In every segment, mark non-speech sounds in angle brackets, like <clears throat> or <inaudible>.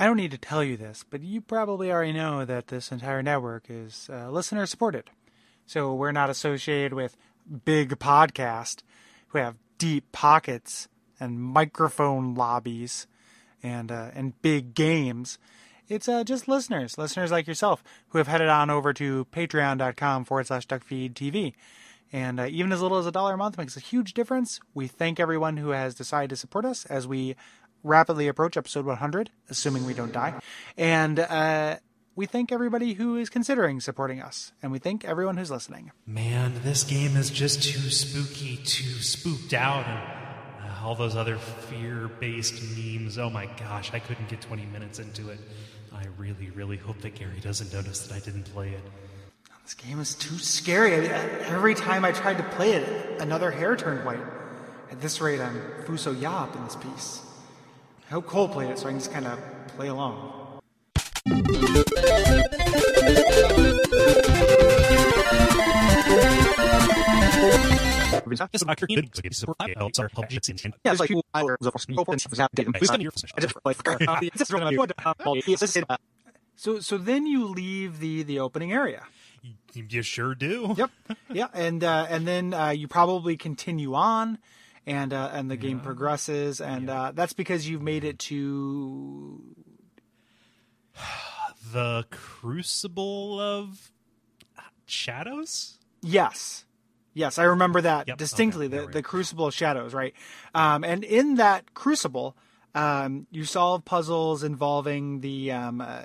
I don't need to tell you this, but you probably already know that this entire network is uh, listener supported. So we're not associated with big podcast who have deep pockets and microphone lobbies and uh, and big games. It's uh, just listeners, listeners like yourself, who have headed on over to patreon.com forward slash duckfeedtv. And uh, even as little as a dollar a month makes a huge difference. We thank everyone who has decided to support us as we rapidly approach episode 100, assuming we don't die. And uh, we thank everybody who is considering supporting us. And we thank everyone who's listening. Man, this game is just too spooky, too spooked out, and uh, all those other fear-based memes. Oh my gosh, I couldn't get 20 minutes into it. I really, really hope that Gary doesn't notice that I didn't play it. This game is too scary. I every time I tried to play it, another hair turned white. At this rate, I'm Fuso Yap in this piece. I hope Kole played it so I can just kind of play along. Yeah, it's like I were the go for it. Who's <laughs> I just like So, so then you leave the the opening area. You, you sure do. Yep. yeah, and uh, and then uh, you probably continue on, and uh, and the game progresses, and uh, that's because you've made it to <sighs> The Crucible of Shadows? yes, yes, I remember that Yep, distinctly. okay, the the. Crucible of Shadows, right? Um, and in that Crucible, um, you solve puzzles involving the um, uh,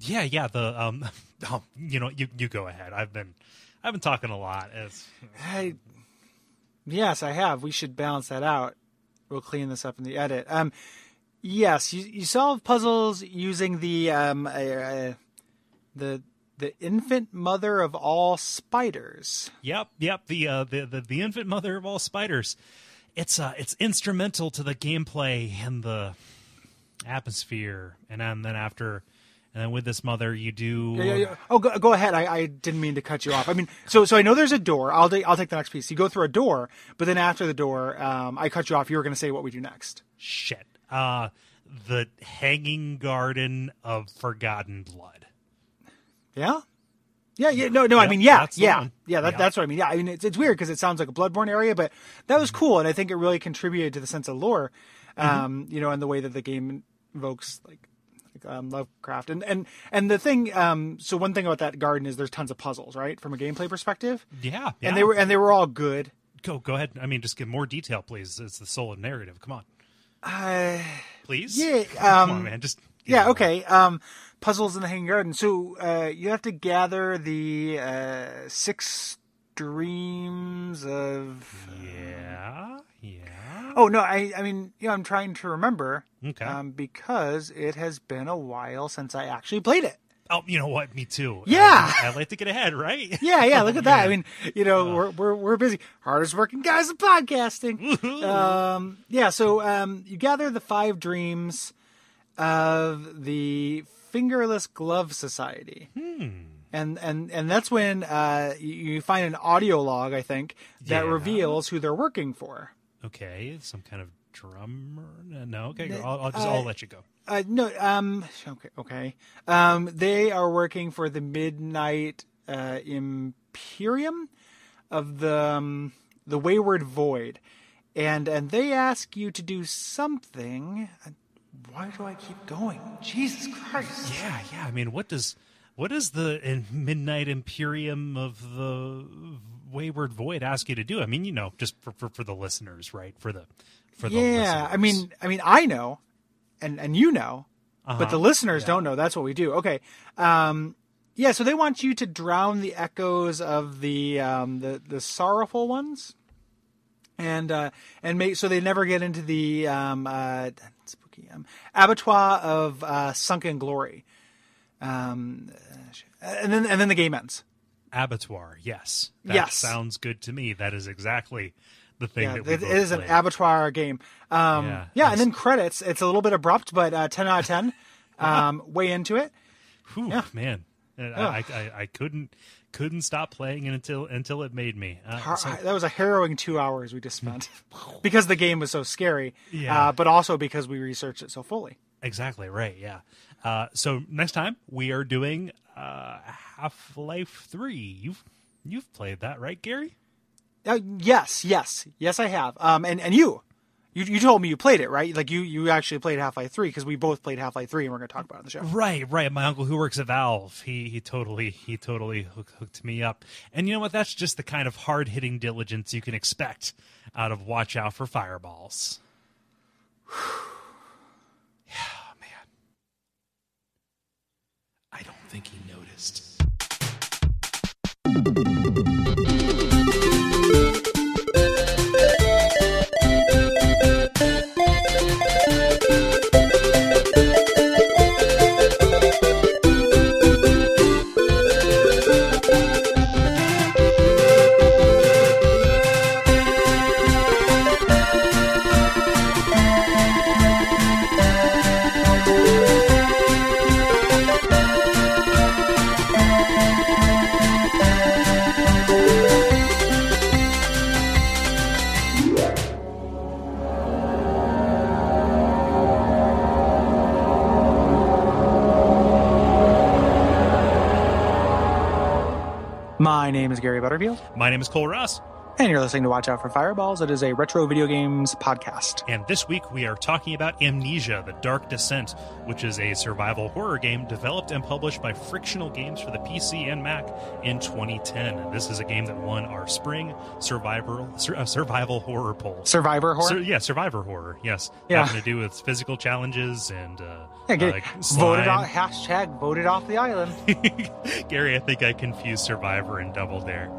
Yeah, yeah. The um, <laughs> oh, you know, you you go ahead. I've been I've been talking a lot. As I, yes, I have. We should balance that out. We'll clean this up in the edit. Um, yes, you, you solve puzzles using the um, uh, the the infant mother of all spiders. Yep, yep. The uh, the, the the infant mother of all spiders. It's uh, it's instrumental to the gameplay and the atmosphere, and then, then after, and then with this mother, you do. Yeah, yeah, yeah. Oh, go, go ahead. I, I didn't mean to cut you off. I mean, so so I know there's a door. I'll take I'll take the next piece. You go through a door, but then after the door, um, I cut you off. You were going to say what we do next. Shit. Uh, the hanging garden of forgotten blood. Yeah. Yeah, yeah, no, no. I mean, yeah, yeah, one. yeah. That, Yeah. That's what I mean. Yeah, I mean, it's it's weird because it sounds like a Bloodborne area, but that was cool, and I think it really contributed to the sense of lore, Mm-hmm. um, you know, and the way that the game invokes like um, Lovecraft, and and and the thing. Um, so one thing about that garden is there's tons of puzzles, right, from a gameplay perspective, Yeah, yeah. and they were and they were all good. go go ahead. I mean, just give more detail, please. It's the soul of narrative. Come on, Uh, please. yeah, <laughs> Come um, on, man. Just Yeah, okay. Um, puzzles in the Hanging Garden. So uh, you have to gather the uh, six streams of. Yeah, yeah. Oh no, I I mean, you know, I'm trying to remember. Okay. Um, because it has been a while since I actually played it. Oh, you know what? Me too. Yeah. I, I like to get ahead, right? <laughs> Yeah, yeah. Look at that. <laughs> I mean, you know, we're we're we're busy, hardest working guys in podcasting. um, yeah. So um, you gather the five dreams of the Fingerless Glove Society. And, and and that's when uh, you, find an audio log, I think, that Yeah. reveals who they're working for. Okay, some kind of drummer. No, okay. I'll, I'll just uh, I'll let you go. Uh, no, um, okay, okay. Um, they are working for the Midnight uh, Imperium of the um, the Wayward Void, and and they ask you to do something. Uh, Why do I keep going? Jesus Christ! Yeah, yeah. I mean, what does what does the Midnight Imperium of the Wayward Void ask you to do? I mean, you know, just for for, for the listeners, right? For the for the Yeah, I mean, I mean, I know, and and you know, but the Uh-huh. listeners don't know. That's what we do. Okay. Um, yeah. So they want you to drown the echoes of the um, the the sorrowful ones, and uh, and make so they never get into the um, uh, spooky um, abattoir of uh, sunken glory. Um, and then and then the game ends. abattoir. Yes, that Yes. sounds good to me. That is exactly the thing Yeah, that we it both an abattoir game. Um, Yeah, yeah, and then credits. It's a little bit abrupt, but uh, ten out of ten. <laughs> Um, way into it. Whew, Yeah. man, And I, I I couldn't couldn't stop playing it until until it made me. Uh, so- that was a harrowing two hours we just spent <laughs> <laughs> because the game was so scary. Yeah. Uh, but also because we researched it so fully. Exactly right. Yeah. Uh, so next time we are doing uh, Half Life Three. You've you've played that, right, Gary? Uh, yes, yes, yes, I have. Um, and and you, you you told me you played it, right? Like you you actually played Half Life Three because we both played Half Life Three, and we're going to talk about it on the show. Right, right. My uncle who works at Valve, he he totally he totally hook, hooked me up. And you know what? That's just the kind of hard hitting diligence you can expect out of Watch Out for Fireballs. yeah, man. I don't think he noticed. My name is Gary Butterfield, My name is Kole Ross, and you're listening to Watch Out for Fireballs. It is a retro video games podcast. and this week we are talking about Amnesia: The Dark Descent, which is a survival horror game developed and published by Frictional Games for the PC and Mac in 2010. This is a game that won our spring survival sur- uh, survival horror poll. Survivor horror. Sur- yeah, survivor horror. Yes, Yeah. having to do with physical challenges and uh, yeah, uh, voted off. Hashtag voted off the island. <laughs> Gary, I think I confused Survivor and Double Dare.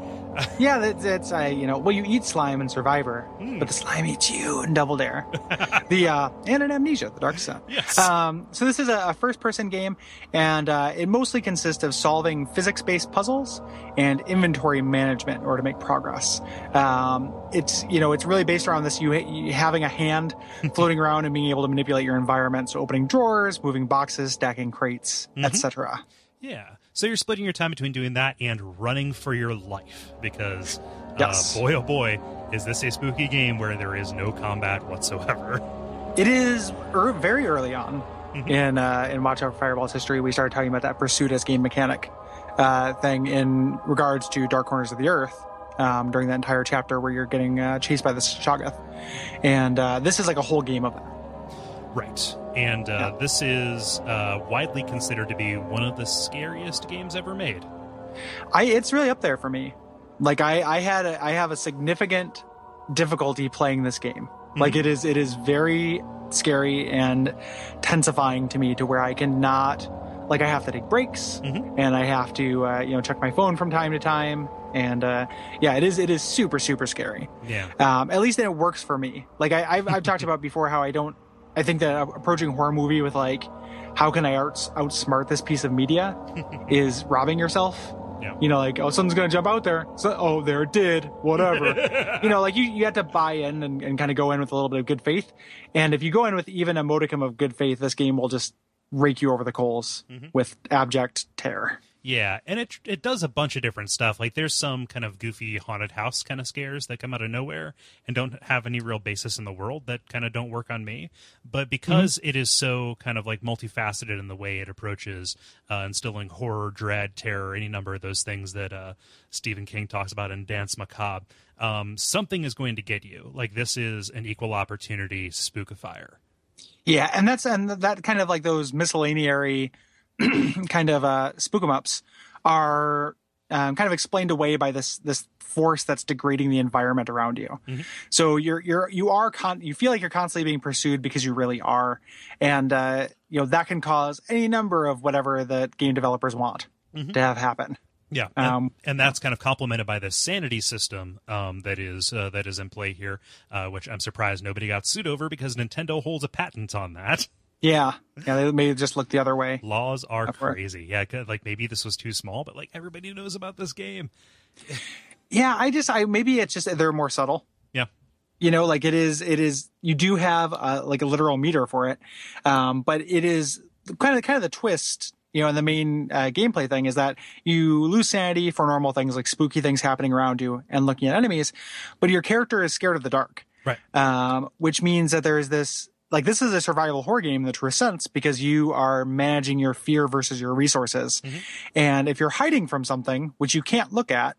<laughs> yeah, that's, that's uh, you know, well, you eat slime in Survivor, Hmm. but the slime eats you in Double Dare. <laughs> the uh, and in Amnesia, the Dark Sun. Yes. Um, so this is a, a first-person game, and uh, it mostly consists of solving physics-based puzzles and inventory management in order to make progress. Um, it's you know it's really based around this you, you having a hand <laughs> floating around and being able to manipulate your environment, so opening drawers, moving boxes, stacking crates, etc. Yeah. So you're splitting your time between doing that and running for your life because, Yes. uh, boy, oh boy, is this a spooky game where there is no combat whatsoever. It is er, very early on Mhm. in uh, in Watch Out Fireball's history. We started talking about that pursuit as game mechanic uh, thing in regards to Dark Corners of the Earth um, during that entire chapter where you're getting uh, chased by the Shoggoth, and uh, this is like a whole game of that. Right. And uh, this is uh, widely considered to be one of the scariest games ever made. I it's really up there for me. Like I I had a, I have a significant difficulty playing this game. Like it is it is very scary and tensifying to me to where I cannot like I have to take breaks Mhm. and I have to uh, you know check my phone from time to time and uh, yeah it is it is super super scary. Yeah. Um, at least then it works for me. Like I, I've, I've talked <laughs> about before how I don't. I think that approaching horror movie with like, how can I outs, outsmart this piece of media, <laughs> is robbing yourself. Yeah. You know, like oh, something's gonna jump out there. So oh, there it did. Whatever. <laughs> you know, like you you have to buy in and, and kind of go in with a little bit of good faith. And if you go in with even a modicum of good faith, this game will just rake you over the coals Mhm. with abject terror. Yeah, and it it does a bunch of different stuff. Like there's some kind of goofy haunted house kind of scares that come out of nowhere and don't have any real basis in the world that kind of don't work on me. But because it is so kind of like multifaceted in the way it approaches uh, instilling horror, dread, terror, any number of those things that uh, Stephen King talks about in Danse Macabre, um, something is going to get you. Like this is an equal opportunity spookifier. Yeah, and that's and that kind of like those miscellaneary <clears throat> kind of uh spook 'em ups are um, kind of explained away by this this force that's degrading the environment around you. Mhm. So you're you're you are con- you feel like you're constantly being pursued because you really are, and uh, you know that can cause any number of whatever the game developers want Mhm. to have happen. Yeah, and, Um, and that's kind of complemented by the sanity system um, that is uh, that is in play here, uh, which I'm surprised nobody got sued over because Nintendo holds a patent on that. Yeah, yeah, they may just look the other way. Laws are course. crazy. Yeah, like maybe this was too small, but like everybody knows about this game. <sighs> Yeah, I just I maybe it's just they're more subtle. Yeah. You know, like it is it is you do have uh, like a literal meter for it. Um but it is kind of kind of the twist, you know, and the main uh, gameplay thing is that you lose sanity for normal things like spooky things happening around you and looking at enemies, but your character is scared of the dark. Right. Um which means that there is this like this is a survival horror game in the true sense because you are managing your fear versus your resources. Mhm. And if you're hiding from something, which you can't look at,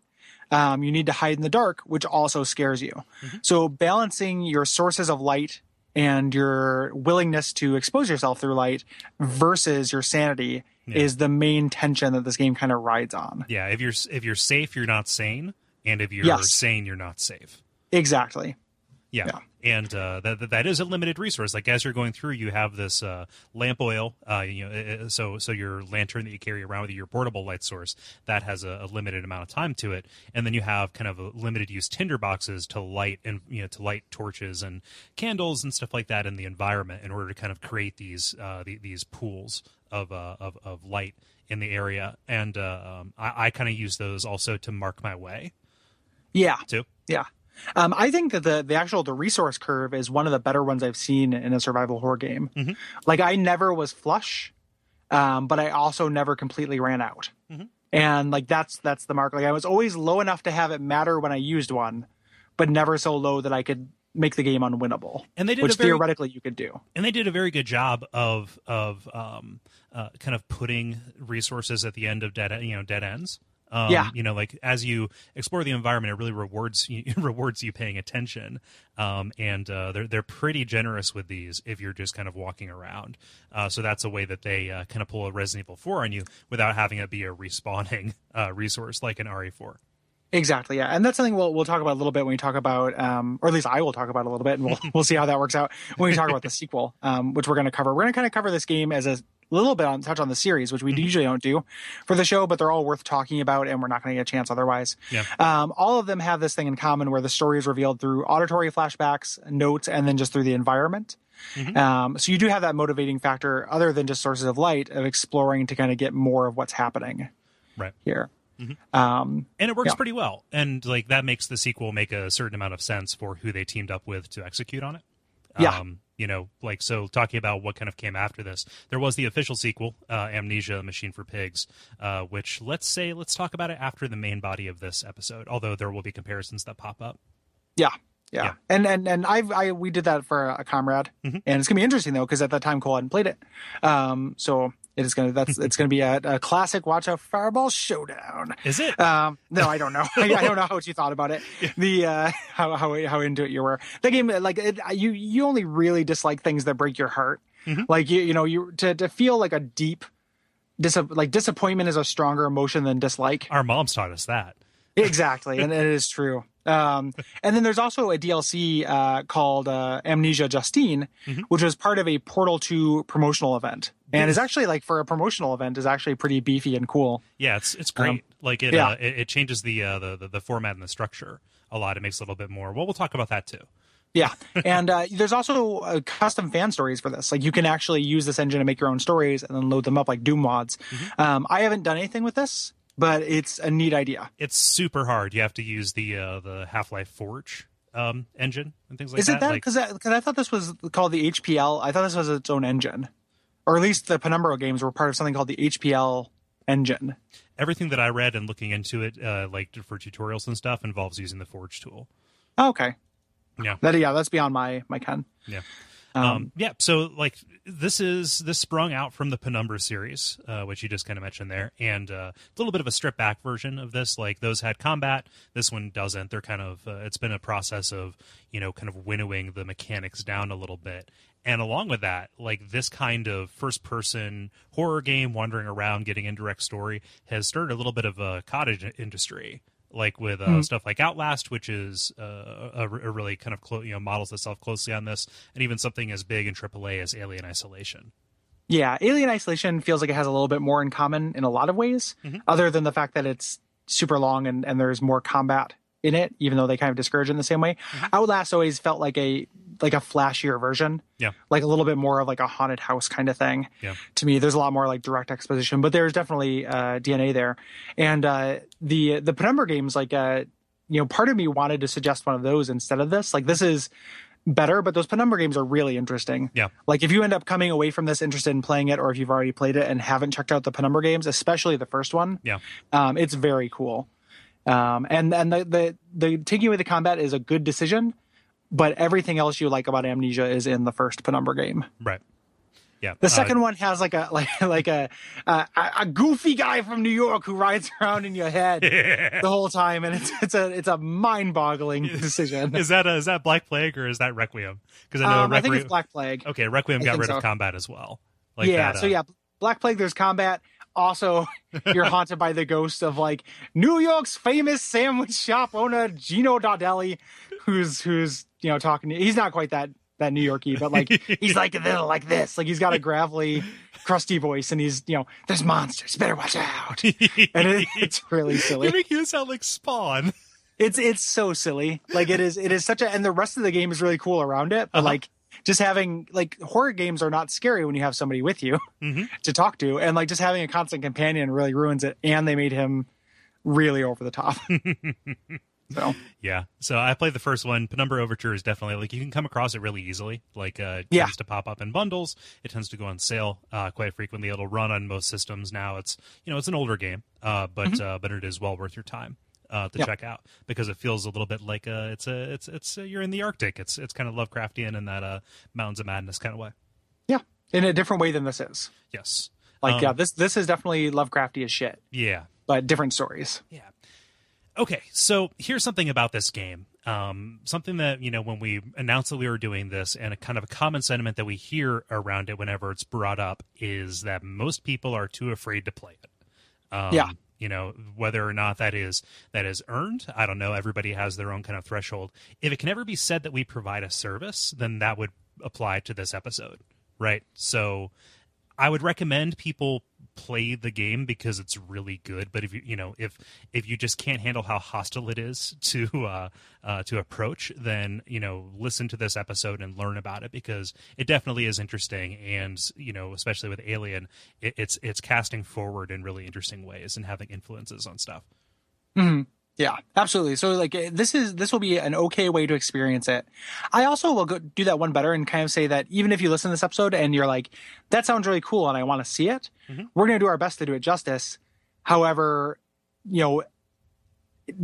um, you need to hide in the dark, which also scares you. Mhm. So balancing your sources of light and your willingness to expose yourself through light versus your sanity Yeah. is the main tension that this game kind of rides on. Yeah, if you're if you're safe, you're not sane, and if you're Yes. sane, you're not safe. Exactly. Yeah. Yeah. And uh, that that- is a limited resource. Like as you're going through, you have this uh, lamp oil. Uh, you know, uh, so so your lantern that you carry around with you, your portable light source, that has a, a limited amount of time to it. And then you have kind of a limited use tinder boxes to light and you know to light torches and candles and stuff like that in the environment in order to kind of create these uh, the, these pools of, uh, of of light in the area. And uh, um, I, I kind of use those also to mark my way Yeah. too. Yeah. Um, I think that the the actual the resource curve is one of the better ones I've seen in a survival horror game. Mhm. Like I never was flush, um, but I also never completely ran out. Mhm. And like that's that's the mark. Like I was always low enough to have it matter when I used one, but never so low that I could make the game unwinnable. And they did which a very theoretically you could do. and they did a very good job of of um, uh, kind of putting resources at the end of dead you know dead ends. Um, Yeah. you know, like as you explore the environment, it really rewards you, <laughs> rewards you paying attention. Um, and uh, they're they're pretty generous with these if you're just kind of walking around. Uh, so that's a way that they uh, kind of pull a Resident Evil 4 on you without having it be a respawning <laughs> uh, resource like an RE4. Exactly, yeah, and that's something we'll we'll talk about a little bit when we talk about, um, or at least I will talk about a little bit, and we'll <laughs> we'll see how that works out when we talk about the sequel, um, which we're going to cover. We're going to kind of cover this game as a little bit on touch on the series, which we usually don't do for the show, but they're all worth talking about, and we're not going to get a chance otherwise. Yeah. Um, all of them have this thing in common where the story is revealed through auditory flashbacks, notes, and then just through the environment. Mhm. Um, so you do have that motivating factor, other than just sources of light, of exploring to kind of get more of what's happening Right. here. Mhm. Um, and it works Yeah. pretty well and like that makes the sequel make a certain amount of sense for who they teamed up with to execute on it Yeah. um you know like so talking about what kind of came after this there was the official sequel uh amnesia machine for pigs uh which let's say let's talk about it after the main body of this episode although there will be comparisons that pop up. Yeah, yeah, Yeah. and and and I've I we did that for a comrade, Mhm. and it's gonna be interesting though because at that time Cole hadn't played it, um, so it is gonna that's it's gonna be a, a classic watch out fireball showdown. is it Um, no, I don't know. I, I don't know how you thought about it. <laughs> The uh, how how how into it you were. The game, like it, you you only really dislike things that break your heart. Mhm. Like you you know you to to feel like a deep. Dis- like disappointment is a stronger emotion than dislike. our moms taught us that Exactly, and it is true. Um, and then there's also a DLC uh, called uh, Amnesia Justine, Mhm. which was part of a Portal 2 promotional event, and is actually like for a promotional event is actually pretty beefy and cool. yeah it's it's great Um, like it, yeah. uh, it it changes the, uh the the the format and the structure a lot it makes a little bit more well we'll talk about that too Yeah, <laughs> and uh, there's also uh, custom fan stories for this. Like you can actually use this engine to make your own stories and then load them up like Doom mods. Mm-hmm. Um, I haven't done anything with this, but it's a neat idea. it's super hard. You have to use the uh, the Half Life Forge um, engine and things like Is it that? Like, Because I thought this was called the HPL. I thought this was its own engine, or at least the Penumbra games were part of something called the HPL engine. everything that I read and looking into it, uh, like for tutorials and stuff, involves using the Forge tool. Oh, okay. Yeah. That yeah, that's beyond my my ken. Yeah. Um, Um, yeah. So like this is this sprung out from the Penumbra series, uh, which you just kind of mentioned there, and uh, a little bit of a stripped back version of this. Like those had combat, this one doesn't. They're kind of uh, it's been a process of you know kind of winnowing the mechanics down a little bit. And along with that, like this kind of first person horror game, wandering around, getting indirect story, has started a little bit of a cottage industry like with uh, Hmm. stuff like Outlast, which is uh, a, a really kind of clo- you know models itself closely on this, and even something as big in AAA as Alien Isolation. yeah, Alien Isolation feels like it has a little bit more in common in a lot of ways, Mhm. other than the fact that it's super long and and there's more combat in it, even though they kind of discourage it in the same way. Outlast always felt like a like a flashier version. Yeah. Like a little bit more of like a haunted house kind of thing. Yeah. To me, there's a lot more like direct exposition, but there's definitely uh, DNA there. And uh, the the Penumbra games, like uh, you know, part of me wanted to suggest one of those instead of this. Like this is better, but those Penumbra games are really interesting. Yeah. Like if you end up coming away from this interested in playing it, or if you've already played it and haven't checked out the Penumbra games, especially the first one, Yeah. um, it's very cool. Um, and and the, the the taking away the combat is a good decision, but everything else you like about Amnesia is in the first Penumbra game. Right. Yeah. The uh, second one has like a <laughs> like like a, a a goofy guy from New York who rides <laughs> around in your head the whole time, and it's it's a it's a mind boggling <laughs> decision. is that a, is that Black Plague or is that Requiem? Because I know Um, I think it's Black Plague. okay, Requiem I got rid so. of combat as well. Like yeah, that, so uh, yeah, Black Plague. There's combat. Also, you're haunted by the ghost of like New York's famous sandwich shop owner Gino Daudelli, who's who's you know talking. To, he's not quite that that New Yorky, but like <laughs> he's like a little like this. Like he's got a gravelly, crusty voice, and he's you know there's monsters. Better watch out. <laughs> And it, it's really silly. You're silly. making it sound like Spawn. It's it's so silly. Like it is it is such a and the rest of the game is really cool around it. But Uh-huh. like just having like horror games are not scary when you have somebody with you Mhm. <laughs> to talk to, and like just having a constant companion really ruins it. And they made him really over the top. So Yeah. So I played the first one. Penumbra Overture is definitely like you can come across it really easily. Like uh, it Yeah. tends to pop up in bundles. It tends to go on sale uh, quite frequently. It'll run on most systems now. It's you know it's an older game, uh, but uh, but it is well worth your time. Uh, to Yeah. check out because it feels a little bit like uh it's a it's it's uh you're in the Arctic it's it's kind of Lovecraftian in that uh Mountains of Madness kind of way yeah, in a different way than this is. yes Like Um, yeah, this this is definitely Lovecrafty as shit, yeah but different stories. Yeah. Okay, so here's something about this game. Um, something that you know when we announced that we were doing this, and a kind of a common sentiment that we hear around it whenever it's brought up is that most people are too afraid to play it. Um, Yeah. You know whether or not that is that is earned. I don't know. Everybody has their own kind of threshold. If it can ever be said that we provide a service, then that would apply to this episode, right? So I would recommend people play the game because it's really good. But if you you know if if you just can't handle how hostile it is to uh, uh, to approach, then you know listen to this episode and learn about it because it definitely is interesting. And you know especially with Alien, it, it's it's casting forward in really interesting ways and having influences on stuff. Yeah, absolutely. So like eh, this is this will be an okay way to experience it. I also will go do that one better and kind of say that even if you listen to this episode and you're like, that sounds really cool and I want to see it, we're going to do our best to do it justice. However, you know,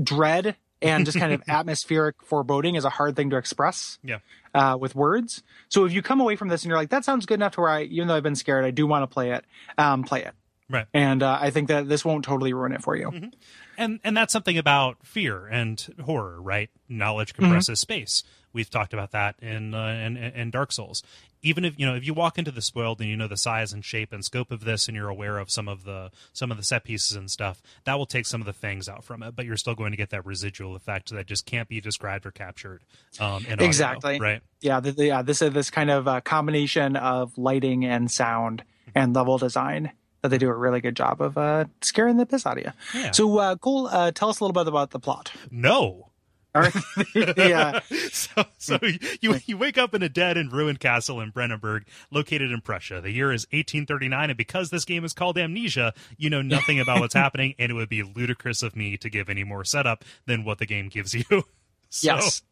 dread and just kind of <laughs> atmospheric foreboding is a hard thing to express Yeah. uh, with words. So if you come away from this and you're like, that sounds good enough to where I, even though I've been scared, I do want to play it, um, play it. Right. And uh, I think that this won't totally ruin it for you. and and that's something about fear and horror, right? Knowledge Mm-hmm. compresses space. We've talked about that in, uh, in in Dark Souls. Even if you know if you walk into the spoiled and you know the size and shape and scope of this, and you're aware of some of the some of the set pieces and stuff, that will take some of the things out from it. But you're still going to get that residual effect that just can't be described or captured. Um, in audio, Exactly. right. yeah, the, the, yeah, this is this kind of uh, combination of lighting and sound and level design that they do a really good job of uh, scaring the piss out of you. Yeah. So, uh, Kole, uh, tell us a little bit about the plot. No. All right. <laughs> <laughs> yeah, so, so you you wake up in a dead and ruined castle in Brennenburg, located in Prussia. The year is 1839, and because this game is called Amnesia, you know nothing about what's <laughs> happening, and it would be ludicrous of me to give any more setup than what the game gives you. So, yes.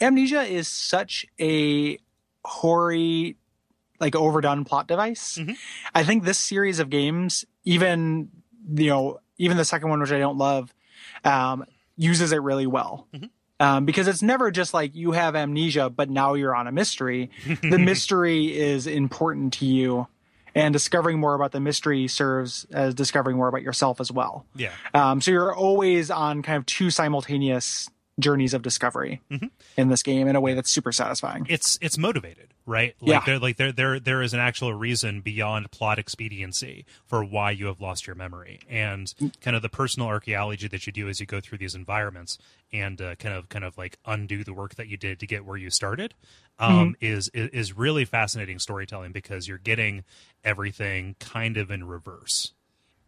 Amnesia is such a hoary, like overdone plot device. Mhm. I think this series of games, even you know, even the second one, which I don't love, um, uses it really well. Um, because it's never just like you have amnesia, but now you're on a mystery. the <laughs> mystery is important to you, and discovering more about the mystery serves as discovering more about yourself as well. yeah, Um, so you're always on kind of two simultaneous journeys of discovery in this game in a way that's super satisfying. it's it's motivated, right? Like Yeah. there like there there there is an actual reason beyond plot expediency for why you have lost your memory, and kind of the personal archaeology that you do as you go through these environments and uh, kind of kind of like undo the work that you did to get where you started. Um, is, is is really fascinating storytelling because you're getting everything kind of in reverse.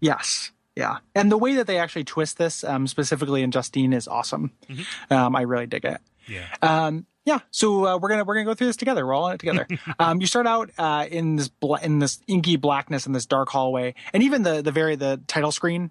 Yes. Yeah. And the way that they actually twist this, um, specifically in Justine, is awesome. Um, I really dig it. Yeah. Um, yeah. So uh, we're gonna we're gonna go through this together. We're all in it together. <laughs> um, you start out uh, in this bla- in this inky blackness in this dark hallway, and even the the very the title screen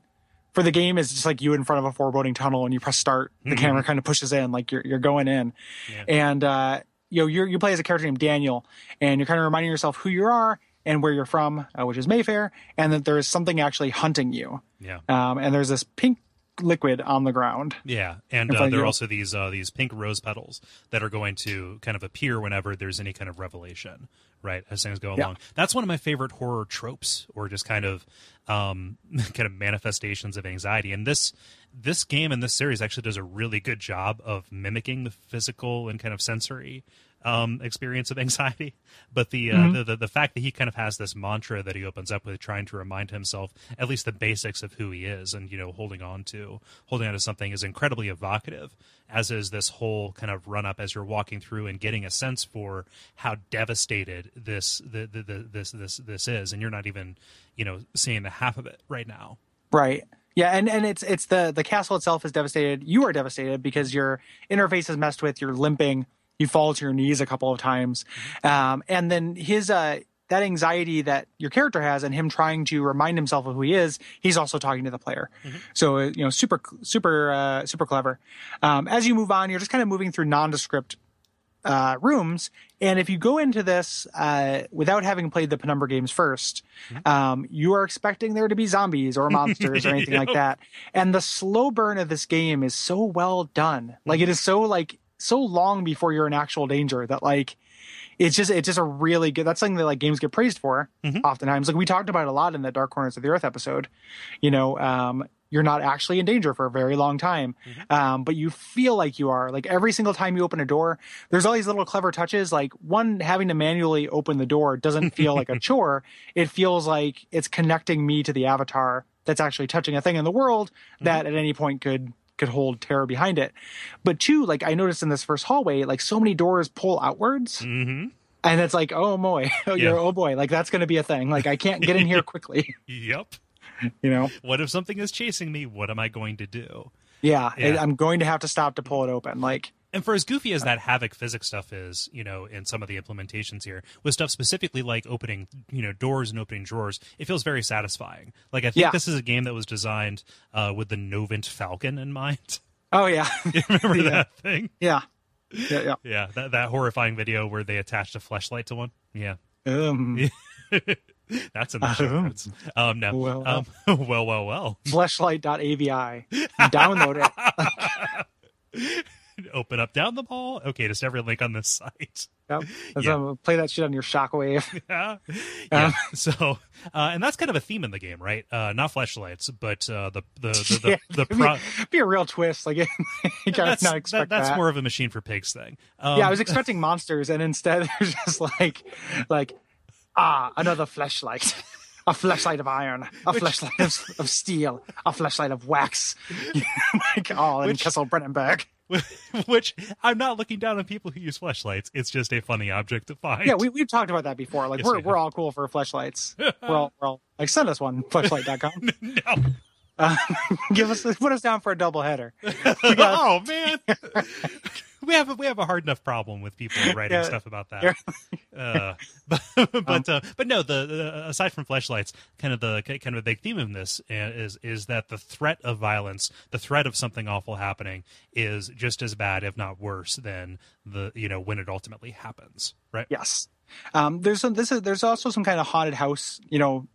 for the game is just like you in front of a foreboding tunnel, and you press start. The camera kind of pushes in, like you're you're going in, Yeah. and uh, you know you you play as a character named Daniel, and you're kind of reminding yourself who you are and where you're from, uh, which is Mayfair, and that there is something actually hunting you. Yeah. Um, and there's this pink liquid on the ground. Yeah, and uh, there are also these uh, these pink rose petals that are going to kind of appear whenever there's any kind of revelation, right? As things go Yeah. along. That's one of my favorite horror tropes, or just kind of um, <laughs> kind of manifestations of anxiety. And this this game and this series actually does a really good job of mimicking the physical and kind of sensory um, experience of anxiety. <laughs> But the, uh, Mm-hmm. the the the fact that he kind of has this mantra that he opens up with, trying to remind himself at least the basics of who he is, and you know, holding on to holding on to something is incredibly evocative. As is this whole kind of run up as you're walking through and getting a sense for how devastated this the, the, the this this this is, and you're not even you know seeing the half of it right now. Right. Yeah, and, and it's it's the the castle itself is devastated. You are devastated because your interface is messed with. You're limping. You fall to your knees a couple of times, um, and then his uh, that anxiety that your character has, and him trying to remind himself of who he is. He's also talking to the player. So uh, you know, super super uh, super clever. Um, as you move on, you're just kind of moving through nondescript uh, rooms. And if you go into this uh, without having played the Penumbra games 1st um, you are expecting there to be zombies or monsters or anything <laughs> like that. And the slow burn of this game is so well done. Like it is so like so long before you're in actual danger that like it's just it's just a really good that's something that like games get praised for oftentimes. Like we talked about it a lot in the dark corners of the earth episode. You know um you're not actually in danger for a very long time um but you feel like you are. Like every single time you open a door there's all these little clever touches. Like one having to manually open the door doesn't feel like a <laughs> chore. It feels like it's connecting me to the avatar that's actually touching a thing in the world that at any point could could hold terror behind it. But two, like I noticed in this first hallway, like so many doors pull outwards. Mm-hmm. And it's like, oh boy, <laughs> oh, Yeah. oh boy, like that's going to be a thing. Like I can't get in here <laughs> quickly, Yep. you know? What if something is chasing me? What am I going to do? Yeah, Yeah. I'm going to have to stop to pull it open. Like, And for as goofy as that Havok physics stuff is, you know, in some of the implementations here, with stuff specifically like opening, you know, doors and opening drawers, it feels very satisfying. Like I think Yeah. this is a game that was designed uh, with the Novint Falcon in mind. oh yeah, <laughs> You remember Yeah. that thing? yeah, yeah, yeah. Yeah, that that horrifying video where they attached a flashlight to one. Yeah, Um, <laughs> that's in the show Oh. notes. Um, no, Well, um, <laughs> well, well, well. fleshlight.avi. Download it. Open up down the hall. Okay, just every link on this site. Yep. <laughs> Yeah. um, play that shit on your shockwave. <laughs> <laughs> yeah. yeah. Um, so, uh, and that's kind of a theme in the game, right? Uh, not flashlights, but uh, the the the the, Yeah, the pro- be, be a real twist. Like, you gotta that's, not that- that's that. more of a machine for pigs thing. Um, yeah, I was expecting monsters, and instead there's just like, like, ah, another flashlight. a flashlight of iron, a fleshlight of, of steel, a flashlight of wax, like all in Which- Kessel Brennenburg. <laughs> which I'm not looking down on people who use flashlights. It's just a funny object to find. Yeah, we we've talked about that before. Like Yes, we're we we're all cool for fleshlights. we're all we're all like send us one fleshlight.com. <laughs> no. Uh, <laughs> give us put us down for a double header. oh man. <laughs> We have a, we have a hard enough problem with people <laughs> writing Yeah. stuff about that. Yeah. <laughs> Uh, but but, uh, but no, the, the aside from flashlights, kind of the kind of a big theme of this is is that the threat of violence, the threat of something awful happening, is just as bad, if not worse, than the you know when it ultimately happens, right? Yes. Um, there's some. This is. There's also some kind of haunted house. You know,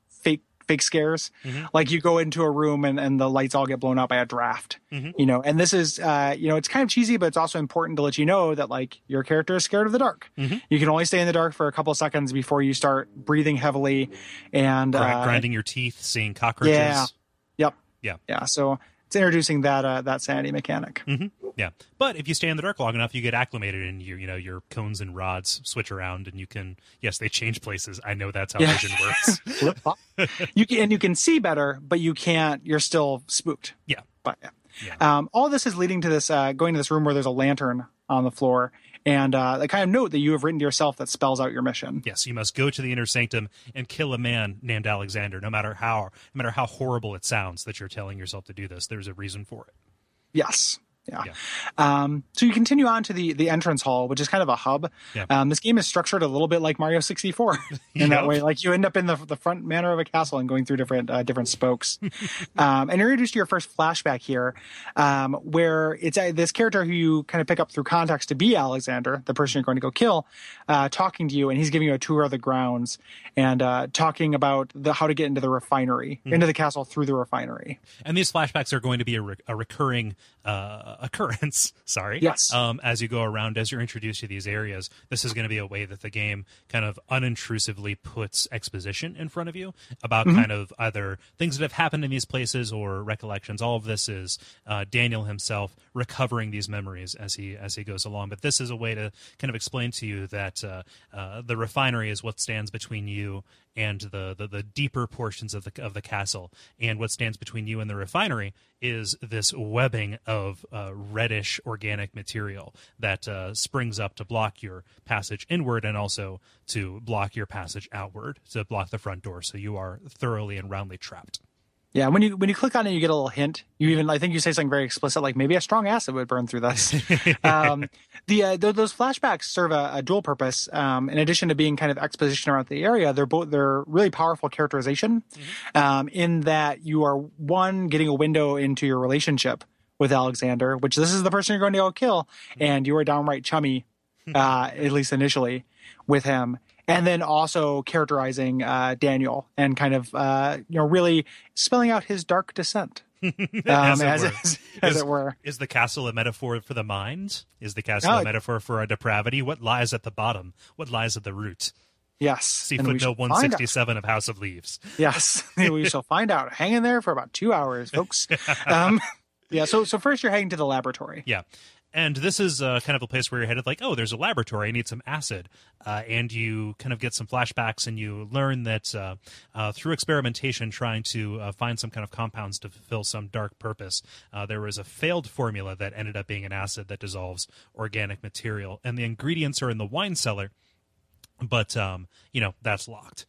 fake scares. Mhm. Like you go into a room and, and the lights all get blown out by a draft. Mhm. You know, and this is. Uh, you know, it's kind of cheesy, but it's also important to let you know that like your character is scared of the dark. Mhm. You can only stay in the dark for a couple of seconds before you start breathing heavily and uh, grinding your teeth, seeing cockroaches. Yeah. Yep. Yeah. Yeah. So introducing that uh, that sanity mechanic. Yeah, but if you stay in the dark long enough, you get acclimated, and you you know your cones and rods switch around, and you can yes, they change places. I know that's how Yeah. vision works. <laughs> You can and you can see better, but you can't. You're still spooked. Yeah. But yeah. Yeah. Um, all this is leading to this uh, going to this room where there's a lantern on the floor and uh, the kind of note that you have written to yourself that spells out your mission. yes, you must go to the inner sanctum and kill a man named Alexander. No matter how no matter how horrible it sounds that you're telling yourself to do this, there's a reason for it. Yes. Yeah. Yeah. Um, so you continue on to the the entrance hall, which is kind of a hub. Yeah. Um, this game is structured a little bit like Mario 64 <laughs> in Yep. that way. Like you end up in the the front manor of a castle and going through different uh, different spokes. <laughs> um, and you're introduced to your first flashback here, um, where it's uh, this character who you kind of pick up through context to be Alexander, the person you're going to go kill, uh, talking to you, and he's giving you a tour of the grounds and uh, talking about the how to get into the refinery, Mm-hmm. into the castle through the refinery. And these flashbacks are going to be a, re- a recurring uh, occurrence. <laughs> Sorry. Yes. Um, as you go around, as you're introduced to these areas, this is going to be a way that the game kind of unintrusively puts exposition in front of you about kind of either things that have happened in these places or recollections. All of this is uh, Daniel himself recovering these memories as he as he goes along. But this is a way to kind of explain to you that uh, uh, the refinery is what stands between you and the, the the deeper portions of the of the castle, and what stands between you and the refinery is this webbing of uh, reddish organic material that uh, springs up to block your passage inward and also to block your passage outward, to block the front door, so you are thoroughly and roundly trapped. Yeah, when you when you click on it, you get a little hint. You even I think you say something very explicit, like maybe a strong acid would burn through this. <laughs> um, the uh, th- those flashbacks serve a, a dual purpose. Um, in addition to being kind of exposition around the area, they're both they're really powerful characterization. Um, in that you are one getting a window into your relationship with Alexander, which this is the person you're going to go kill, and you are downright chummy, uh, at least initially, with him. And then also characterizing uh, Daniel and kind of uh, you know really spelling out his dark descent, <laughs> um, As as, it were. as, as Is- it were. Is the castle a metaphor for the mind? Is the castle No, a metaphor for our depravity? What lies at the bottom? What lies at the root? Yes. See footnote 167 of House of Leaves. Yes, <laughs> we shall find out. Hang in there for about two hours, folks. <laughs> Um, yeah. So so first you're heading to the laboratory. Yeah. And this is uh, kind of a place where you're headed, like, oh, there's a laboratory. I need some acid. Uh, and you kind of get some flashbacks and you learn that uh, uh, through experimentation, trying to uh, find some kind of compounds to fulfill some dark purpose, uh, there was a failed formula that ended up being an acid that dissolves organic material. And the ingredients are in the wine cellar, but, um, you know, that's locked.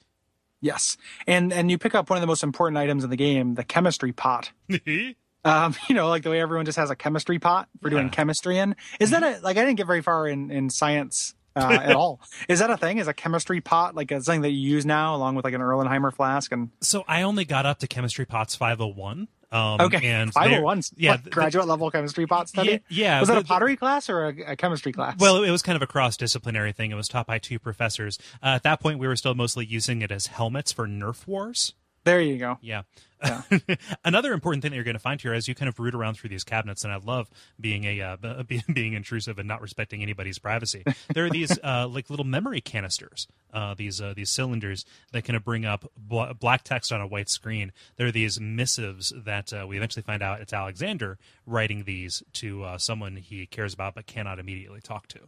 Yes, and and you pick up one of the most important items in the game, the chemistry pot. <laughs> Um, <laughs> you know, like the way everyone just has a chemistry pot for doing Yeah. chemistry in. Is that a like? I didn't get very far in in science. Uh, at <laughs> all is that a thing is a chemistry pot like a, something that you use now along with like an erlenheimer flask and so I only got up to Chemistry Pots 501. Um, okay and five they're- oh one Yeah. yeah th- graduate level chemistry pot study Yeah, yeah, was that the- a pottery class or a, a chemistry class Well, it was kind of a cross disciplinary thing. It was taught by two professors. Uh, at that point, we were still mostly using it as helmets for Nerf wars. There you go Yeah. <laughs> Another important thing that you're going to find here as you kind of root around through these cabinets, and I love being a uh, b- <laughs> being, being intrusive and not respecting anybody's privacy. <laughs> There are these uh, like little memory canisters, uh, these uh, these cylinders that kind of bring up bl- black text on a white screen. There are these missives that uh, we eventually find out it's Alexander writing these to uh, someone he cares about but cannot immediately talk to.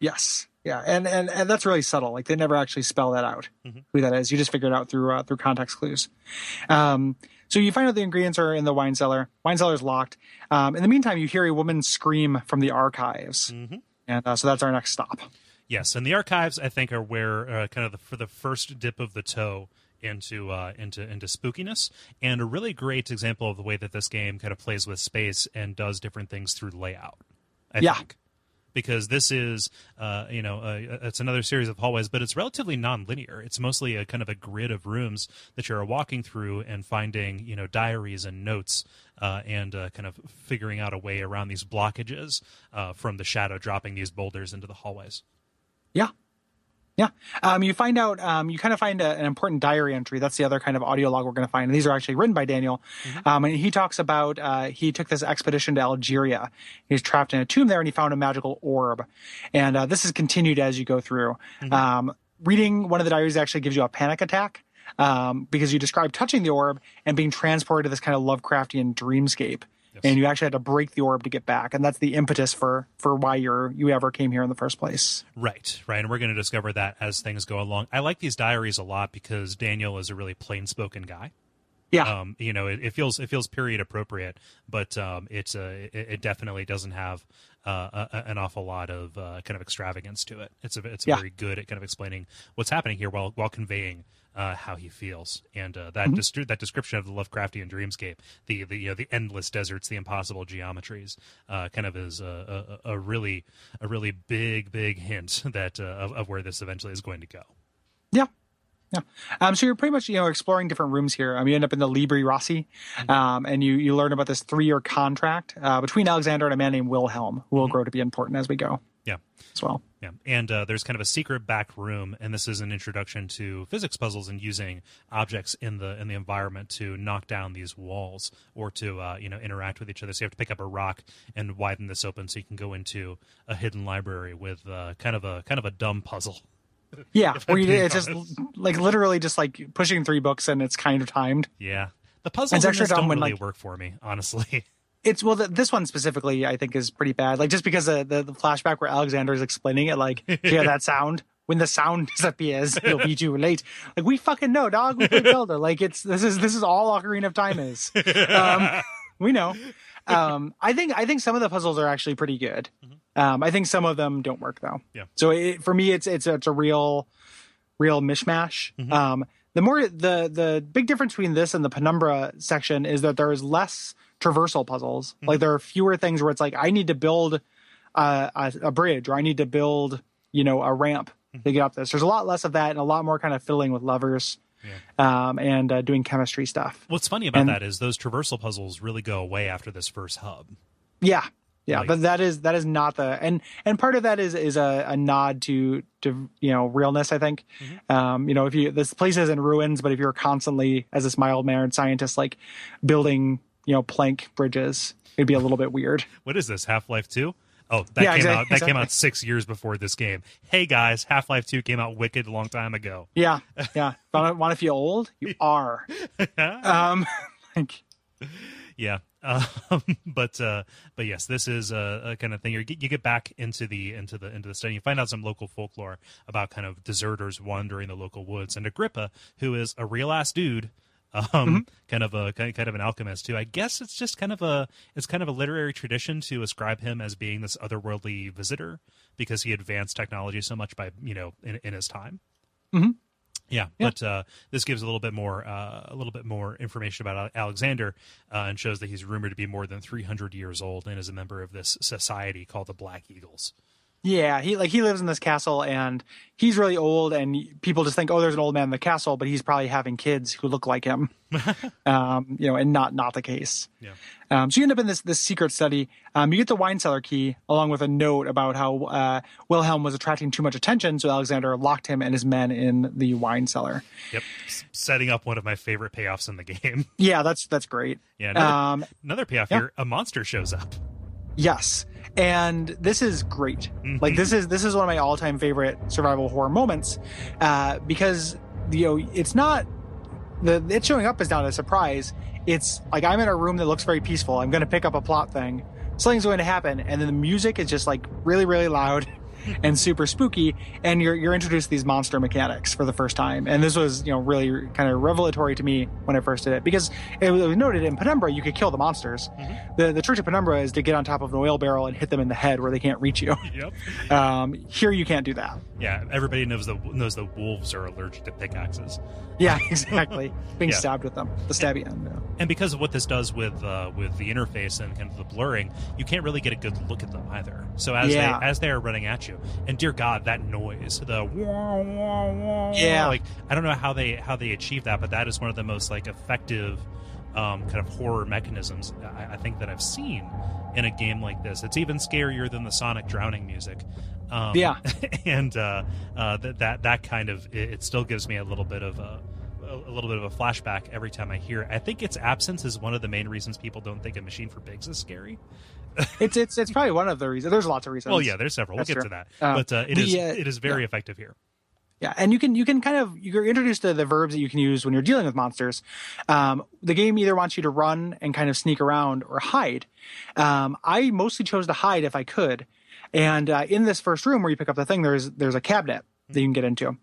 Yes. Yeah. And, and, and that's really subtle. Like they never actually spell that out, Mm-hmm. who that is. You just figure it out through, uh, through context clues. Um, so you find out the ingredients are in the wine cellar. Wine cellar is locked. Um, in the meantime, you hear a woman scream from the archives. Mm-hmm. And uh, so that's our next stop. Yes, and the archives I think are where uh, kind of the, for the first dip of the toe into uh, into into spookiness, and a really great example of the way that this game kind of plays with space and does different things through layout. I Yeah. think. Because this is, uh, you know, it's another series of hallways, but it's relatively non-linear. It's mostly a kind of a grid of rooms that you're walking through and finding, you know, diaries and notes, uh, and uh, kind of figuring out a way around these blockages uh, from the shadow dropping these boulders into the hallways. Yeah. Yeah. Um, you find out, um, you kind of find a, an important diary entry. That's the other kind of audio log we're going to find. And these are actually written by Daniel. Um, and he talks about, uh, he took this expedition to Algeria. He was trapped in a tomb there and he found a magical orb. And, uh, this is continued as you go through. Um, reading one of the diaries actually gives you a panic attack. Um, because you describe touching the orb and being transported to this kind of Lovecraftian dreamscape. And you actually had to break the orb to get back. And that's the impetus for, for why you're, you ever came here in the first place. Right, right. And we're going to discover that as things go along. I like these diaries a lot because Daniel is a really plain spoken guy. Yeah. Um, you know, it, it feels it feels period appropriate, but um, it's a it, it definitely doesn't have uh, a, an awful lot of uh, kind of extravagance to it. It's a, it's Yeah. very good at kind of explaining what's happening here while while conveying uh, how he feels. And uh, that Mm-hmm. that description of the Lovecraftian dreamscape, the the you know the endless deserts, the impossible geometries, uh, kind of is a, a, a really a really big big hint <laughs> that uh, of, of where this eventually is going to go. Yeah. Yeah. Um, so you're pretty much, you know, exploring different rooms here. Um, you end up in the Libri Rossi, um, and you, you learn about this three year contract, uh, between Alexander and a man named Wilhelm, who will grow to be important as we go Yeah. as well. Yeah, and uh, there's kind of a secret back room, and this is an introduction to physics puzzles and using objects in the in the environment to knock down these walls or to uh, you know interact with each other. So you have to pick up a rock and widen this open so you can go into a hidden library with uh, kind of a kind of a dumb puzzle. <laughs> Yeah. Where you, it's just <laughs> like literally just like pushing three books and it's kind of timed. Yeah, the puzzles It's extra dumb don't when, really like- work for me, honestly. <laughs> It's well, the, this one specifically, I think, is pretty bad. Like just because the, the, the flashback where Alexander is explaining it, like, <laughs> hear that sound? When the sound <laughs> disappears, it'll be too late. Like we fucking know, dog. We played Zelda. Like it's this is this is all Ocarina of Time is. Um, we know. Um, I think I think some of the puzzles are actually pretty good. Um, I think some of them don't work though. Yeah. So it, for me, it's it's it's a real, real mishmash. Um, the more the the big difference between this and the Penumbra section is that there is less traversal puzzles. Like there are fewer things where it's like I need to build a, a, a bridge or I need to build you know a ramp to get up this. There's a lot less of that and a lot more kind of fiddling with levers um, and uh, doing chemistry stuff. What's funny about And- that is those traversal puzzles really go away after this first hub. Yeah. Yeah, Like- but that is that is not the and and part of that is is a, a nod to to you know realness. I think, um, you know, if you this place is in ruins, but if you're constantly as this mild mannered scientist like building you know plank bridges, it'd be a little bit weird. What is this? Half Life Two? Oh, that Yeah, came exact- out. That came out six years before this game. Hey guys, Half Life Two came out wicked a long time ago. Yeah, <laughs> yeah. Want to want to feel old? You <laughs> are. um, <laughs> like Yeah. Um, but uh, but yes, this is a, a kind of thing. You get, you get back into the into the into the study. You find out some local folklore about kind of deserters wandering the local woods, and Agrippa, who is a real ass dude, um, Mm-hmm. kind of a kind of an alchemist too. I guess it's just kind of a it's kind of a literary tradition to ascribe him as being this otherworldly visitor because he advanced technology so much by you know in, in his time. Mhm. Yeah, but uh, this gives a little bit more uh, a little bit more information about Alexander uh, and shows that he's rumored to be more than 300 years old and is a member of this society called the Black Eagles. Yeah, he like he lives in this castle and he's really old and people just think, oh, there's an old man in the castle, but he's probably having kids who look like him. <laughs> um, you know, and not not the case. Yeah. Um, so you end up in this this secret study. Um, you get the wine cellar key along with a note about how uh, Wilhelm was attracting too much attention, so Alexander locked him and his men in the wine cellar. Yep, S- setting up one of my favorite payoffs in the <laughs> game. Yeah, that's that's great. yeah, another, Um, another payoff yeah. here: a monster shows up. Yes. And this is great. Like this is this is one of my all-time favorite survival horror moments uh because you know it's not the it showing up is not a surprise. It's like I'm in a room that looks very peaceful. I'm going to pick up a plot thing. Something's going to happen and then the music is just like really really loud <laughs> and super spooky and you're you're introduced to these monster mechanics for the first time. And this was, you know, really kind of revelatory to me when I first did it because it was noted in Penumbra you could kill the monsters. The the Church of Penumbra is to get on top of an oil barrel and hit them in the head where they can't reach you. Yep. <laughs> Um, here you can't do that. Yeah, everybody knows the knows the wolves are allergic to pickaxes. Yeah, <laughs> exactly. Being Yeah. stabbed with them, the stabby end. yeah. and because of what this does with uh, with the interface and kind of the blurring, you can't really get a good look at them either. So as Yeah. they as they are running at you, and dear God, that noise, the wah, wah, wah, Yeah. like I don't know how they how they achieve that, but that is one of the most like effective um, kind of horror mechanisms I, I think that I've seen in a game like this. It's even scarier than the Sonic drowning music. Um, Yeah. <laughs> and uh, uh, that that that kind of it, it still gives me a little bit of a a little bit of a flashback every time I hear it. I think its absence is one of the main reasons people don't think a machine for pigs is scary. It's it's it's probably one of the reasons. There's lots of reasons. Well, yeah, there's several. We'll get true. to that, Uh, but uh, it the, is uh, it is very yeah. effective here. Yeah, and you can you can kind of you're introduced to the verbs that you can use when you're dealing with monsters. Um, the game either wants you to run and kind of sneak around or hide. Um, I mostly chose to hide if I could. And uh, in this first room where you pick up the thing, there's there's a cabinet that you can get into.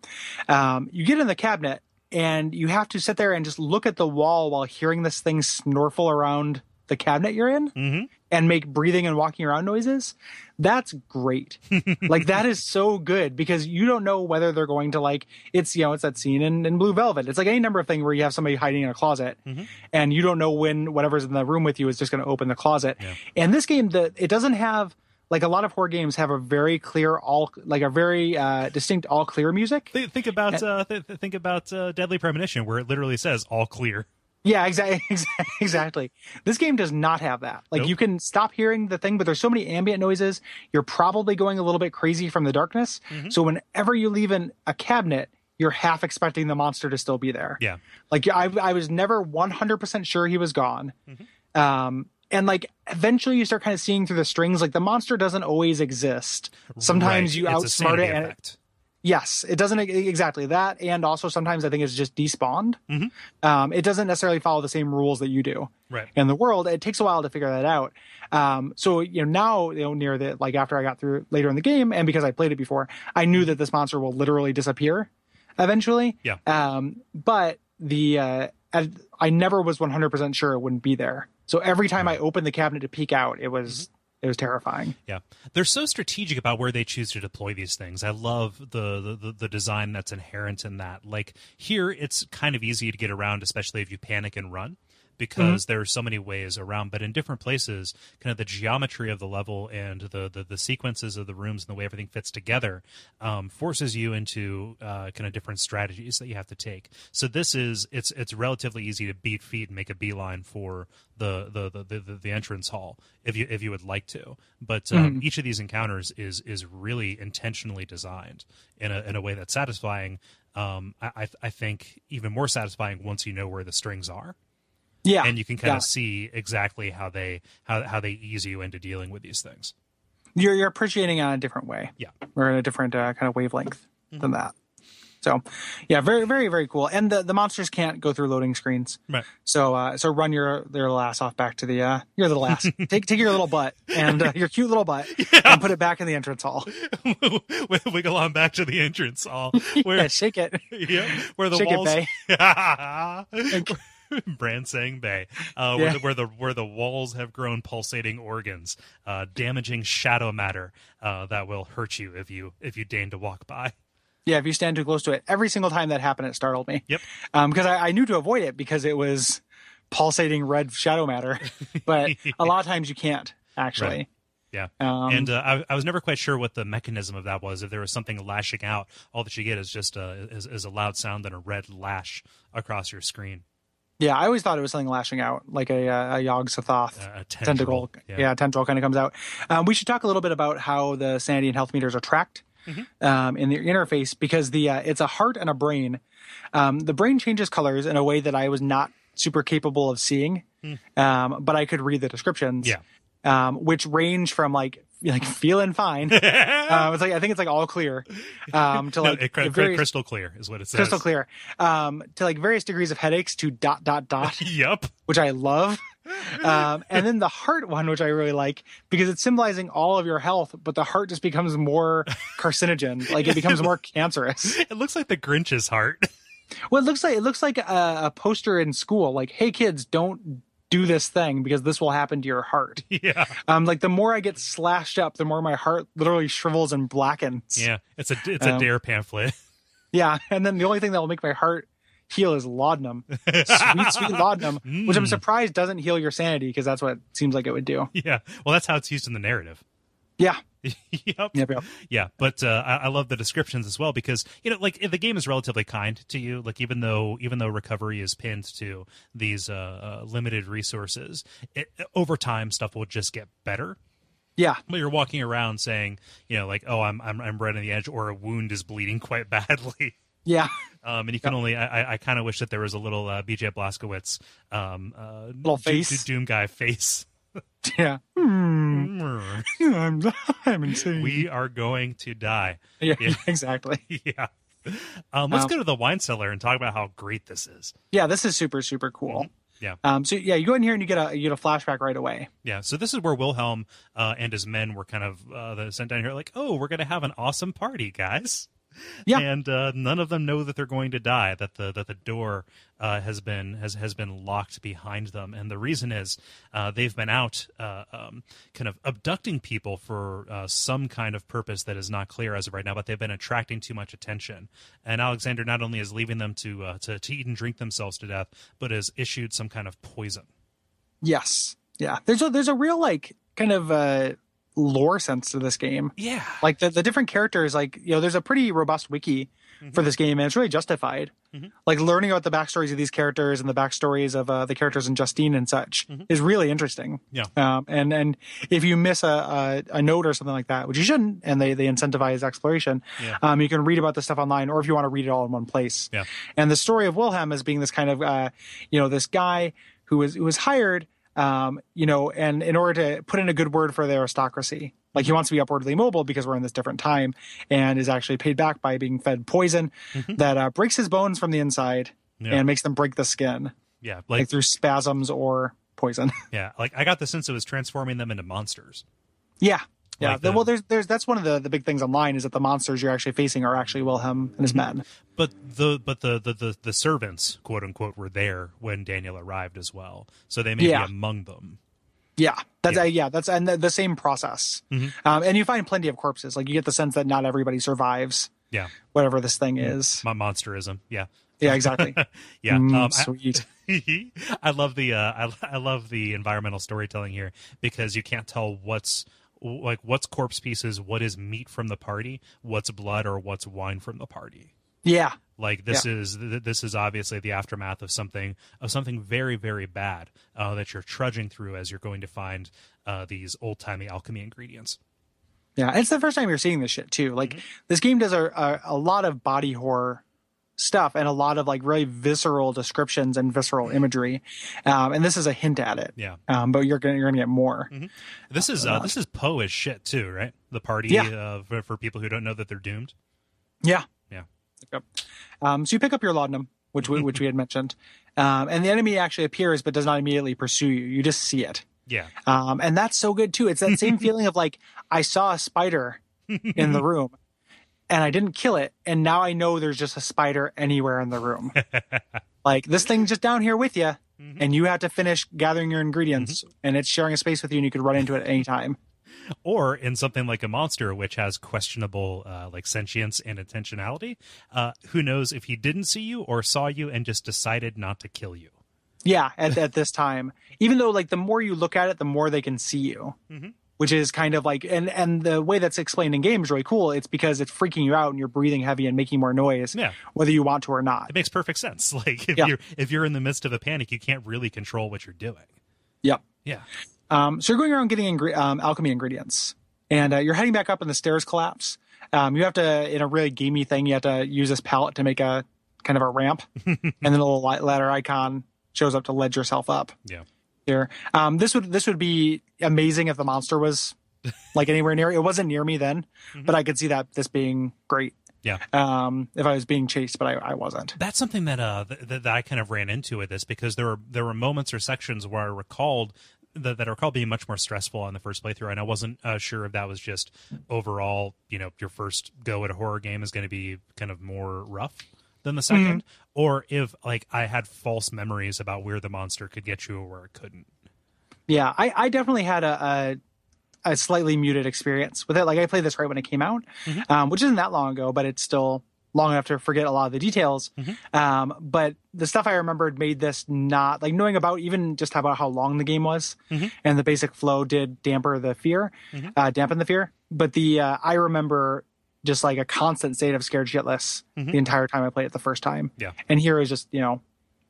Um, you get in the cabinet, and you have to sit there and just look at the wall while hearing this thing snorkel around the cabinet you're in Mhm. and make breathing and walking around noises. That's great. <laughs> like that is so good because you don't know whether they're going to like it's you know it's that scene in, in Blue Velvet. It's like any number of things where you have somebody hiding in a closet Mhm. and you don't know when whatever's in the room with you is just going to open the closet. Yeah. And this game, the it doesn't have like a lot of horror games have a very clear all like a very uh, distinct all clear music. Think about uh, th- think about uh, Deadly Premonition, where it literally says "all clear." Yeah, exactly, <laughs> exactly. This game does not have that. Like Nope. you can stop hearing the thing, but there's so many ambient noises. You're probably going a little bit crazy from the darkness. Mm-hmm. So whenever you leave in a cabinet, you're half expecting the monster to still be there. Yeah, Like I, I was never 100% sure he was gone. Mm-hmm. Um, and like eventually you start kind of seeing through the strings, like the monster doesn't always exist. Sometimes Right. you It's outsmart it. And, effect. Yes, it doesn't exactly that. And also sometimes I think it's just despawned. Mhm. Um, it doesn't necessarily follow the same rules that you do Right. in the world. It takes a while to figure that out. Um, so you know now you know near the like after I got through later in the game, and because I played it before, I knew that this monster will literally disappear eventually. Yeah. Um, but the uh, I, I never was one hundred percent sure it wouldn't be there. So every time I opened the cabinet to peek out, it was it was terrifying. Yeah, they're so strategic about where they choose to deploy these things. I love the, the the design that's inherent in that. Like here, it's kind of easy to get around, especially if you panic and run, because there are so many ways around. But in different places, kind of the geometry of the level and the the, the sequences of the rooms and the way everything fits together um, forces you into uh, kind of different strategies that you have to take. So this is it's it's relatively easy to beat feet and make a beeline for the the the, the, the entrance hall if you if you would like to. But um, each of these encounters is is really intentionally designed in a in a way that's satisfying. Um, I I- I think even more satisfying once you know where the strings are Yeah, and you can kind yeah. of see exactly how they how how they ease you into dealing with these things. you're you're appreciating it in a different way. Yeah. or in a different uh, kind of wavelength than that. So, yeah, very very very cool. And the the monsters can't go through loading screens. Right. So uh, so run your their little ass off back to the uh, your little ass. <laughs> take take your little butt and uh, your cute little butt <laughs> and put it back in the entrance hall. <laughs> Wiggle on back to the entrance hall where Yeah, shake it. yeah, where the Shake it, walls. Bay. Brand <laughs> saying Bay, uh, Yeah. where, the, where the where the walls have grown pulsating organs, uh, damaging shadow matter uh, that will hurt you if you if you deign to walk by. Yeah, if you stand too close to it, every single time that happened, it startled me. Yep. Um, because I, I knew to avoid it because it was pulsating red shadow matter, <laughs> but a lot of times you can't actually. Right. Yeah. Um, and uh, I, I was never quite sure what the mechanism of that was. If there was something lashing out, all that you get is just a is, is a loud sound and a red lash across your screen. Yeah, I always thought it was something lashing out, like a, uh, a Yog Sothoth Uh, tentacle. tentacle. Yeah. tentacle kind of comes out. Um, we should talk a little bit about how the sanity and health meters are tracked Mm-hmm. um, in the interface because the uh, it's a heart and a brain. Um, the brain changes colors in a way that I was not super capable of seeing, um, but I could read the descriptions. Yeah. um, which range from like <laughs> like feeling fine. <laughs> uh, it's like I think it's like all clear um, to No, like cr- various- crystal clear is what it says. crystal clear um, to like various degrees of headaches to dot dot dot, <laughs> Yep. which I love. Um, and then the heart one, which I really like because it's symbolizing all of your health, but the heart just becomes more carcinogen, like it becomes more cancerous. It looks like the Grinch's heart. Well, it looks like it looks like a, a poster in school, like, "Hey kids, don't do this thing because this will happen to your heart." <laughs> yeah. Um, like the more I get slashed up, the more my heart literally shrivels and blackens. Yeah. It's a it's a Um, dare pamphlet. <laughs> Yeah, and then the only thing that will make my heart heal is laudanum, <laughs> sweet, sweet laudanum, which I'm Mm. surprised doesn't heal your sanity because that's what it seems like it would do. Yeah. Well, that's how it's used in the narrative. Yeah, <laughs> yep. yep, yep. Yeah, but uh, I, I love the descriptions as well because you know, like the game is relatively kind to you. Like even though even though recovery is pinned to these uh, uh, limited resources, it, over time stuff will just get better. yeah, But you're walking around saying, you know, like, oh, I'm I'm I'm right on the edge, or a wound is bleeding <laughs> quite badly. yeah, Um, and you can only, I, I- kind of wish that there was a little uh, BJ Blazkowicz, um, uh, Little face. Do- Doom guy face. <laughs> yeah. Hmm, <laughs> I'm, <laughs> I'm insane. we are going to die. yeah, yeah. exactly. yeah. Um, let's Um, go to the wine cellar and talk about how great this is. Yeah, this is super super cool. Yeah. Um. So yeah, you go in here and you get a you get a flashback right away. Yeah. So this is where Wilhelm uh, and his men were kind of uh, sent down here, like, oh, we're going to have an awesome party, guys. Yeah. and uh, none of them know that they're going to die. That the that the door uh, has been has has been locked behind them, and the reason is uh, they've been out uh, um, kind of abducting people for uh, some kind of purpose that is not clear as of right now. But they've been attracting too much attention, and Alexander not only is leaving them to uh, to, to eat and drink themselves to death, but has issued some kind of poison. Yes. Yeah. There's a there's a real like kind of uh lore sense to this game. Yeah, Like the, the different characters, like, you know, there's a pretty robust wiki for this game and it's really justified. Mhm. Like learning about the backstories of these characters and the backstories of uh, the characters in Justine and such is really interesting. Yeah. Um, and, and if you miss a, a, a note or something like that, which you shouldn't, and they, they incentivize exploration, Yeah. um, you can read about this stuff online or if you want to read it all in one place. Yeah. And the story of Wilhelm as being this kind of, uh, you know, this guy who was, who was hired, um, you know, and in order to put in a good word for the aristocracy, like he wants to be upwardly mobile because we're in this different time and is actually paid back by being fed poison that uh, breaks his bones from the inside Yeah. and makes them break the skin, yeah, like like through spasms or poison. <laughs> yeah, like I got the sense it was transforming them into monsters. yeah. Yeah. Like the- well, there's, there's, that's one of the, the big things online is that the monsters you're actually facing are actually Wilhelm and his men. But the but the, the, the, the servants, quote unquote, were there when Daniel arrived as well, so they may Yeah. be among them. Yeah, that's Yeah. yeah, yeah that's and the, the same process. Mhm. Um, and you find plenty of corpses. Like you get the sense that not everybody survives Yeah, whatever this thing is. Mon- monsterism. Yeah, Yeah, exactly. <laughs> yeah. Mm, um, I- sweet. <laughs> I love the uh, I, I love the environmental storytelling here because you can't tell what's like what's corpse pieces, what is meat from the party, what's blood, or what's wine from the party. Yeah, Like this is th- this is obviously the aftermath of something of something very very bad uh, that you're trudging through as you're going to find uh, these old timey alchemy ingredients. yeah. It's the first time you're seeing this shit too. Like Mm-hmm. this game does a, a a lot of body horror stuff and a lot of like really visceral descriptions and visceral imagery. Um, and this is a hint at it. Yeah, Um, but you're gonna you're gonna get more. this is uh, this is Poe as shit too, right? The party Yeah. uh, for, for people who don't know that they're doomed. Yeah. Yeah. Yep. Um, so you pick up your laudanum, which we, which we had mentioned, <laughs> um, and the enemy actually appears but does not immediately pursue you. You just see it. Yeah, Um, and that's so good too. It's that same <laughs> feeling of like I saw a spider in the room and I didn't kill it, and now I know there's just a spider anywhere in the room. <laughs> like this thing's just down here with you, and you have to finish gathering your ingredients, and it's sharing a space with you, and you could run into it at any time. <laughs> or in something like a monster which has questionable uh, like sentience and intentionality uh, who knows if he didn't see you or saw you and just decided not to kill you Yeah, at, <laughs> at this time, even though like the more you look at it, the more they can see you, Mhm. Which is kind of like and and the way that's explained in game is really cool. It's because it's freaking you out and you're breathing heavy and making more noise, yeah whether you want to or not. it makes perfect sense <laughs> like if Yeah. you're if you're in the midst of a panic you can't really control what you're doing Yep. yeah Um, so you're going around getting ingre- um, alchemy ingredients, and uh, you're heading back up, and the stairs collapse. Um, you have to, in a really gamey thing, you have to use this pallet to make a kind of a ramp, <laughs> and then a little light ladder icon shows up to ledge yourself up. yeah Here, um, this would this would be amazing if the monster was <laughs> like anywhere near. It wasn't near me then, but I could see that this being great. Yeah. Um, if I was being chased, but I, I wasn't. that's something that uh th- that I kind of ran into with this because there were there were moments or sections where I recalled that, that I recall being much more stressful on the first playthrough, and I wasn't uh, sure if that was just overall, you know, your first go at a horror game is going to be kind of more rough than the 2nd or if like I had false memories about where the monster could get you or where it couldn't. Yeah, I, I definitely had a, a a slightly muted experience with it. Like I played this right when it came out, um, which isn't that long ago, but it's still long enough to forget a lot of the details. Um, but the stuff I remembered made this not like knowing about even just about how long the game was and the basic flow did damper the fear, uh, dampen the fear. But the uh, I remember just like a constant state of scared shitless mm-hmm. the entire time I played it the first time. Yeah. And here is just you know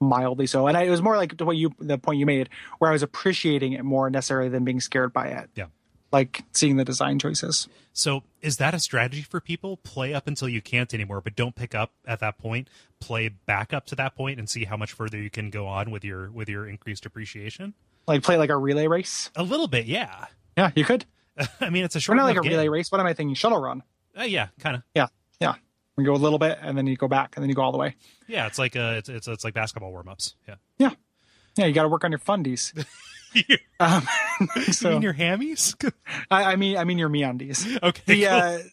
mildly so. And I, it was more like the what you the point you made, where I was appreciating it more necessarily than being scared by it. Yeah. Like seeing the design choices. So is that a strategy for people? Play up until you can't anymore, but don't pick up at that point. Play back up to that point and see how much further you can go on with your with your increased appreciation. Like play like a relay race. A little bit, yeah. Yeah, you could. <laughs> I mean, it's a Or short not like a game. relay race. What am I thinking? Shuttle run. Uh, yeah, kind of. Yeah. Yeah. You go a little bit and then you go back and then you go all the way. Yeah, it's like uh, it's it's it's like basketball warm ups. Yeah. Yeah, yeah. you got to work on your fundies. <laughs> um, <laughs> you mean your hammies? <laughs> I, I mean, I mean your meandies. okay. The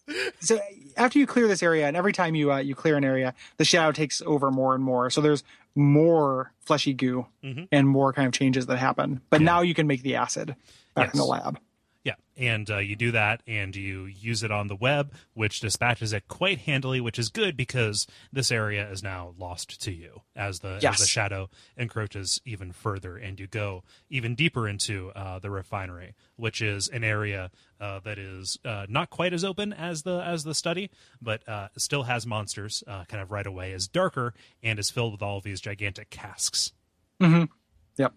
cool. uh, so after you clear this area, and every time you uh, you clear an area, the shadow takes over more and more. So there's more fleshy goo Mhm. and more kind of changes that happen. But Yeah. now you can make the acid back in the lab. Yeah, and uh, you do that, and you use it on the web, which dispatches it quite handily, which is good because this area is now lost to you as the as the shadow encroaches even further, and you go even deeper into uh, the refinery, which is an area uh, that is uh, not quite as open as the as the study, but uh, still has monsters. Uh, kind of right away is darker and is filled with all of these gigantic casks. Yep.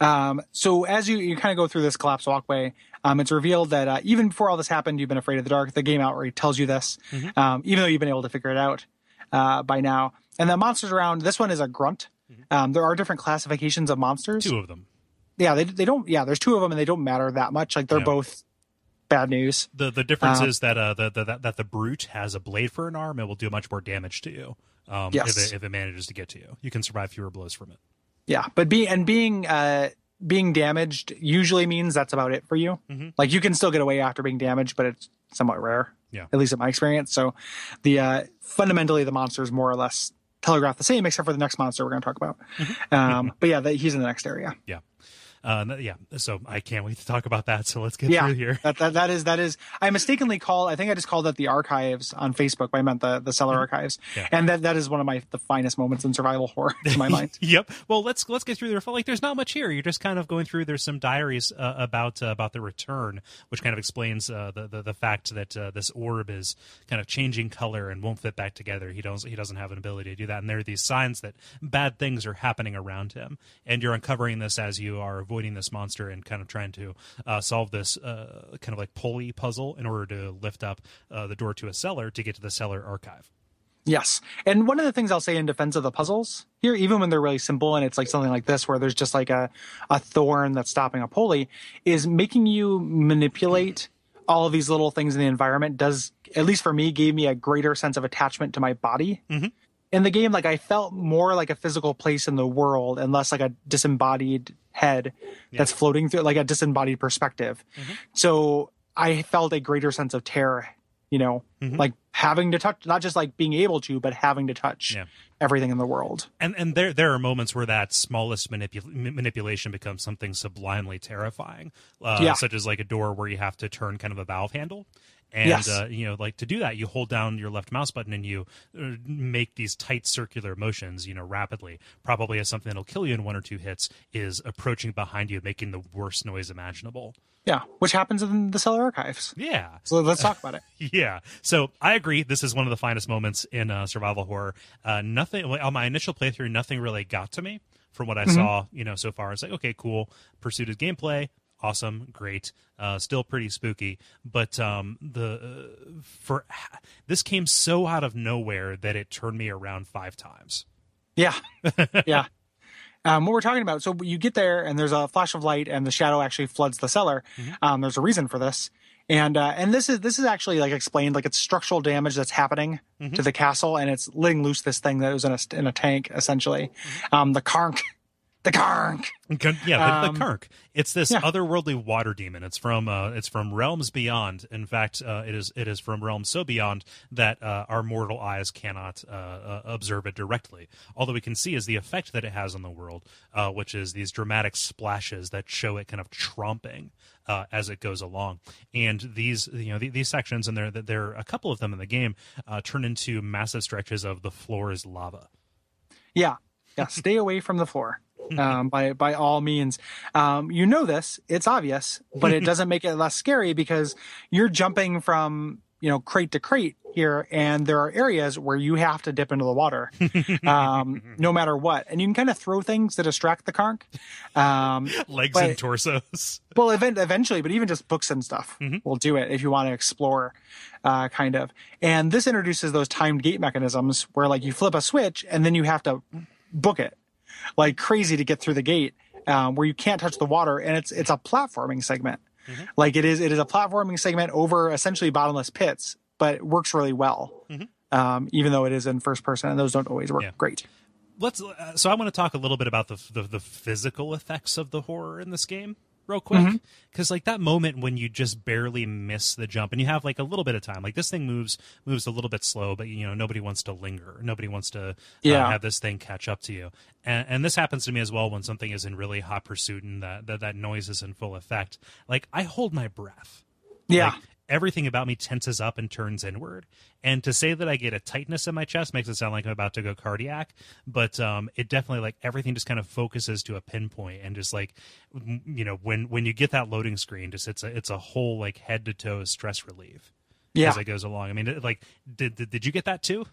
Um, so as you, you kind of go through this collapse walkway, um, it's revealed that uh, even before all this happened, you've been afraid of the dark. The game outright tells you this, Mm-hmm. um, even though you've been able to figure it out uh, by now. And the monsters around this one is a grunt. Um, there are different classifications of monsters. Mm-hmm. Two of them. Yeah, they they don't. Yeah, there's two of them, and they don't matter that much. Like they're No. both bad news. The the difference Um, is that uh the, the that, that the brute has a blade for an arm. It will do much more damage to you. Um, Yes. if it, if it manages to get to you, you can survive fewer blows from it. Yeah, but being and being uh being damaged usually means that's about it for you. Mhm. Like you can still get away after being damaged, but it's somewhat rare. Yeah. At least in my experience. So the uh fundamentally the monsters more or less telegraph the same, except for the next monster we're going to talk about. Mm-hmm. Um, but yeah, the, he's in the next area. Yeah. Uh, yeah. So I can't wait to talk about that. So let's get Yeah, through here. that, that that is that is. I mistakenly called. I think I just called it the archives on Facebook. But I meant the the cellar archives, Mm-hmm. Yeah. and that that is one of my the finest moments in survival horror <laughs> to my mind. <laughs> yep. Well, let's let's get through there. Like, there's not much here. You're just kind of going through. There's some diaries uh, about uh, about the return, which kind of explains uh, the, the the fact that uh, this orb is kind of changing color and won't fit back together. He doesn't he doesn't have an ability to do that, and there are these signs that bad things are happening around him. And you're uncovering this as you are avoiding this monster and kind of trying to uh, solve this uh, kind of like pulley puzzle in order to lift up uh, the door to a cellar to get to the cellar archive. Yes. And one of the things I'll say in defense of the puzzles here, even when they're really simple and it's like something like this, where there's just like a, a thorn that's stopping a pulley, is making you manipulate all of these little things in the environment does, at least for me, gave me a greater sense of attachment to my body. Mhm. In the game, like I felt more like a physical place in the world and less like a disembodied head that's floating through, like a disembodied perspective. So I felt a greater sense of terror, you know, Mhm. like having to touch, not just like being able to, but having to touch Yeah. everything in the world. and and there there are moments where that smallest manipul- manipulation becomes something sublimely terrifying, uh, Yeah. such as like a door where you have to turn kind of a valve handle. And Yes. uh, you know, like to do that, you hold down your left mouse button and you uh, make these tight circular motions, you know, rapidly. Probably as something that'll kill you in one or two hits is approaching behind you, making the worst noise imaginable. Yeah. Which happens in the cellar archives. Yeah, So let's talk about it. <laughs> yeah. So I agree. This is one of the finest moments in uh, survival horror. Uh, nothing on my initial playthrough, nothing really got to me from what I saw. You know, so far it's like okay, cool. Pursuit of gameplay, awesome, great. Uh, still pretty spooky, but um, the uh, for this came so out of nowhere that it turned me around five times. Yeah. <laughs> yeah. Um, what we're talking about. So you get there and there's a flash of light and the shadow actually floods the cellar. Um, there's a reason for this. And, uh, and this is, this is actually like explained, like it's structural damage that's happening to the castle and it's letting loose this thing that was in a, in a tank essentially. Um, the Kaernk, the Kaernk. Con- Yeah, the, Um, the Kark. It's this yeah. otherworldly water demon. It's from uh, it's from realms beyond. In fact, uh, it is it is from realms so beyond that uh, our mortal eyes cannot uh, uh, observe it directly. All that we can see is the effect that it has on the world, uh, which is these dramatic splashes that show it kind of tromping. Uh, as it goes along, and these you know th- these sections, and there there are a couple of them in the game, uh, turn into massive stretches of the floor is lava. Yeah. Yeah. Stay away from the floor. Um, by, by all means. Um, you know this, it's obvious, but it doesn't make it less scary because you're jumping from, you know, crate to crate here. And there are areas where you have to dip into the water, <laughs> um, no matter what. And you can kind of throw things to distract the conch. Um, <laughs> Legs But- and torsos. well, event, eventually, but even just books and stuff will do it if you want to explore, uh, kind of. And this introduces those timed gate mechanisms where like you flip a switch and then you have to book it like crazy to get through the gate, um, where you can't touch the water. And it's, it's a platforming segment. Like it is, it is a platforming segment over essentially bottomless pits, but it works really well. Um, even though it is in first person and those don't always work Yeah. great. let's uh, so i want to talk a little bit about the, the the physical effects of the horror in this game real quick because like that moment when you just barely miss the jump and you have like a little bit of time like this thing moves moves a little bit slow but you know nobody wants to linger. Nobody wants to uh, Yeah. have this thing catch up to you. And, and this happens to me as well when something is in really hot pursuit and that, that that noise is in full effect. Like i hold my breath. Yeah. like, everything about me tenses up and turns inward. And to say that I get a tightness in my chest makes it sound like I'm about to go cardiac, but um, it definitely like everything just kind of focuses to a pinpoint and just like you know when when you get that loading screen, just it's a it's a whole like head to toe stress relief yeah. as it goes along. I mean, it- like did did, did you get that too?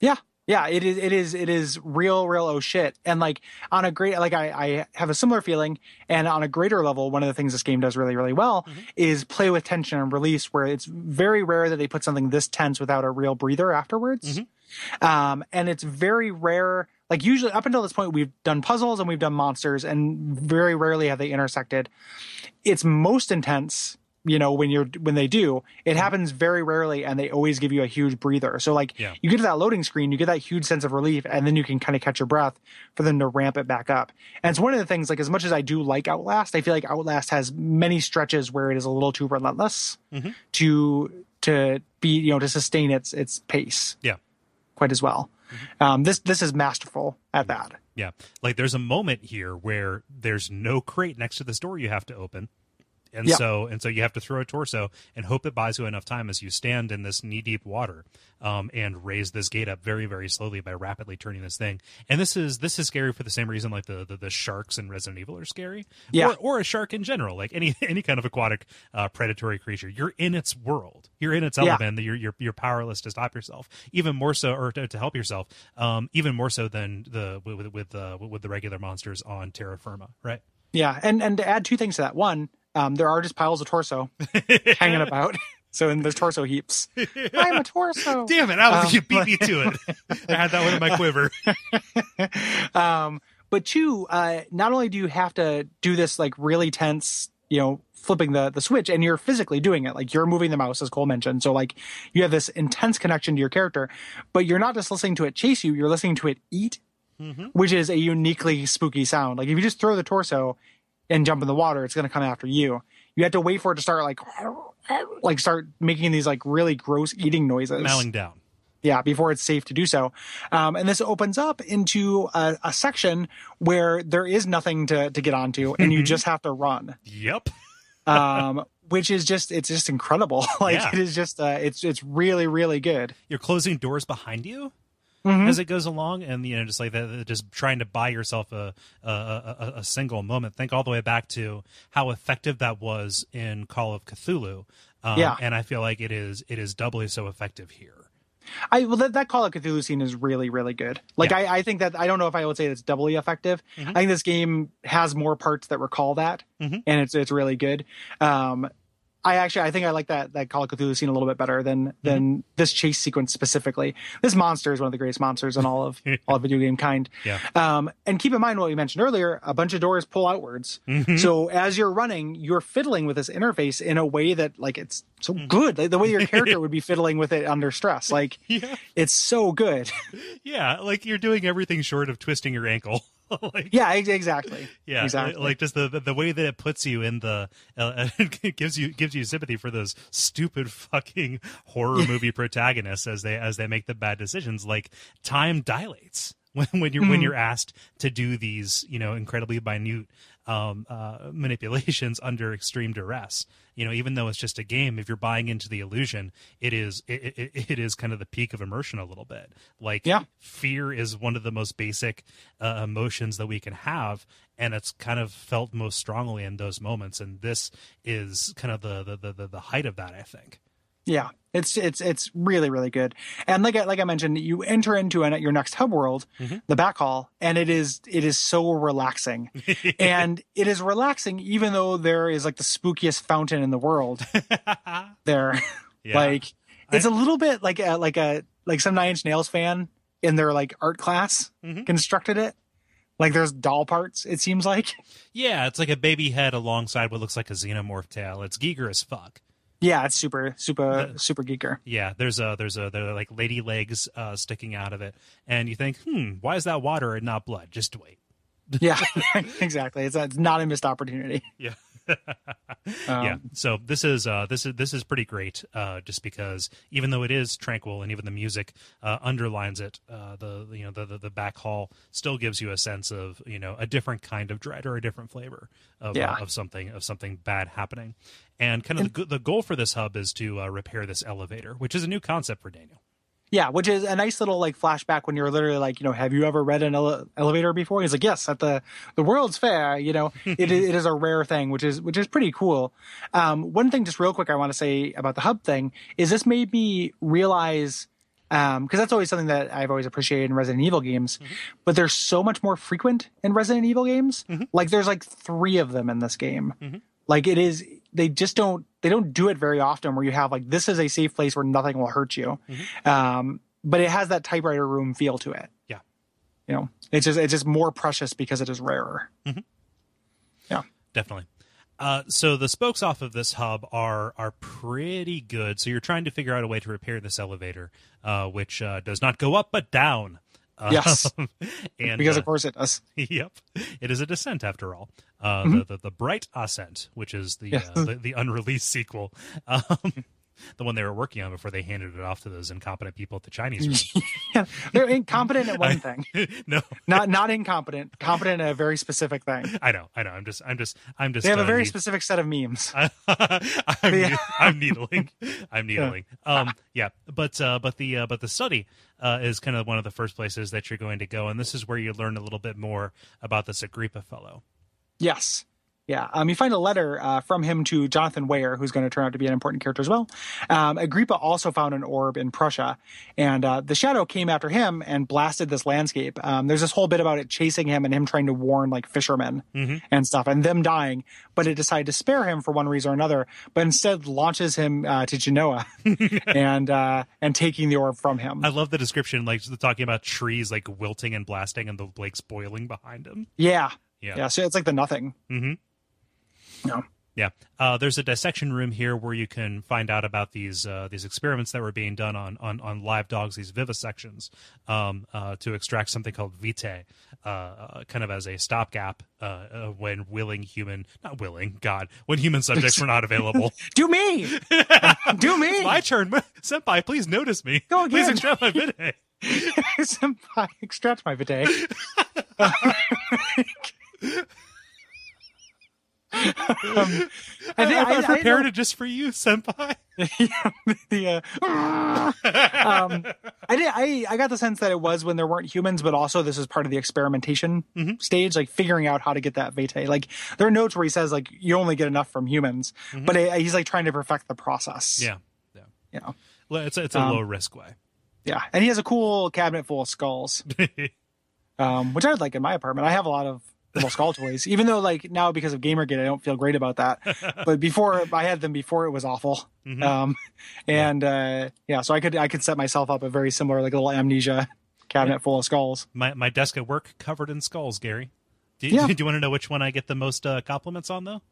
Yeah. Yeah, it is it is it is real, real oh shit. And like on a great like I, I have a similar feeling and on a greater level, one of the things this game does really, really well is play with tension and release where it's very rare that they put something this tense without a real breather afterwards. Um and it's very rare like usually up until this point we've done puzzles and we've done monsters and very rarely have they intersected. It's most intense you know when you're when they do it mm-hmm. happens very rarely and they always give you a huge breather so like Yeah. you get to that loading screen you get that huge sense of relief and then you can kind of catch your breath for them to ramp it back up and it's one of the things like as much as i do like outlast i feel like outlast has many stretches where it is a little too relentless mm-hmm. to to be you know to sustain its its pace Yeah. quite as well mm-hmm. um this this is masterful at that Yeah. Like there's a moment here where there's no crate next to this door you have to open. And Yeah. so and so you have to throw a torso and hope it buys you enough time as you stand in this knee deep water um, and raise this gate up very very slowly by rapidly turning this thing. And this is this is scary for the same reason like the the, the sharks in Resident Evil are scary. Yeah. Or, or a shark in general, like any <laughs> any kind of aquatic uh, predatory creature. You're in its world. You're in its Yeah. element. You're you're you're powerless to stop yourself. Even more so, or to, to help yourself. Um, even more so than the with with uh, with the regular monsters on terra firma, right? yeah and and to add two things to that one um there are just piles of torso <laughs> hanging about <laughs> so in there's torso heaps <laughs> i'm a torso Damn it! I was Um, you beat me to it. I had that one in my quiver. um, but two, uh, not only do you have to do this like really tense, you know, flipping the the switch, and you're physically doing it, like you're moving the mouse, as Kole mentioned. So like you have this intense connection to your character, but you're not just listening to it chase you; you're listening to it eat, which is a uniquely spooky sound. Like if you just throw the torso and jump in the water, it's going to come after you. You have to wait for it to start like like start making these like really gross eating noises Mowing down. yeah before it's safe to do so um, and this opens up into a, a section where there is nothing to, to get onto and you just have to run Yep. <laughs> um, which is just it's just incredible <laughs> like Yeah. it is just uh, it's it's really really good You're closing doors behind you. Mm-hmm. As it goes along, and you know, just like that, just trying to buy yourself a a, a a single moment. Think all the way back to how effective that was in Call of Cthulhu. Um, Yeah. and I feel like it is it is doubly so effective here. I well that, that Call of Cthulhu scene is really really good. Like Yeah. Mm-hmm. I, I think that I don't know if I would say it's doubly effective. I think this game has more parts that recall that, Mhm. and it's it's really good. Um, I actually I think I like that that Call of Cthulhu scene a little bit better than than Mm-hmm. this chase sequence specifically. This monster is one of the greatest monsters in all of <laughs> all of video game kind. Yeah. Um, and keep in mind what we mentioned earlier: a bunch of doors pull outwards. Mm-hmm. So as you're running, you're fiddling with this interface in a way that like it's so good. Like the way your character <laughs> would be fiddling with it under stress. Like <laughs> Yeah. it's so good. Yeah, like you're doing everything short of twisting your ankle. <laughs> like, yeah, exactly. yeah, exactly. like just the, the the way that it puts you in the uh, <laughs> it gives you gives you sympathy for those stupid fucking horror movie protagonists as they as they make the bad decisions. Like time dilates <laughs> when when you're Mm-hmm. when you're asked to do these you know incredibly minute um, uh, manipulations <laughs> under extreme duress. You know, even though it's just a game, if you're buying into the illusion, it is it, it, it is kind of the peak of immersion a little bit. Like Yeah. fear is one of the most basic uh, emotions that we can have and it's kind of felt most strongly in those moments and this is kind of the the the, the height of that i think Yeah, it's it's it's really really good. And like I, like I mentioned, you enter into an, your next hub world, the back hall, and it is it is so relaxing, <laughs> and it is relaxing even though there is like the spookiest fountain in the world <laughs> there. <laughs> Yeah. Like it's a little bit like a like a like some Nine Inch Nails fan in their like art class Mhm. constructed it. Like there's doll parts. It seems like. yeah it's like a baby head alongside what looks like a xenomorph tail it's Giger as fuck Yeah, it's super super super geeker. yeah there's a there's a there like lady legs uh sticking out of it and you think hmm why is that water and not blood just wait Yeah, <laughs> <laughs> exactly. It's, it's not a missed opportunity. yeah Um, yeah. So this is uh, this is this is pretty great. Uh, just because even though it is tranquil and even the music uh, underlines it, uh, the you know the, the the back hall still gives you a sense of you know a different kind of dread or a different flavor of Yeah. uh, of something of something bad happening. And kind of the, the goal for this hub is to uh, repair this elevator, which is a new concept for Daniel. Yeah, which is a nice little like flashback when you're literally like, you know, have you ever read an ele- elevator before? He's like, yes, at the the World's Fair. You know, <laughs> it, it is a rare thing, which is which is pretty cool. Um, one thing, just real quick, I want to say about the hub thing is this made me realize um, because that's always something that I've always appreciated in Resident Evil games, mm-hmm. but they're so much more frequent in Resident Evil games. Mm-hmm. Like there's like three of them in this game. Mm-hmm. Like it is, they just don't they don't do it very often. Where you have like this is a safe place where nothing will hurt you, um, but it has that typewriter room feel to it. Yeah. You know, it's just it's just more precious because it is rarer. Yeah. Definitely. Uh, so the spokes off of this hub are are pretty good. So you're trying to figure out a way to repair this elevator, uh, which uh, does not go up but down. Yes. <laughs> and because uh, of course it does. <laughs> yep, it is a descent after all. Uh, Mm-hmm. the, the the bright ascent, which is the Yeah. uh, the, the unreleased sequel, um, <laughs> the one they were working on before they handed it off to those incompetent people at the Chinese <laughs> yeah, <laughs> they're incompetent at one thing, no, not not incompetent, competent at a very specific thing. I know, I know. I'm just, I'm just, I'm just. They have uh, a very need- specific set of memes. I'm, Yeah. I'm needling. I'm needling. Um, yeah, but uh, but the uh, but the study uh, is kind of one of the first places that you're going to go, and this is where you learn a little bit more about this Agrippa fellow. Yes. Yeah. Um, you find a letter uh, from him to Jonathan Weyer, who's going to turn out to be an important character as well. Um, Agrippa also found an orb in Prussia, and uh, the shadow came after him and blasted this landscape. Um, there's this whole bit about it chasing him and him trying to warn like fishermen and stuff, and them dying. But it decided to spare him for one reason or another, but instead launches him uh, to Genoa <laughs> and uh, and taking the orb from him. I love the description, like talking about trees like wilting and blasting, and the lakes boiling behind him. yeah. Yeah. Yeah. So it's like the nothing. Mm-hmm. No. Yeah, uh, there's a dissection room here where you can find out about these uh, these experiments that were being done on on, on live dogs, these vivisections, um, uh, to extract something called vitae, uh, uh, kind of as a stopgap uh, uh, when willing human, not willing, God, when human subjects were not available. <laughs> Do me. <laughs> Do me. My turn, <laughs> senpai. Please notice me. Go Please again. extract my vitae. Senpai, extract my bidet. Um, I I, think have I, I prepared know- it just for you, senpai. yeah, <laughs> the, uh, <laughs> um, I did. I I got the sense that it was when there weren't humans, but also this is part of the experimentation Mm-hmm. stage, like figuring out how to get that vitae. Like there are notes where he says like you only get enough from humans, but uh he's like trying to perfect the process. Mm-hmm. Yeah, yeah. you know. Well, It's a, it's a Um, low risk way. Yeah, and he has a cool cabinet full of skulls. <laughs> um, which I would like in my apartment. I have a lot of skull toys, even though like now because of Gamergate, I don't feel great about that. <laughs> But before I had them before it was awful. Mhm. Um, and uh, yeah, so I could I could set myself up a very similar like a little amnesia cabinet full of skulls. My my desk at work covered in skulls, Gary. Do, Yeah. <laughs> do you want to know which one I get the most uh, compliments on, though?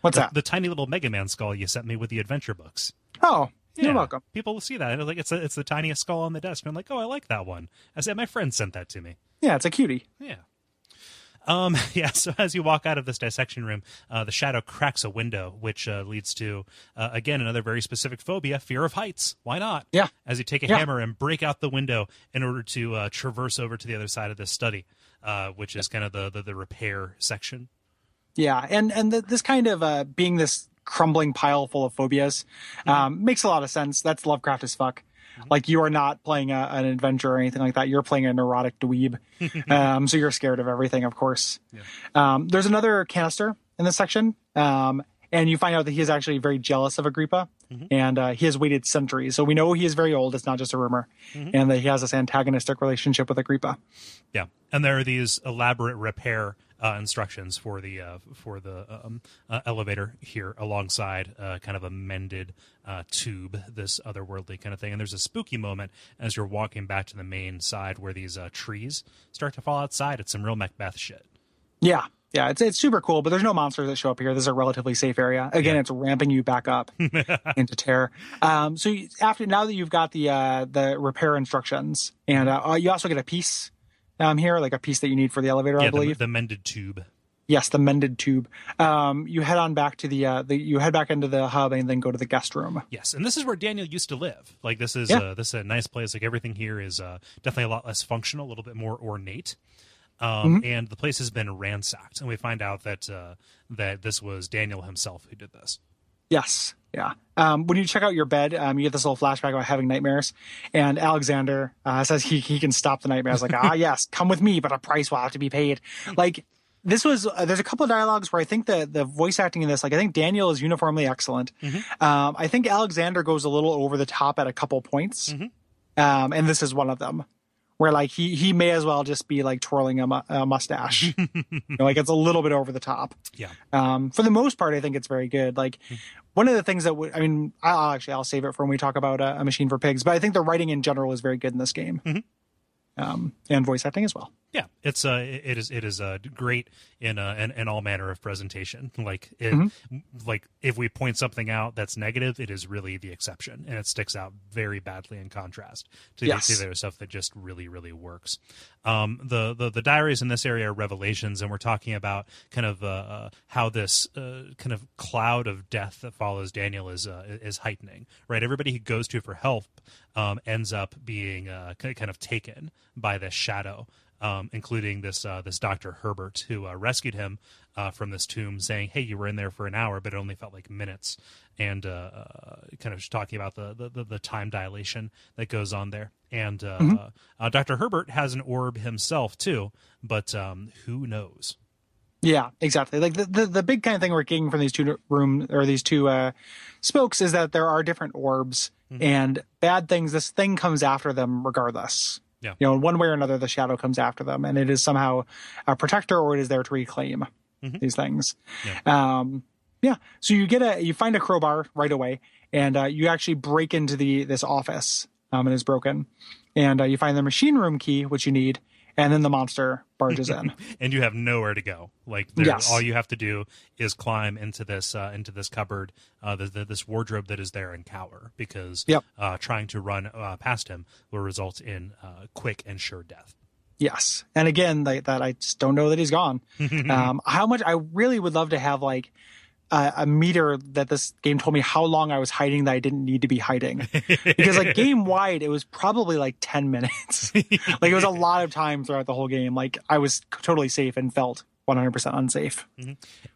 What's The, that? the tiny little Mega Man skull you sent me with the adventure books. Oh, you're welcome. People will see that and like it's a, it's the tiniest skull on the desk. And I'm like, oh, I like that one. I said my friend sent that to me. Yeah, it's a cutie. Yeah. Um, <laughs> yeah, so as you walk out of this dissection room, uh, the shadow cracks a window, which uh, leads to, uh, again, another very specific phobia fear of heights. Why not? Yeah. As you take a Yeah. hammer and break out the window in order to uh, traverse over to the other side of this study, uh, which is kind of the, the, the repair section. Yeah, and and th this kind of uh, being this crumbling pile full of phobias um, makes a lot of sense. That's Lovecraft as fuck. Like you are not playing a, an adventure or anything like that. You're playing a neurotic dweeb, <laughs> um, so you're scared of everything, of course. Um, there's another canister in this section, um, and you find out that he is actually very jealous of Agrippa, and uh, he has waited centuries. So we know he is very old. It's not just a rumor, and that he has this antagonistic relationship with Agrippa. Yeah, and there are these elaborate repair uh, instructions for the uh, for the um, uh, elevator here, alongside uh, kind of a mended uh, tube, this otherworldly kind of thing. And there's a spooky moment as you're walking back to the main side where these uh, trees start to fall outside. It's some real Macbeth shit. Yeah. Yeah, it's it's super cool, but there's no monsters that show up here. This is a relatively safe area. Again, it's ramping you back up <laughs> into terror. Um, so you, after now that you've got the uh, the repair instructions, and uh, you also get a piece um, here, like a piece that you need for the elevator, I yeah, the, believe. the mended tube. Yes, the mended tube. Um, you head on back to the, uh, the you head back into the hub and then go to the guest room. Yes, and this is where Daniel used to live. Like this is Yeah. uh, this is a nice place. Like everything here is uh, definitely a lot less functional, a little bit more ornate. Um, And the place has been ransacked, and we find out that uh, that this was Daniel himself who did this. Yes. Yeah. Um, when you check out your bed, um, you get this little flashback about having nightmares, and Alexander uh, says he he can stop the nightmares. Like, ah, <laughs> yes, come with me, but a price will have to be paid. Like, this was uh, there's a couple of dialogues where I think the the voice acting in this, like, I think Daniel is uniformly excellent. Um, I think Alexander goes a little over the top at a couple points, um, and this is one of them. Where like he he may as well just be like twirling a, mu- a mustache, You <laughs> know, like it's a little bit over the top Yeah, um, for the most part, I think it's very good. Like one of the things that would, I mean, I'll actually, I'll save it for when we talk about uh, a machine for pigs, but I think the writing in general is very good in this game. Um, and voice acting as well. Yeah. It's uh, it is it is uh, great in uh, in, in all manner of presentation. <laughs> Like it, like if we point something out that's negative, it is really the exception, and it sticks out very badly in contrast to Yes. the, other stuff that just really really works. Um, the, the the diaries in this area are revelations, and we're talking about kind of uh, uh, how this uh, kind of cloud of death that follows Daniel is uh, is heightening. Right, everybody he goes to for help um, ends up being uh, kind of taken by this shadow. Um, including this uh, this Doctor Herbert who uh, rescued him uh, from this tomb, saying, "Hey, you were in there for an hour, but it only felt like minutes," and uh, uh, kind of talking about the, the- the time dilation that goes on there. And uh, uh, Doctor Herbert has an orb himself too, but um, who knows? Yeah, exactly. Like the, the, the big kind of thing we're getting from these two room or these two, uh, spokes is that there are different orbs and bad things. This thing comes after them regardless. Yeah. You know, in one way or another, the shadow comes after them and it is somehow a protector or it is there to reclaim these things. Um, yeah. So you get a, you find a crowbar right away and, uh, you actually break into the, this office, um, and it's broken and, uh, you find the machine room key, which you need. And then the monster barges in. <laughs> and you have nowhere to go. Like Yes. all you have to do is climb into this uh, into this cupboard, uh, the, the, this wardrobe that is there, and cower because Yep. uh, trying to run uh, past him will result in uh, quick and sure death. Yes, and again, like that, I just don't know that he's gone. <laughs> um, how much I really would love to have like a, a meter that this game told me how long I was hiding that I didn't need to be hiding, <laughs> because like game wide, it was probably like ten minutes. <laughs> like it was a lot of time throughout the whole game. Like I was totally safe and felt 100% unsafe,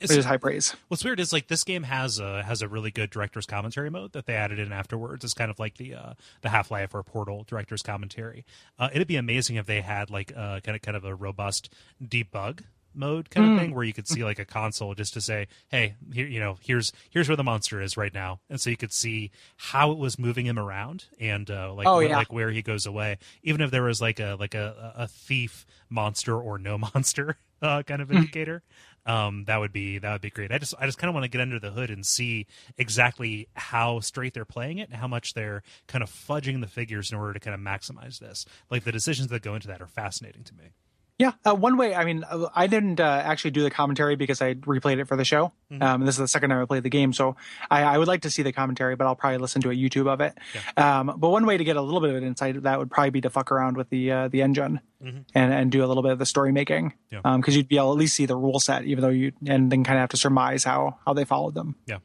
which is high praise. What's weird is like this game has a has a really good director's commentary mode that they added in afterwards. It's kind of like the uh, the Half Life or Portal director's commentary. Uh, it'd be amazing if they had like uh, kind of kind of a robust debug mode kind of thing where you could see like a console just to say hey here you know here's here's where the monster is right now. And so you could see how it was moving him around and uh like Oh, where, yeah. like where he goes away even if there was like a like a a thief monster or no <laughs> monster uh kind of indicator um that would be that would be great. I just i just kind of want to get under the hood and see exactly how straight they're playing it and how much they're kind of fudging the figures in order to kind of maximize this. Like the decisions that go into that are fascinating to me Yeah, uh, one way. I mean, uh, I didn't uh, actually do the commentary because I replayed it for the show. Um, this is the second time I played the game, so I, I would like to see the commentary, but I'll probably listen to a YouTube of it. Um, but one way to get a little bit of an insight of that would probably be to fuck around with the uh, the engine and and do a little bit of the story making, Yeah. because you'd be able to at least see the rule set, even though you and then kind of have to surmise how how they followed them. Yeah.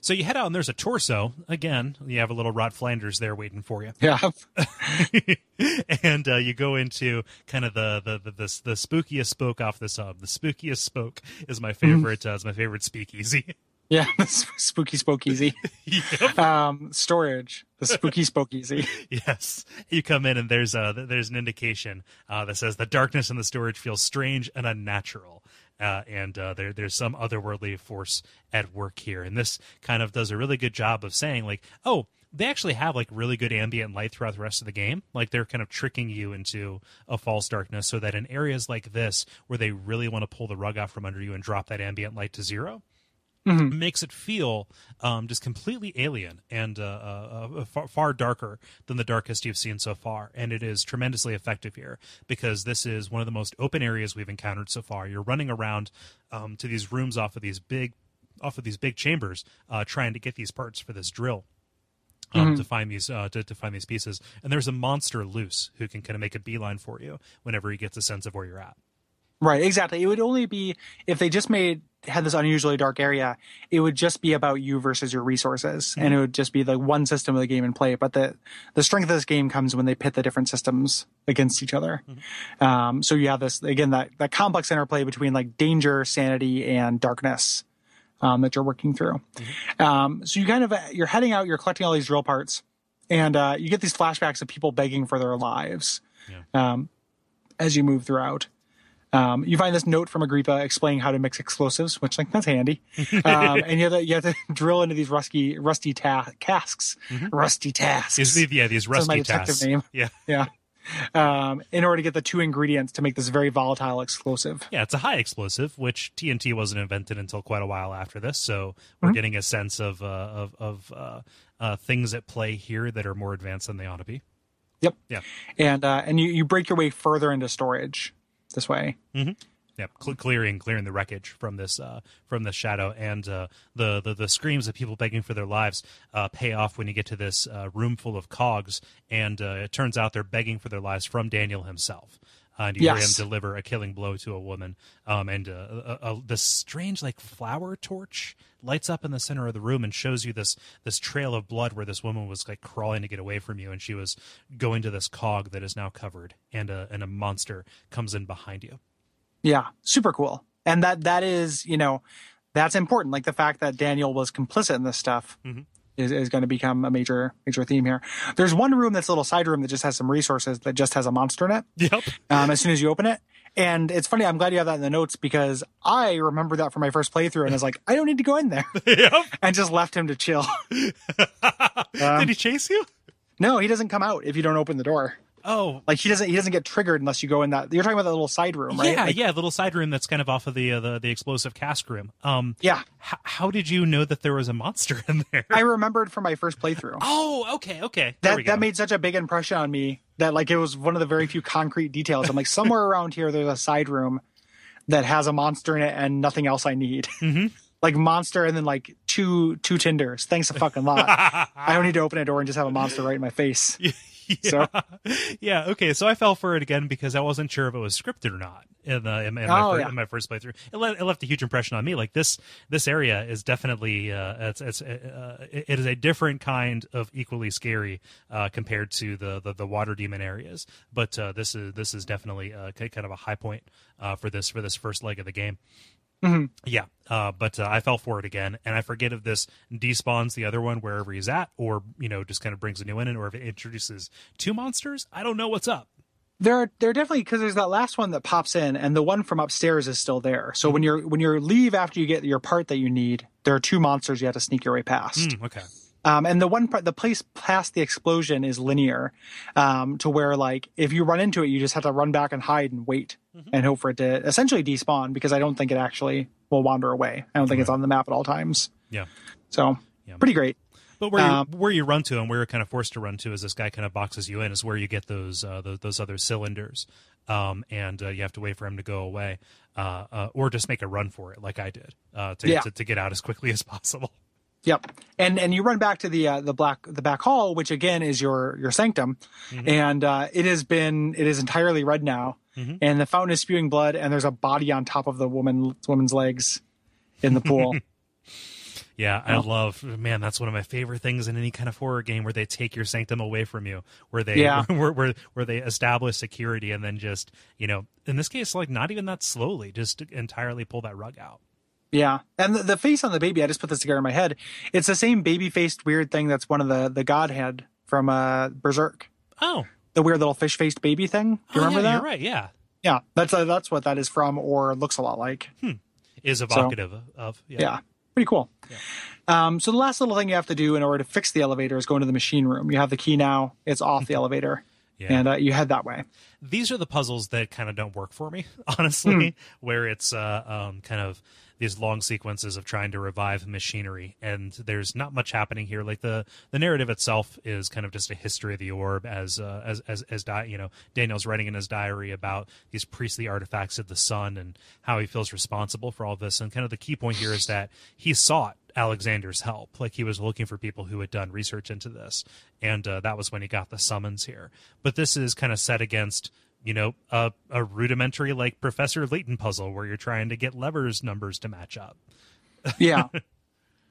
So you head out and there's a torso again. You have a little Rot Flanders there waiting for you, Yeah, <laughs> and uh, you go into kind of the the the, the, the spookiest spoke off this hub. The spookiest spoke is my favorite. Uh, is my favorite speakeasy. <laughs> yeah, <laughs> spooky spokeasy. Um, storage, the spooky spokeasy. yes, you come in and there's a there's an indication uh, that says the darkness in the storage feels strange and unnatural. Uh, and uh, there, there's some otherworldly force at work here, and this kind of does a really good job of saying, like, oh, they actually have like really good ambient light throughout the rest of the game. Like they're kind of tricking you into a false darkness, so that in areas like this, where they really want to pull the rug out from under you and drop that ambient light to 0 makes it feel um, just completely alien and uh, uh, uh, far, far darker than the darkest you've seen so far. And it is tremendously effective here because this is one of the most open areas we've encountered so far. You're running around um, to these rooms off of these big, off of these big chambers, uh, trying to get these parts for this drill. Um, To find these uh, to, to find these pieces, and there's a monster loose who can kind of make a beeline for you whenever he gets a sense of where you're at. Right, exactly. It would only be if they just made had this unusually dark area, it would just be about you versus your resources, and it would just be the one system of the game in play. But the the strength of this game comes when they pit the different systems against each other. Um, so you have this again that that complex interplay between like danger, sanity, and darkness um, that you're working through. Um, so you kind of you're heading out, you're collecting all these drill parts, and uh, you get these flashbacks of people begging for their lives um, as you move throughout. Um, you find this note from Agrippa explaining how to mix explosives, which like that's handy. <laughs> Um, and you have to you have to <laughs> drill into these rusty rusty ta- casks, rusty tasks. These, yeah, these my rusty detective tasks. name. Yeah. <laughs> Yeah. Um, in order to get the two ingredients to make this very volatile explosive. Yeah, it's a high explosive, which TNT wasn't invented until quite a while after this. So Mm-hmm. we're getting a sense of uh, of, of uh, uh, things at play here that are more advanced than they ought to be. Yep. Yeah. And uh, and you, you break your way further into storage this way. Yeah, cl- clearing clearing the wreckage from this uh, from the shadow, and uh, the, the the screams of people begging for their lives uh, pay off when you get to this uh, room full of cogs, and uh, it turns out they're begging for their lives from Daniel himself. And you hear him deliver a killing blow to a woman, um, and uh, a, a, this strange like flower torch lights up in the center of the room and shows you this this trail of blood where this woman was like crawling to get away from you, and she was going to this cog that is now covered, and a and a monster comes in behind you. Yeah, super cool. And that that is, you know, that's important. Like the fact that Daniel was complicit in this stuff is, is going to become a major major theme here. There's one room that's a little side room that just has some resources that just has a monster in it. Yep. Um, as soon as you open it. And it's funny, I'm glad you have that in the notes because I remember that from my first playthrough and I was like, I don't need to go in there. <laughs> yep. and just left him to chill. <laughs> Did he chase you? no, he doesn't come out if you don't open the door. Oh, Like he doesn't he doesn't get triggered unless you go in that you're talking about that little side room, right? yeah, Like, yeah, little side room that's kind of off of the uh, the the explosive cask room. Um, yeah. h- how did you know that there was a monster in there? I remembered from my first playthrough. <laughs> oh, okay, okay. There that that made such a big impression on me that like it was one of the very few concrete details. I'm like somewhere <laughs> around here there's a side room that has a monster in it and nothing else I need. Mm-hmm. <laughs> like monster and then like two two tinders. Thanks a fucking lot. I don't need to open a door and just have a monster right in my face. <laughs> yeah. So- yeah, okay. So I fell for it again because I wasn't sure if it was scripted or not in, the, in, in, my, Oh, fir- yeah. in my first playthrough. It, le- it left a huge impression on me. Like this, this area is definitely uh, it's, it's uh, it it is a different kind of equally scary uh, compared to the, the, the water demon areas. But uh, this is this is definitely uh, kind of a high point uh, for this for this first leg of the game. Yeah, uh, but uh, I fell for it again, and I forget if this despawns the other one wherever he's at, or you know, just kind of brings a new one in, or if it introduces two monsters. I don't know what's up. There are there are definitely because there's that last one that pops in and the one from upstairs is still there. So when you're when you leave after you get your part that you need, there are two monsters you have to sneak your way past. Hmm, okay, Um, and the one part, the place past the explosion is linear, um, to where like if you run into it, you just have to run back and hide and wait and hope for it to essentially despawn because I don't think it actually will wander away. I don't think it's on the map at all times. yeah. So Yeah. pretty great. But where Um, you, where you run to and where you're kind of forced to run to is this guy kind of boxes you in is where you get those uh, those, those other cylinders, um, and uh, you have to wait for him to go away, uh, uh, or just make a run for it like I did uh, to, Yeah. to to get out as quickly as possible. Yep. And and you run back to the uh, the black the back hall, which again is your your sanctum, and uh, it has been it is entirely red now, and the fountain is spewing blood, and there's a body on top of the woman woman's legs in the pool. <laughs> Yeah, I love man. That's one of my favorite things in any kind of horror game where they take your sanctum away from you, where they Yeah. <laughs> where, where where they establish security and then just you know in this case like not even that slowly, just entirely pull that rug out. Yeah, and the, the face on the baby, I just put this together in my head. It's the same baby faced weird thing that's one of the the godhead from uh, Berserk, Oh, the weird little fish faced baby thing. Do you oh, remember yeah, that? You're right. Yeah, Yeah, that's uh, that's what that is from, or looks a lot like. Hmm. is evocative of yeah. Yeah, pretty cool. Yeah. Um, so the last little thing you have to do in order to fix the elevator is go into the machine room. You have the key now; it's off the <laughs> elevator, Yeah. and uh, you head that way. these are the puzzles that kind of don't work for me, <laughs> honestly, Hmm. where it's uh, um, kind of these long sequences of trying to revive machinery, and there's not much happening here. Like the the narrative itself is kind of just a history of the orb, as uh, as as as di- you know, Daniel's writing in his diary about these priestly artifacts of the sun and how he feels responsible for all this. And kind of the key point here is that he sought Alexander's help. Like he was looking for people who had done research into this, and uh, that was when he got the summons here. But this is kind of set against you know, a, a rudimentary like Professor Layton puzzle where you're trying to get levers numbers to match up. <laughs> Yeah.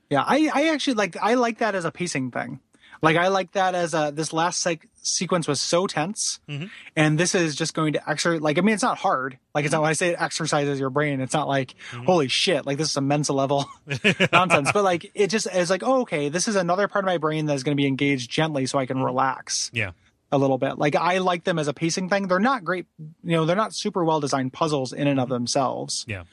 yeah. I, I actually like, I like that as a pacing thing. Like I like that as a, this last sequence was so tense Mhm. and this is just going to exercise, like, I mean, it's not hard. Like it's mm-hmm. not when I say it exercises your brain. It's not like, mm-hmm. holy shit, like this is a Mensa level <laughs> nonsense, but like, it just is like, oh, okay, this is another part of my brain that's going to be engaged gently so I can mm-hmm. relax Yeah. A little bit. Like I like them as a pacing thing. They're not great, you know, they're not super well designed puzzles in and of mm-hmm. themselves. Yeah.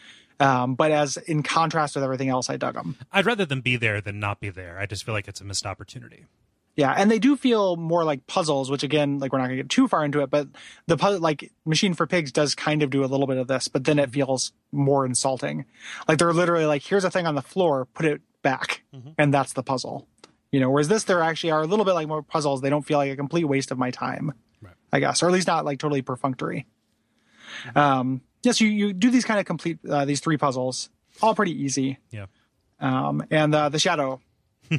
Um, but as in contrast with everything else, I dug them. I'd rather them be there than not be there. I just feel like it's a missed opportunity. Yeah, and they do feel more like puzzles, which again, like we're not gonna get too far into it, but the puzzle, like Machine for Pigs, does kind of do a little bit of this, but then it mm-hmm. feels more insulting. Like they're literally like, here's a thing on the floor, put it back, mm-hmm. and that's the puzzle. You know, whereas this, there actually are a little bit like more puzzles. They don't feel like a complete waste of my time, Right. I guess, or at least not like totally perfunctory. Um, yes, you you do these kind of complete uh, these three puzzles, all pretty easy. Yeah. Um, and uh, the shadow,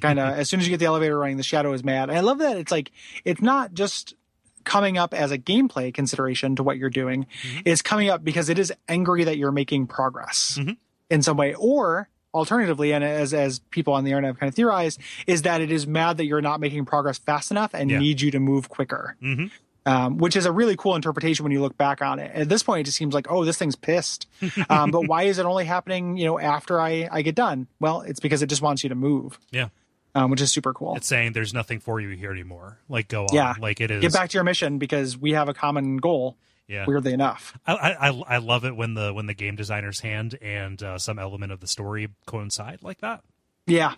kind of <laughs> as soon as you get the elevator running, the shadow is mad. And I love that it's like it's not just coming up as a gameplay consideration to what you're doing. It's coming up because it is angry that you're making progress Mhm. in some way, or alternatively, and as as people on the internet have kind of theorized, is that it is mad that you're not making progress fast enough and Yeah. needs you to move quicker. hmm Um, which is a really cool interpretation when you look back on it. At this point, it just seems like, oh, this thing's pissed. <laughs> Um, but why is it only happening, you know, after I, I get done? Well, it's because it just wants you to move, Yeah. um, which is super cool. It's saying there's nothing for you here anymore. Like go on. Yeah. Like it is. Get back to your mission because we have a common goal. Yeah. Weirdly enough, I, I I- I love it when the when the game designer's hand and uh, some element of the story coincide like that. yeah,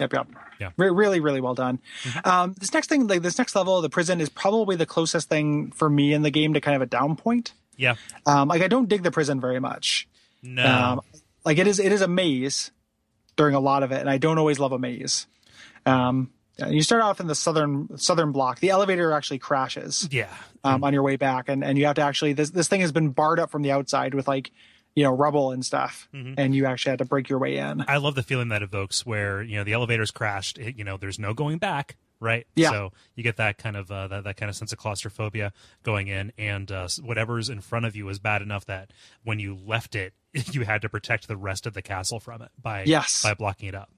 yep, yep, Yeah. Re- really, really well done. Um, this next thing, like this next level, the prison is probably the closest thing for me in the game to kind of a down point. Yeah. Um, like I don't dig the prison very much. No. Um, like it is, it is a maze during a lot of it, and I don't always love a maze. Um, you start off in the southern southern block. The elevator actually crashes yeah. um, on your way back, and, and you have to actually this this thing has been barred up from the outside with like you know rubble and stuff, and you actually had to break your way in. I love the feeling that evokes where you know the elevator's crashed. It, you know, there's no going back, right? Yeah. So you get that kind of uh, that that kind of sense of claustrophobia going in, and uh, whatever's in front of you is bad enough that when you left it, <laughs> you had to protect the rest of the castle from it by Yes. by blocking it up.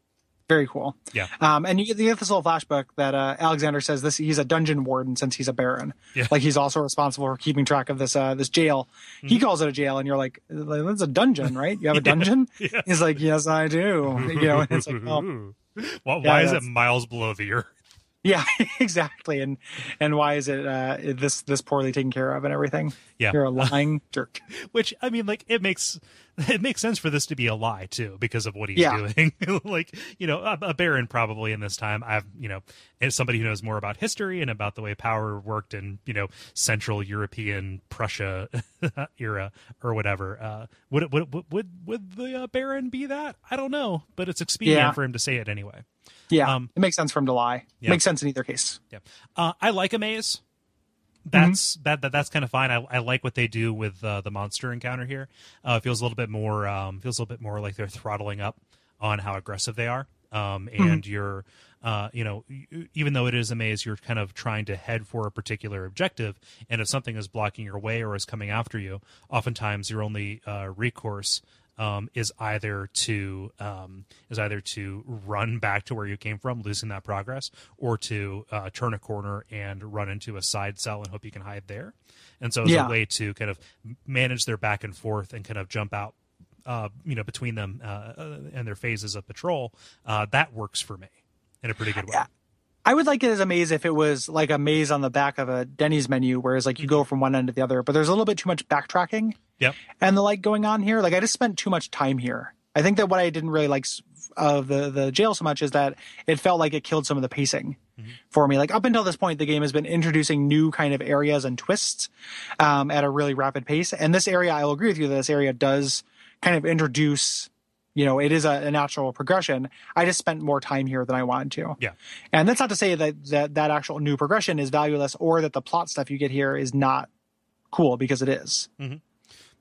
Very cool. Yeah. Um, and you get, you get this little flashback that uh, Alexander says this he's a dungeon warden since he's a baron. Yeah. Like he's also responsible for keeping track of this uh, this jail. He Mm-hmm. calls it a jail, and you're like, "That's a dungeon, right? You have a <laughs> dungeon?" <laughs> Yeah. He's like, "Yes, I do." <laughs> You know, and it's like, "Oh, Why, Yeah, why is it miles below the earth? yeah, exactly." And and why is it uh, this this poorly taken care of and everything? Yeah. You're a lying jerk. Which I mean, like it makes <laughs> it makes sense for this to be a lie too, because of what he's Yeah. doing. <laughs> like you know, a, a baron probably in this time. I've you know, as somebody who knows more about history and about the way power worked in you know Central European Prussia <laughs> era or whatever. Uh, would it would would would, would the uh, baron be that? I don't know, but it's expedient Yeah. for him to say it anyway. Yeah, Um, it makes sense for him to lie. yeah. Makes sense in either case. Yeah, uh, I like a maze. That's Mm-hmm. that, that that's kind of fine. I, I like what they do with uh, the monster encounter here. Uh, it feels a little bit more um, feels a little bit more like they're throttling up on how aggressive they are. Um, Mm-hmm. and you're uh, you know even though it is a maze, you're kind of trying to head for a particular objective. And if something is blocking your way or is coming after you, oftentimes your only uh, recourse um, is either to um, is either to run back to where you came from, losing that progress, or to uh, turn a corner and run into a side cell and hope you can hide there. And so, as Yeah. a way to kind of manage their back and forth and kind of jump out, uh, you know, between them uh, uh, and their phases of patrol, uh, that works for me in a pretty good way. I would like it as a maze if it was like a maze on the back of a Denny's menu, whereas like you go from one end to the other. But there's a little bit too much backtracking Yep. and the like going on here. Like I just spent too much time here. I think that what I didn't really like of the the jail so much is that it felt like it killed some of the pacing for me. Like up until this point, the game has been introducing new kind of areas and twists um, at a really rapid pace. And this area, I will agree with you, that this area does kind of introduce. You know, it is a, a natural progression. I just spent more time here than I wanted to. Yeah. And that's not to say that, that that actual new progression is valueless or that the plot stuff you get here is not cool because it is.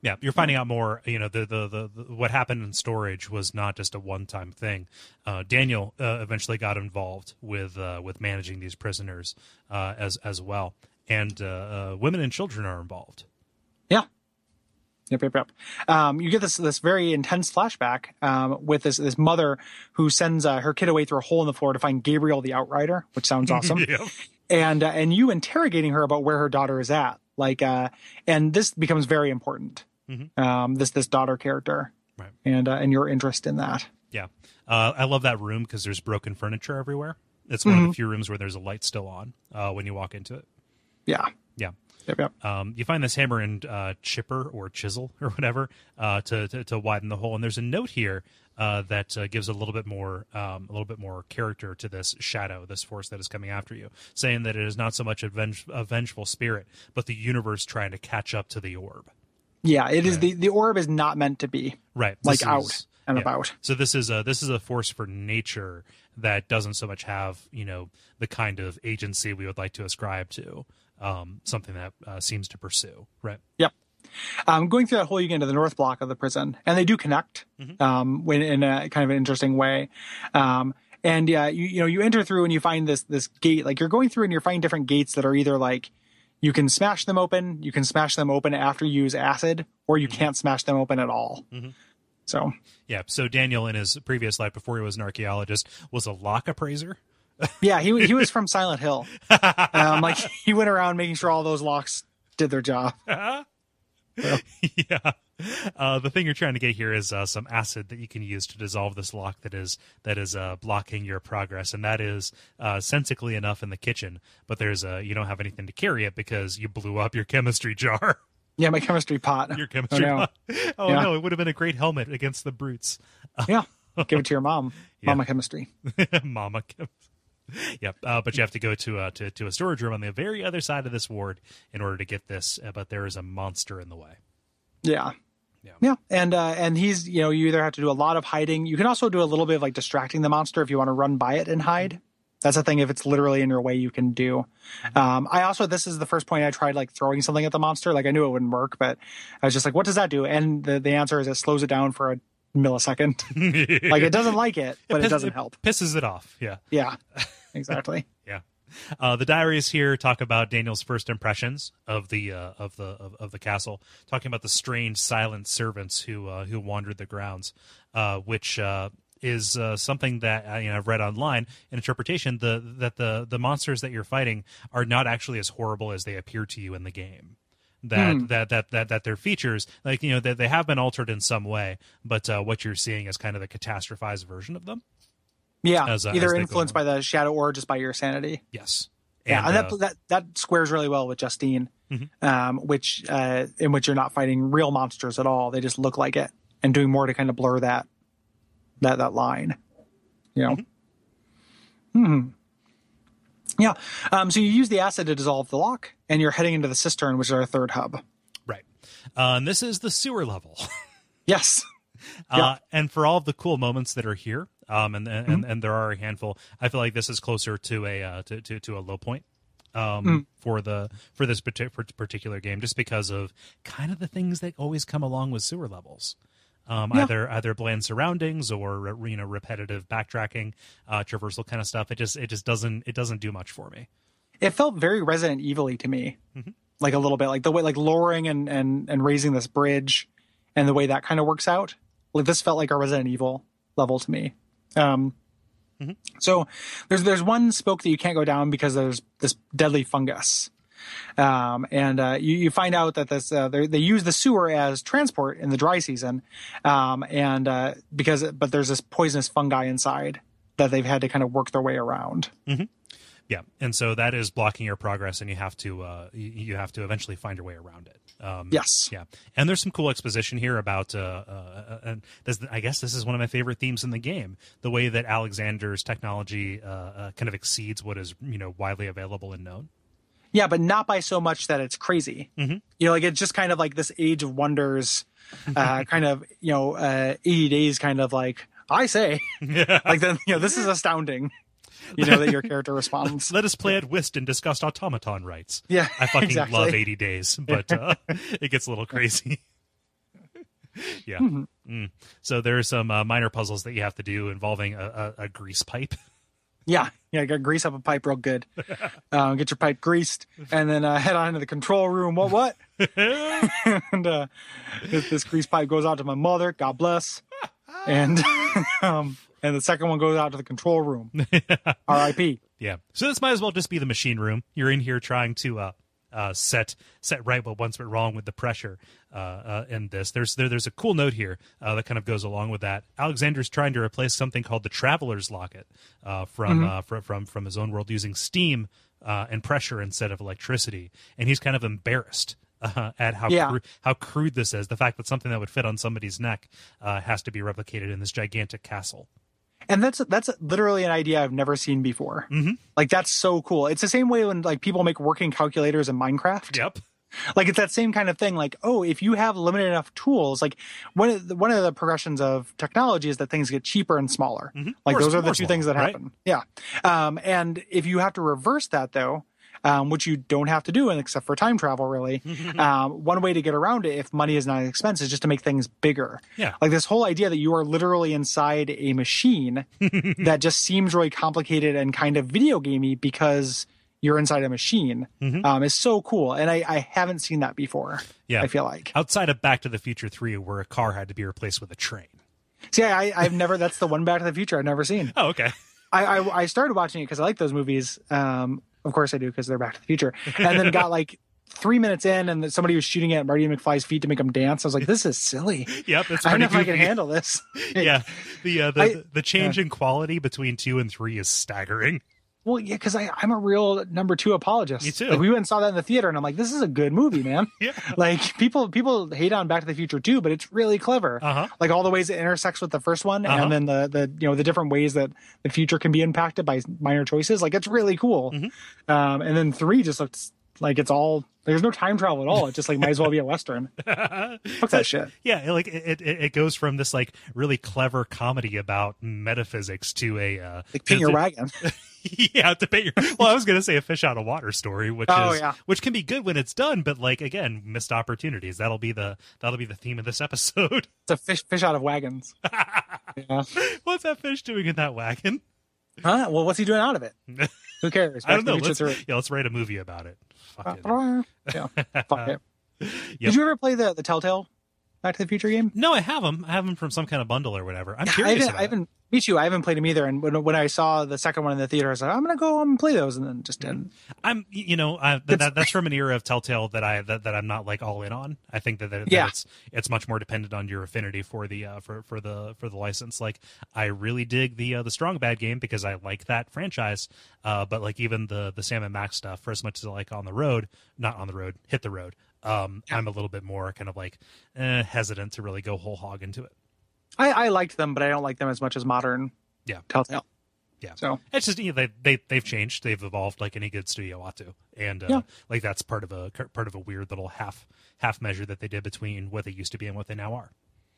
Yeah, you're finding out more. You know, the the, the, the what happened in storage was not just a one time thing. Uh, Daniel uh, eventually got involved with uh, with managing these prisoners uh, as as well, and uh, uh, women and children are involved Yeah. Yep, yep, yep. Um, you get this this very intense flashback um, with this this mother who sends uh, her kid away through a hole in the floor to find Gabriel the Outrider, which sounds <laughs> awesome. Yep. and uh, and you interrogating her about where her daughter is at like uh and this becomes very important Mhm. um this this daughter character Right. and uh, and your interest in that Yeah. Uh, I love that room because there's broken furniture everywhere. It's one of Mm-hmm. the few rooms where there's a light still on uh, when you walk into it. yeah Yeah. Yep yep Um, you find this hammer and uh, chipper or chisel <laughs> or whatever uh, to, to to widen the hole. And there's a note here uh, that uh, gives a little bit more um, a little bit more character to this shadow, this force that is coming after you, saying that it is not so much a, venge- a vengeful spirit, but the universe trying to catch up to the orb. yeah it is the the orb is not meant to be Right, like out and yeah. about So this is a this is a force for nature that doesn't so much have you know the kind of agency we would like to ascribe to um, something that uh, seems to pursue. Right. Yep. Um, going through that hole, you get into the north block of the prison, and they do connect um, when, in a kind of an interesting way. Um, and yeah, you you know you enter through and you find this this gate. Like you're going through and you're finding different gates that are either like you can smash them open, you can smash them open after you use acid, or you can't smash them open at all. So Yeah. So Daniel, in his previous life before he was an archaeologist, was a lock appraiser. Yeah, he he was <laughs> from Silent Hill. Um, like <laughs> he went around making sure all those locks did their job. <laughs> yeah. Uh, the thing you're trying to get here is uh, some acid that you can use to dissolve this lock that is that is uh, blocking your progress, and that is uh, sensically enough in the kitchen. But there's uh, you don't have anything to carry it because you blew up your chemistry jar, Yeah, my chemistry pot. your chemistry. no. pot. Oh Yeah. no, it would have been a great helmet against the brutes. Yeah, give it to your mom. Yeah. Mama chemistry. Mama. chem- <laughs> Yep, uh, but you have to go to, uh, to to a storage room on the very other side of this ward in order to get this. Uh, but there is a monster in the way. Yeah. Yeah. Yeah. And uh and he's you know, you either have to do a lot of hiding. You can also do a little bit of like distracting the monster if you want to run by it and hide. That's a thing if it's literally in your way you can do. Um I also this is the first point I tried like throwing something at the monster. Like I knew it wouldn't work, but I was just like, what does that do? And the, the answer is it slows it down for a millisecond. <laughs> like it doesn't like it, but it Piss- doesn't help. Pisses it off. Yeah. Yeah. Exactly. <laughs> Yeah. Uh, the diaries here talk about Daniel's first impressions of the uh, of the of, of the castle, talking about the strange silent servants who uh, who wandered the grounds, uh, which uh, is uh, something that you know, I've read online. in interpretation the that the the monsters that you're fighting are not actually as horrible as they appear to you in the game. That, that that that that their features, like you know, that they have been altered in some way, but uh, what you're seeing is kind of the catastrophized version of them. Yeah. As, uh, Either influenced by the shadow or just by your sanity. Yes. Yeah, and, uh, that, that that squares really well with Justine, Mhm. um, which uh, in which you're not fighting real monsters at all. They just look like it, and doing more to kind of blur that that that line. You know. Hmm. Yeah. Um, so you use the acid to dissolve the lock, and you're heading into the cistern, which is our third hub. Right. Uh, and this is the sewer level. <laughs> Yes. Uh, and for all of the cool moments that are here, um, and and, Mm-hmm. and and there are a handful. I feel like this is closer to a uh, to, to to a low point um, Mm. for the for this particular game, just because of kind of the things that always come along with sewer levels. Um, Yeah. Either either bland surroundings or you know repetitive backtracking, uh, traversal kind of stuff. It just it just doesn't it doesn't do much for me. It felt very Resident Evil to me, Mm-hmm. like a little bit, like the way like lowering and and and raising this bridge, and the way that kind of works out. Like this felt like a Resident Evil level to me. Um, Mm-hmm. So there's there's one spoke that you can't go down because there's this deadly fungus. Um, and uh, you, you find out that this uh, they they use the sewer as transport in the dry season, um, and uh, because but there's this poisonous fungi inside that they've had to kind of work their way around. Yeah, and so that is blocking your progress, and you have to uh, you, have to eventually find your way around it. Um, Yes. yeah, and there's some cool exposition here about, uh, uh, and this, I guess this is one of my favorite themes in the game: the way that Alexander's technology uh, uh, kind of exceeds what is you know widely available and known. Yeah, but not by so much that it's crazy. Mm-hmm. You know, like it's just kind of like this age of wonders, <laughs> uh, kind of, you know, uh, 80 days kind of like, I say, <laughs> <laughs> like then, you know, this is astounding, you know, that your <laughs> character responds. Let us play at whist and discuss automaton rights. Yeah, I fucking exactly. love 80 days, but <laughs> uh, <laughs> it gets a little crazy. yeah. Mm-hmm. Mm. So there are some uh, minor puzzles that you have to do involving a, a, a grease pipe. Yeah, yeah. Got grease up a pipe real good. Uh, get your pipe greased, and then uh, head on into the control room. What? What? and uh, this, this grease pipe goes out to my mother. God bless. And um, and the second one goes out to the control room. <laughs> R.I.P. Yeah. So this might as well just be the machine room. You're in here trying to uh, uh, set set right what once went wrong with the pressure uh, uh, in this. There's there, there's a cool note here uh, that kind of goes along with that. Alexander's trying to replace something called the Traveler's Locket uh, from, uh, fr- from from his own world using steam uh, and pressure instead of electricity, and he's kind of embarrassed. <laughs> Uh, at how Yeah. cru- how crude this is, the fact that something that would fit on somebody's neck uh, has to be replicated in this gigantic castle. And that's that's literally an idea I've never seen before. Mm-hmm. Like that's so cool. It's the same way when like people make working calculators in Minecraft. Yep. like it's that same kind of thing like oh if you have limited enough tools like one of the, one of the progressions of technology is that things get cheaper and smaller like Mm-hmm. Moore's- those are the two law, things that right? happen yeah um, and if you have to reverse that though um, which you don't have to do except for time travel really <laughs> um, one way to get around it if money is not an expense is just to make things bigger Yeah. like this whole idea that you are literally inside a machine <laughs> that just seems really complicated and kind of video gamey because you're inside a machine um, is so cool and I, I haven't seen that before Yeah. i feel like Outside of Back to the Future 3, where a car had to be replaced with a train. see I, i've never that's the one back to the future i've never seen <laughs> Oh, okay. i i, I started watching it because i like those movies um, of course i do because they're back to the future. <laughs> And then got like three minutes in and somebody was shooting at marty mcfly's feet to make him dance. I was like this is silly. Yep, it's i don't know if i can <laughs> handle this. Yeah, the uh, the, I- the change in quality between two and three is staggering. Well, yeah, because I'm a real number two apologist. Me too. Like, we went and saw that in the theater, and I'm like, this is a good movie, man. <laughs> Yeah. <laughs> Like people, people hate on Back to the Future too, but it's really clever. Uh-huh. Like all the ways it intersects with the first one, Uh-huh. and then the the you know the different ways that the future can be impacted by minor choices. Like it's really cool. Mm-hmm. Um, and then three just looks like it's all there's no time travel at all. It just like might as well be a western. <laughs> Fuck that shit. Yeah, like it, it, it goes from this like really clever comedy about metaphysics to a uh, Like paint your wagon. <laughs> yeah, to paint your. Well, I was gonna say a fish out of water story, which Oh, is yeah. which can be good when it's done, but like again, missed opportunities. That'll be the that'll be the theme of this <laughs> episode. It's a fish fish out of wagons. yeah. What's that fish doing in that wagon? Huh? Well, what's he doing out of it? <laughs> Who cares? I don't know. Back Let's, yeah, let's write a movie about it. Fuck uh, it. Uh, yeah. <laughs> Fuck it. Did you ever play the the Telltale Back to the Future game? No, I have them. I have them from some kind of bundle or whatever. I'm I curious. haven't, about I haven't. Me too. I haven't played them either. And when, when I saw the second one in the theater, I was like, I'm gonna go and play those, and then just didn't. I'm, you know, I, that, that, that's from an era of Telltale that I that, that I'm not like all in on. I think that, that, that it's it's much more dependent on your affinity for the uh, for for the for the license. Like I really dig the uh, the Strong Bad game because I like that franchise. Uh, but like even the the Sam and Max stuff, for as much as I like on the road, not on the road, hit the road. Um, I'm a little bit more kind of like eh, hesitant to really go whole hog into it. I, I liked them, but I don't like them as much as modern Yeah. Telltale. Yeah. So It's just you know, they they they've changed, they've evolved like any good studio ought to, and uh, Yeah. like that's part of a part of a weird little half half measure that they did between what they used to be and what they now are.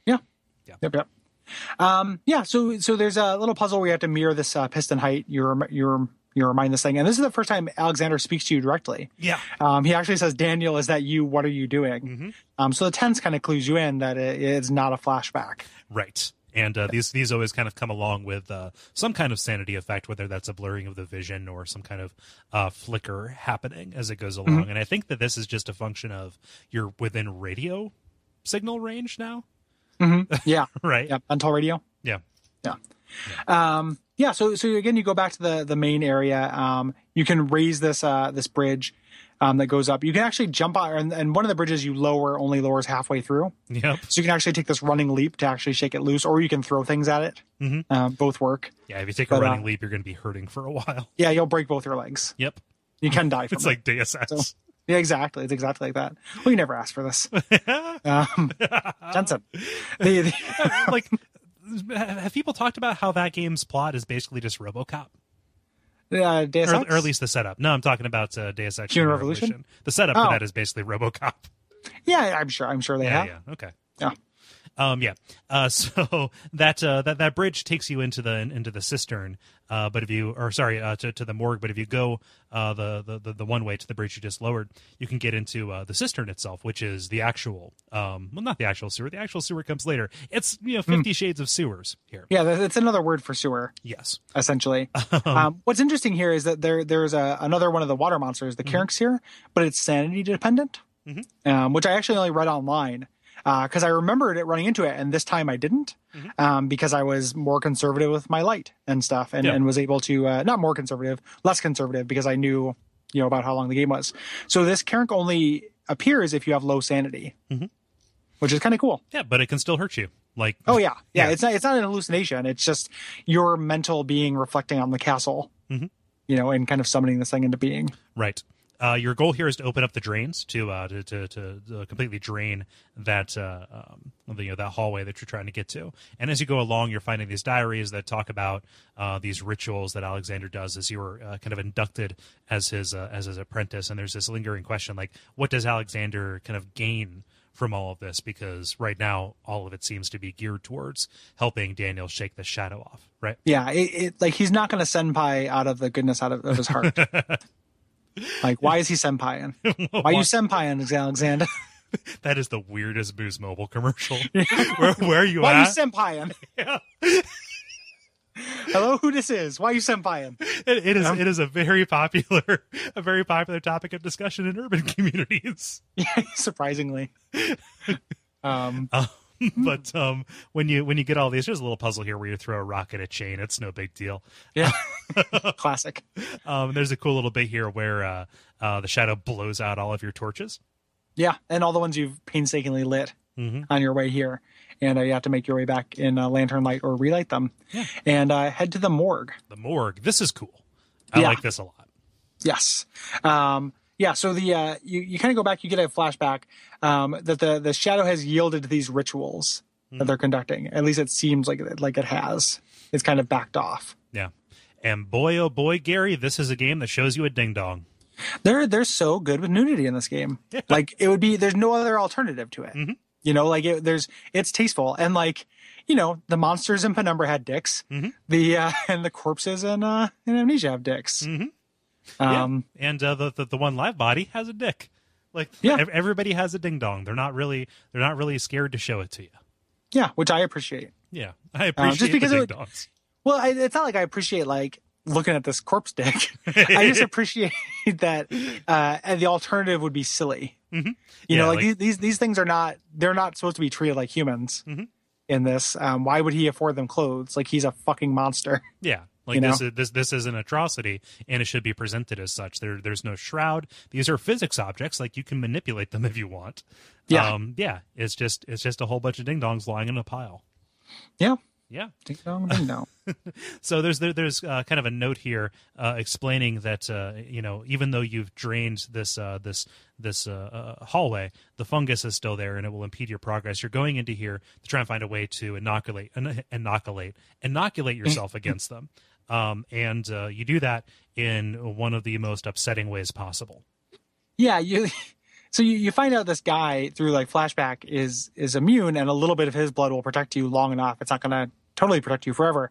yeah. Yeah. Yep. Yep. Um, yeah. So so there's a little puzzle where you have to mirror this uh, piston height. You're you're you remind this thing, and this is the first time Alexander speaks to you directly. Yeah, Um, he actually says, "Daniel, is that you? What are you doing?" Mm-hmm. Um, so the tense kind of clues you in that it, it's not a flashback. right. And uh, these these always kind of come along with uh, some kind of sanity effect, whether that's a blurring of the vision or some kind of uh, flicker happening as it goes along. And I think that this is just a function of you're within radio signal range now, Yeah. <laughs> right? yeah. Until radio. Yeah. Yeah. Um, yeah. So, so again, you go back to the, the main area. Um, you can raise this, uh, this bridge, um, that goes up. You can actually jump on, and, and one of the bridges you lower only lowers halfway through. Yep. So you can actually take this running leap to actually shake it loose, or you can throw things at it. Mhm. Uh, both work. Yeah. If you take a But, uh, running leap, you're going to be hurting for a while. Yeah. You'll break both your legs. Yep. You can die <laughs> from It's it. like Deus Ex. yeah, exactly. It's exactly like that. Well, you never asked for this. <laughs> um, <laughs> Jensen. The, the, like have people talked about how that game's plot is basically just RoboCop, uh, Deus or, or at least the setup? No, I'm talking about uh, Deus Ex: Human Revolution? Revolution. The setup Oh. for that is basically <laughs> RoboCop. Yeah, I'm sure. I'm sure they Yeah, have. yeah, okay. Yeah. Um, yeah. Uh, <laughs> so that uh, that that bridge takes you into the into the cistern. Uh, but if you, or sorry, uh, to to the morgue. But if you go uh, the, the the one way to the bridge you just lowered, you can get into uh, the cistern itself, which is the actual, um, well, not the actual sewer. The actual sewer comes later. It's you know Fifty Shades of Sewers here. Yeah, that- that's another word for sewer, Yes. essentially. <laughs> um, what's interesting here is that there there's a, another one of the water monsters, the Kaernk here, but it's sanity dependent, um, which I actually only read online because I remembered it running into it, and this time I didn't um, because I was more conservative with my light and stuff, and, Yeah. and was able to uh, not more conservative, less conservative because I knew you know about how long the game was. So this Kaernk only appears if you have low sanity, which is kind of cool. Yeah, but it can still hurt you. Like Oh yeah. yeah, Yeah. It's not. It's not an hallucination. It's just your mental being reflecting on the castle. Mhm. You know, and kind of summoning this thing into being. Right. Uh, your goal here is to open up the drains to uh, to, to, to uh, completely drain that uh, um, the, you know that hallway that you're trying to get to. And as you go along, you're finding these diaries that talk about uh, these rituals that Alexander does as you were uh, kind of inducted as his uh, as his apprentice. And there's this lingering question like, what does Alexander kind of gain? From all of this, because right now all of it seems to be geared towards helping Daniel shake the shadow off, right? Yeah. It, it like he's not going to send senpai out of the goodness out of, of his heart. <laughs> like, why is he senpaiing? <laughs> Why are you senpaiing, Alexander? <laughs> That is the weirdest Boost Mobile commercial. <laughs> where, where are you why are you at? senpaiing? Yeah. Hello, who this is? Why are you senpaiing? It, it is it is a very popular a very popular topic of discussion in urban communities. Yeah, surprisingly. Um, Um, <laughs> but um, when you when you get all these, there's a little puzzle here where you throw a rock at a chain. It's no big deal. yeah, <laughs> classic. Um, there's a cool little bit here where uh, uh, the shadow blows out all of your torches. Yeah, and all the ones you've painstakingly lit Mhm. on your way here, and uh, you have to make your way back in uh, lantern light or relight them, Yeah. and uh, head to the morgue. The morgue. This is cool. I Yeah. like this a lot. Yes. Um, yeah. So the uh, you you kind of go back. You get a flashback um, that the the shadow has yielded to these rituals that they're conducting. At least it seems like it, like it has. It's kind of backed off. Yeah. And boy, oh boy, Gary, this is a game that shows you a ding dong. They're they're so good with nudity in this game. <laughs> Like it would be. There's no other alternative to it. Mhm. You know, like it, there's it's tasteful and like you know the monsters in Penumbra had dicks. Mhm. The uh, <laughs> and the corpses in uh, in Amnesia have dicks. Mhm. Um, yeah. And uh, the, the the one live body has a dick. Like Yeah. everybody has a ding dong. They're not really they're not really scared to show it to you. yeah, which I appreciate. Yeah, I appreciate Uh, because the it ding dongs. Well, I, it's not like I appreciate like looking at this corpse dick. <laughs> I just <laughs> appreciate that uh, and the alternative would be silly. Mhm. You Yeah, know, like, like- these, these things are not they're not supposed to be treated like humans Mhm. in this. Um, why would he afford them clothes? Like he's a fucking monster. Yeah, like You know? this is this this is an atrocity, and it should be presented as such. There there's no shroud. These are physics objects. Like you can manipulate them <laughs> if you want. Yeah. um, yeah. It's just it's just a whole bunch of ding dongs lying in a pile. Yeah. Yeah. Ding dong, ding dong. <laughs> So there's there, there's uh, kind of a note here uh, explaining that uh, you know even though you've drained this uh, this this uh, uh, hallway, the fungus is still there and it will impede your progress. You're going into here to try and find a way to inoculate in- inoculate inoculate <laughs> yourself against them, um, and uh, you do that in one of the most upsetting ways possible. yeah, you. <laughs> So you, you find out this guy through like flashback is is immune, and a little bit of his blood will protect you long enough. It's not going to totally protect you forever.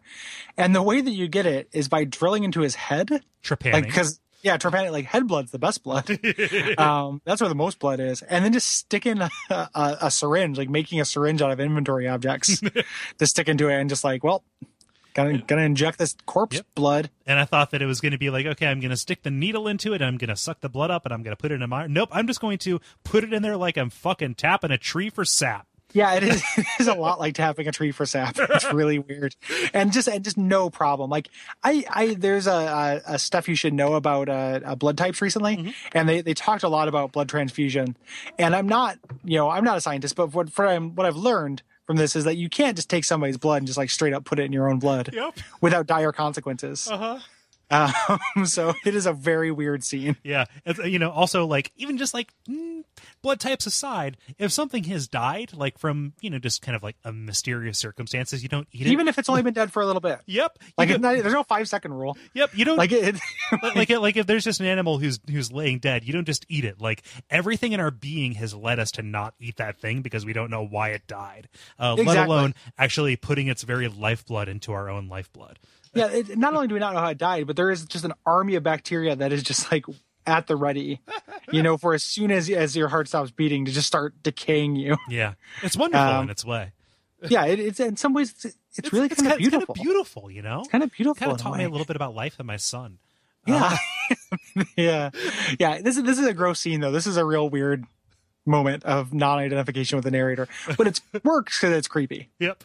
And the way that you get it is by drilling into his head, Trepanning. like because yeah, trepanning like head blood's the best blood. <laughs> um, that's where the most blood is, and then just sticking a, a, a syringe, like making a syringe out of inventory objects, <laughs> to stick into it, and just like, well, gonna gonna inject this corpse Yep. blood. and I thought that it was to be like, okay, I'm to stick the needle into it. I'm going to suck the blood up, and I'm to put it in my. Nope, I'm just going to put it in there like I'm fucking tapping a tree for sap. Yeah, it is. <laughs> It is a lot like tapping a tree for sap. <laughs> It's really weird, and just and just no problem. Like I, I there's a, a, a stuff you should know about uh, uh, blood types recently, and they, they talked a lot about blood transfusion. And I'm not, you know, I'm not a scientist, but what I'm, what I've learned from this is that you can't just take somebody's blood and just like straight up put it in your own blood Yep. without dire consequences. Uh huh. Um, <laughs> so it is a very weird scene. Yeah, it's, you know, also like even just like mm, blood types aside, if something has died, like from you know just kind of like a mysterious circumstances, you don't eat it. Even if it's only been dead for a little bit. <laughs> yep, Like don't- there's no five second rule. yep, you don't Like it, <laughs> like like, like if there's just an animal who's who's laying dead, you don't just eat it. Like everything in our being has led us to not eat that thing because we don't know why it died. Uh, Let alone actually putting its very lifeblood into our own lifeblood. Yeah. It, not only do we not know how it died, but there is just an army of bacteria that is just like at the ready. You know, for as soon as as your heart stops beating, to just start decaying you. <laughs> Yeah, it's wonderful Um, in its way. Yeah, it, it's in some ways it's, it's, really kind of beautiful. It's kind of beautiful, you know. Kind of beautiful. Kind of a taught me a little bit about life and my son. Yeah. <laughs> yeah. Yeah. This is this is a gross scene though. This is a real weird moment of non-identification with the narrator. But it works because it's creepy. Yep.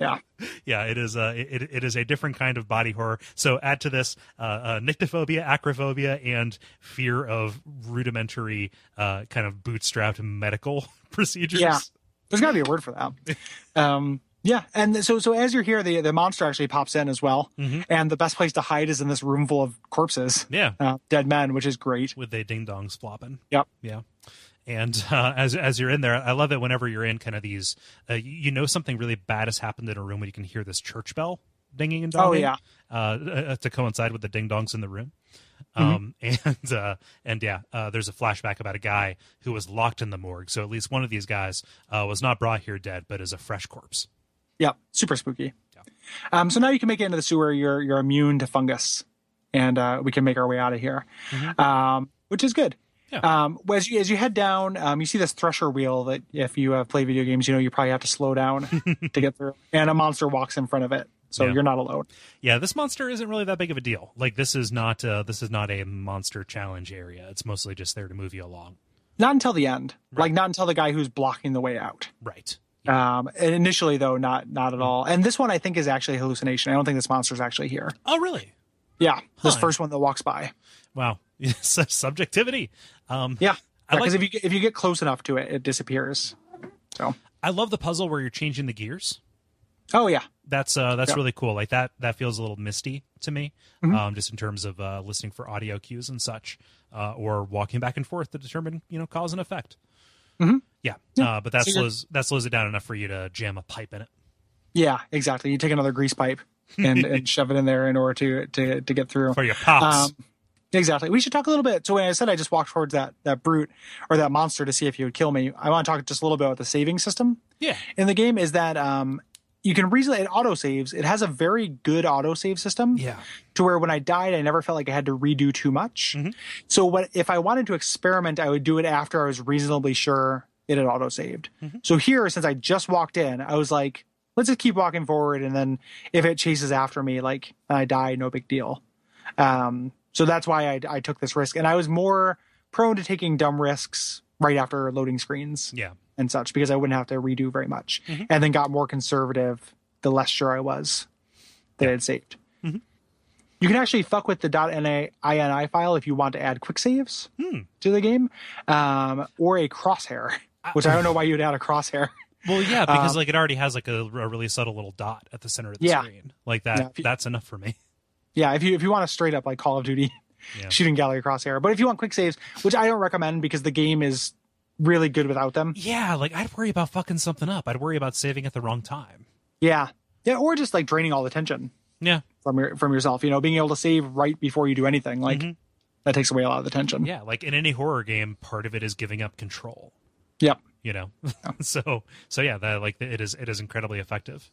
Yeah. <laughs> Yeah, it is. Uh, it, it is a different kind of body horror. So add to this uh, uh, nyctophobia, acrophobia, and fear of rudimentary, uh, kind of bootstrapped medical <laughs> procedures. Yeah. There's gotta be a word for that. <laughs> Um yeah, and so so as you're here, the the monster actually pops in as well, Mhm. and the best place to hide is in this room full of corpses, Yeah, uh, dead men, which is great. with the ding dongs flopping. Yep. Yeah. And <laughs> uh, as as you're in there, I love it whenever you're in kind of these, uh, you, know something really bad has happened in a room when you can hear this church bell dinging and donging. Oh, yeah. uh, uh, to coincide with the ding dongs in the room. Mm-hmm. Um, <laughs> and uh, and yeah, uh, there's a flashback about a guy who was locked in the morgue. So at least one of these guys uh, was not brought here dead, but is a fresh corpse. Yeah, super spooky. Um, so now you can make it into the sewer. You're you're immune to fungus, and uh, we can make our way out of here, um, which is good. Yeah. Um, as you as you head down, um, you see this thresher wheel that if you have played video games, you know you probably have to slow down <laughs> to get through, and a monster walks in front of it, so Yeah. you're not alone. Yeah, this monster isn't really that big of a deal. Like this is not uh, this is not a monster challenge area. It's mostly just there to move you along. Not until the end, like not until the guy who's blocking the way out. Right. Um, and initially though, not not at all. And this one I think is actually a hallucination. I don't think this monster's actually here. Oh, really? Yeah, this Huh. first one that walks by. Wow. <laughs> Subjectivity. Um, Yeah, because like- if you get- if you get close enough to it, it disappears. So, I love the puzzle where you're changing the gears. oh yeah, That's uh, that's Yeah. really cool. Like that that feels a little misty to me, Mm-hmm. um, just in terms of uh, listening for audio cues and such, uh, or walking back and forth to determine you know cause and effect. Mhm. Yeah, Uh, but that So slows that slows it down enough for you to jam a pipe in it. yeah, exactly. You take another grease pipe <laughs> and, and shove it in there in order to to to get through. for your pops. Um, exactly. We should talk a little bit. So when I said I just walked towards that that brute or that monster to see if he would kill me, I want to talk just a little bit about the saving system yeah, in the game. Is that um, you can reasonably it auto saves. It has a very good auto save system. yeah, to where when I died, I never felt like I had to redo too much. Mm-hmm. So what if I wanted to experiment, I would do it after I was reasonably sure it had auto saved. Mm-hmm. So here, since I just walked in, I was like, let's just keep walking forward, and then if it chases after me, like and I die, no big deal. Um, so that's why I, I took this risk, and I was more prone to taking dumb risks right after loading screens yeah. and such because I wouldn't have to redo very much, Mm-hmm. and then got more conservative the less sure I was that it had saved. Mm-hmm. You can actually fuck with the .ini file if you want to add quick saves Hmm. to the game, um, or a crosshair, which I don't know why you'd add a crosshair. <laughs> Well, yeah, because like it already has like a, a really subtle little dot at the center of the Um, Yeah. screen. Like that. Yeah, that's enough for me. Yeah, if you if you want a straight up like Call of Duty <laughs> Yeah. shooting gallery crosshair, but if you want quick saves, which I don't recommend because the game is really good without them. Yeah, like I'd worry about fucking something up. I'd worry about saving at the wrong time. Yeah, yeah, or just like draining all the tension Yeah, from your from yourself. You know, being able to save right before you do anything like that takes away a lot of the tension. Mm-hmm. yeah. Like in any horror game, part of it is giving up control. Yep. You know, <laughs> so so yeah, that like it is it is incredibly effective.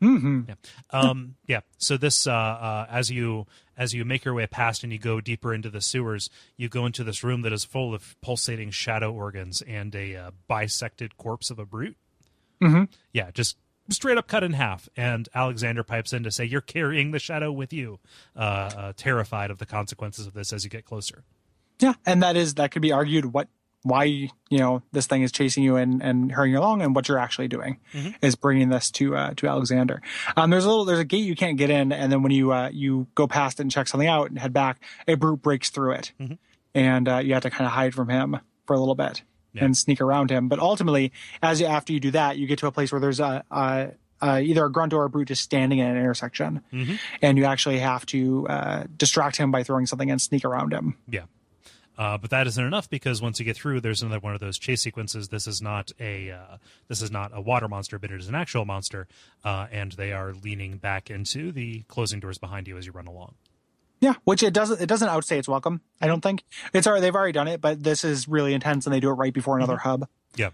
Hmm Yeah. Um, yeah. So this, uh, uh, as you as you make your way past and you go deeper into the sewers, you go into this room that is full of pulsating shadow organs and a uh, bisected corpse of a brute. hmm Yeah, just straight up cut in half. And Alexander pipes in to say, "You're carrying the shadow with you," uh, uh, terrified of the consequences of this as you get closer. Yeah, and that is that could be argued what why you know this thing is chasing you and and hurrying you along, and what you're actually doing is bringing this to uh, to Alexander. Um, there's a little there's a gate you can't get in, and then when you uh, you go past it and check something out and head back, a brute breaks through it, and uh, you have to kind of hide from him for a little bit Yeah. and sneak around him. But ultimately, as you, after you do that, you get to a place where there's a, a uh, either a grunt or a brute just standing at an intersection, and you actually have to uh, distract him by throwing something and sneak around him. Yeah. Uh, but that isn't enough because once you get through, there's another one of those chase sequences. This is not a uh, this is not a water monster, but it is an actual monster, uh, and they are leaning back into the closing doors behind you as you run along. Yeah, which it doesn't it doesn't outstay its welcome. I don't think it's already they've already done it, but this is really intense, and they do it right before another hub. Yeah.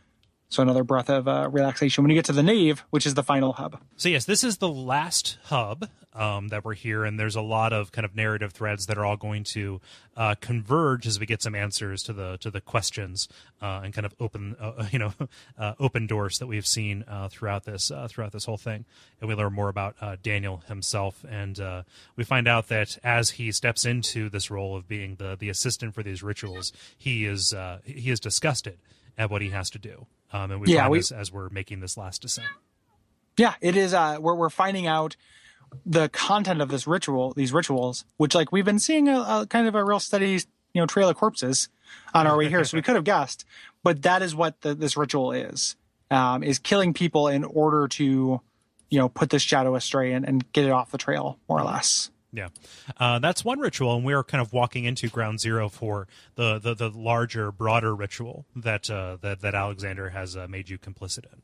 So another breath of uh, relaxation when you get to the nave, which is the final hub. So yes, this is the last hub um, that we're here, and there's a lot of kind of narrative threads that are all going to uh, converge as we get some answers to the to the questions uh, and kind of open uh, <laughs> you know uh, open doors that we've seen uh, throughout this uh, throughout this whole thing, and we learn more about uh, Daniel himself, and uh, we find out that as he steps into this role of being the the assistant for these rituals, he is uh, he is disgusted at what he has to do, um, and we Yeah, find we- this as we're making this last descent. Yeah, it is. Uh, we're we're finding out the content of this ritual, these rituals, which like we've been seeing a, a kind of a real steady, you know, trail of corpses on our way here, so we <laughs> could have guessed, but that is what the, this ritual is: um, is killing people in order to, you know, put this shadow astray and, and get it off the trail, more or less. Yeah, uh, that's one ritual, and we're kind of walking into ground zero for the the, the larger, broader ritual that uh, that that Alexander has uh, made you complicit in.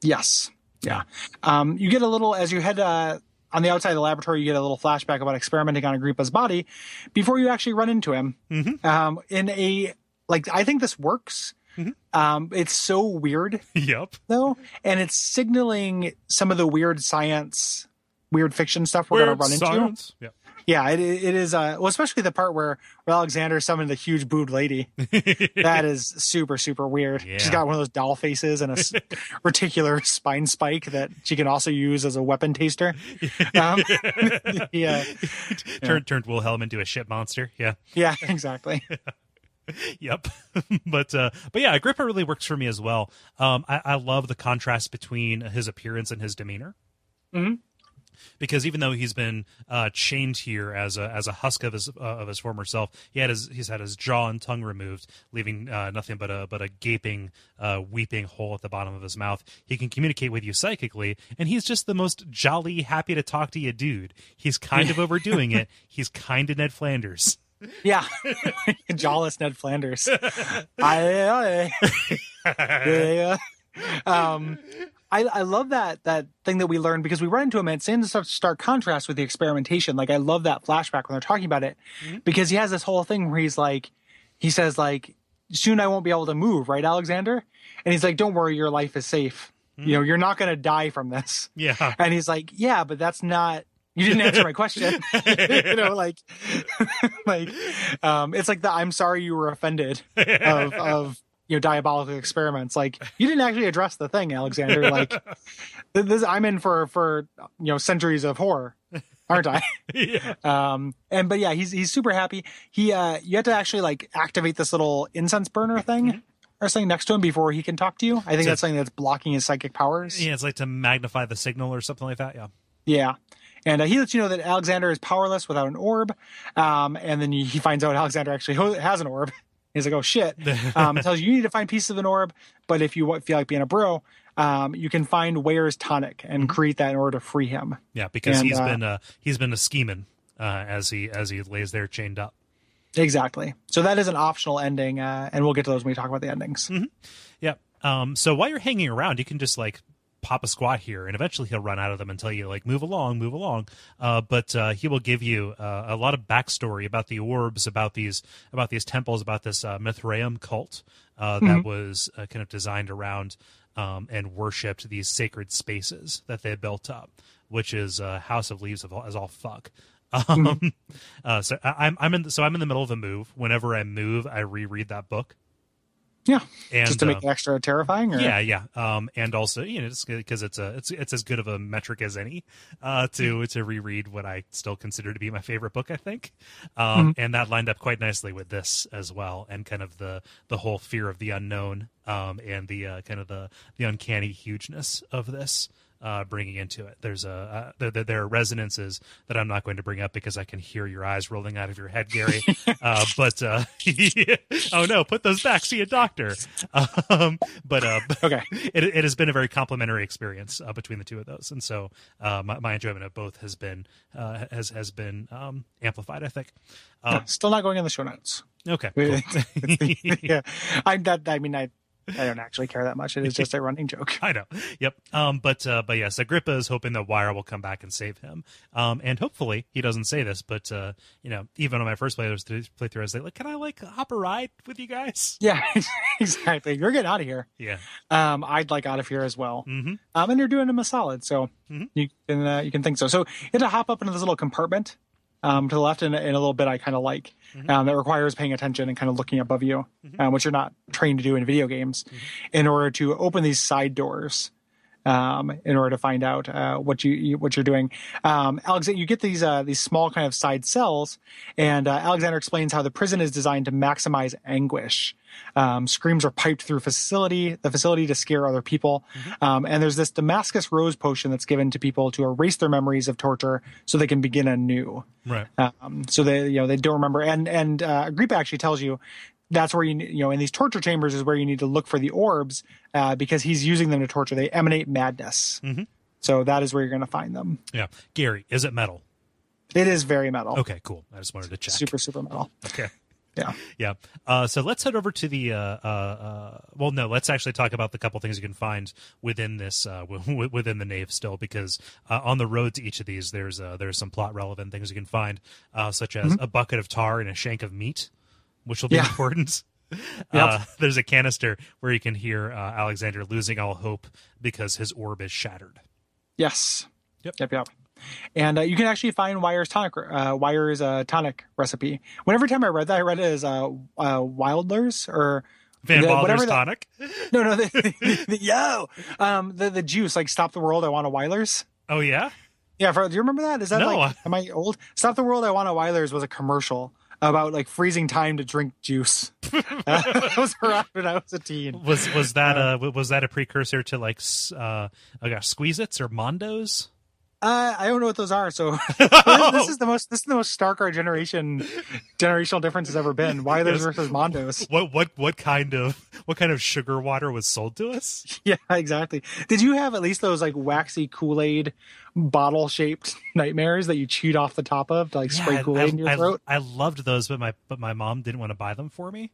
Yes. Yeah. Um, you get a little as you head uh, on the outside of the laboratory. You get a little flashback about experimenting on Agrippa's body before you actually run into him. Um, in a like, I think this works. Um, it's so weird <laughs> yep. though, and it's signaling some of the weird science, weird fiction stuff we're gonna run into. Yeah. Yeah, it, it is. Uh, well, especially the part where, Alexander summoned the huge booed lady. <laughs> that is super, super weird. She's got one of those doll faces and a <laughs> reticular spine spike that she can also use as a weapon taster. Um, <laughs> yeah, Turned turned Wilhelm into a shit monster. Yeah. yeah, exactly. Yep. but uh, but yeah, Agrippa really works for me as well. Um, I, I love the contrast between his appearance and his demeanor. Mhm. Because even though he's been uh, chained here as a as a husk of his uh, of his former self, he had his he's had his jaw and tongue removed, leaving uh, nothing but a but a gaping, uh, weeping hole at the bottom of his mouth. He can communicate with you psychically, and he's just the most jolly, happy to talk to you dude. He's kind of overdoing it. <laughs> He's kind of Ned Flanders. Yeah, <laughs> jawless Ned Flanders. <laughs> I, I, yeah. Um, I, I love that that thing that we learned because we run into him and it's in stark contrast with the experimentation. Like I love that flashback when they're talking about it because he has this whole thing where he's like, he says like, soon I won't be able to move, right, Alexander? And he's like, don't worry, your life is safe. You know, you're not going to die from this. Yeah. And he's like, yeah, but that's not. You didn't answer my question. <laughs> <laughs> you know, like, <laughs> like, um, it's like the "I'm sorry you were offended" of of you know diabolical experiments. Like, you didn't actually address the thing, Alexander. Like, <laughs> this I'm in for for you know centuries of horror, aren't I? <laughs> yeah. Um, and but yeah, he's he's super happy. He uh, you have to actually like activate this little incense burner thing. Or something next to him before he can talk to you. I think that's something that's blocking his psychic powers. Yeah, it's like to magnify the signal or something like that. Yeah. Yeah. And uh, he lets you know that Alexander is powerless without an orb. Um, and then he finds out Alexander actually ho- has an orb. He's like, oh shit. <laughs> Um, it tells you you need to find pieces of an orb. But if you feel like being a bro, um, you can find Weyer's tonic and create that in order to free him. Yeah, because And, he's uh, been uh, he's been a scheming uh, as he as he lays there chained up. Exactly. So that is an optional ending. Uh, and we'll get to those when we talk about the endings. Yeah. Um. So while you're hanging around, you can just like pop a squat here, and eventually he'll run out of them and tell you like move along, move along. Uh. But uh, he will give you uh, a lot of backstory about the orbs, about these about these temples, about this uh, Mithraeum cult uh, that was uh, kind of designed around um, and worshipped these sacred spaces that they built up, which is uh, House of Leaves of all, as all fuck. <laughs> Um, uh, so I, I'm I'm in so I'm in the middle of a move. Whenever I move, I reread that book. Yeah. And Just to make uh, it extra terrifying. Or? yeah, yeah. Um, and also, you know, because it's a it's it's as good of a metric as any uh, to to reread what I still consider to be my favorite book. I think, um, and that lined up quite nicely with this as well, and kind of the the whole fear of the unknown, um, and the uh, kind of the the uncanny hugeness of this. Uh, bringing into it. There's a uh, there, there, are resonances that I'm not going to bring up because I can hear your eyes rolling out of your head, Gary. <laughs> uh, but uh, <laughs> oh no, put those back. See a doctor. Um, but uh, <laughs> Okay. it, it has been a very complimentary experience uh, between the two of those, and so uh, my, my enjoyment of both has been uh, has has been um, amplified. I think. Um, Still not going in the show notes. okay. cool. yeah, I'm that I mean I I don't actually care that much. It is just a running joke. <laughs> I know. Yep. Um, but uh, but yes, Agrippa is hoping that Weyer will come back and save him. Um, and hopefully he doesn't say this, but uh, you know, even on my first playthrough, playthrough I was like, can I like hop a ride with you guys? Yeah, <laughs> exactly. You're getting out of here. Yeah. Um, I'd like out of here as well. Mm-hmm. Um, and you're doing him a solid, so Mhm. you can uh, you can think so. So you had to hop up into this little compartment um, to the left in, in a little bit. I kind of like um, that requires paying attention and kind of looking above you, um, which you're not trained to do in video games, in order to open these side doors. Um, in order to find out uh, what you, you what you're doing, um, Alexander, you get these uh, these small kind of side cells, and uh, Alexander explains how the prison is designed to maximize anguish. Um, screams are piped through facility the facility to scare other people, um, and there's this Damascus Rose potion that's given to people to erase their memories of torture so they can begin anew. Right. Um, so they you know they don't remember, and and uh, Agrippa actually tells you that's where you you know in these torture chambers is where you need to look for the orbs uh, because he's using them to torture. They emanate madness. Mhm. So that is where you're going to find them. Yeah. Gary, is it metal? It is very metal. Okay. Cool. I just wanted to check. Super super metal. Okay. Yeah. Yeah. Uh, so let's head over to the. Uh, uh, uh, well, no. Let's actually talk about the couple things you can find within this, uh, <laughs> w- within the nave still, because uh, on the road to each of these, there's uh, there's some plot relevant things you can find, uh, such as a bucket of tar and a shank of meat, which will be. Yeah. important. <laughs> Yep. Uh, there's a canister where you can hear uh, Alexander losing all hope because his orb is shattered. Yes. Yep. Yep. Yep. And uh, you can actually find Weyer's tonic, uh, Weyer's uh, tonic recipe. Whenever time I read that, I read it as uh, uh, Wildler's or Van the- Wilder's whatever that- tonic. <laughs> no, no, the, the, the- yo, um, the the juice like stop the world. I want a Wyler's. Oh yeah. Yeah, for, do you remember that? Is that No, like am I old? Stop the world. I want a Wyler's was a commercial about like freezing time to drink juice. <laughs> That was around when I was a teen. Was was that uh was that a precursor to like uh I got or Mondos? Uh, I don't know what those are. So this, <laughs> <laughs> this is the most this is the most stark our generation generational difference has ever been. Wylers <laughs> Yes. versus Mondos. What what what kind of what kind of sugar water was sold to us? Yeah, exactly. Did you have at least those like waxy Kool Aid bottle shaped nightmares that you chewed off the top of to like spray I- Kool Aid in your I, throat? I loved those, but my but my mom didn't want to buy them for me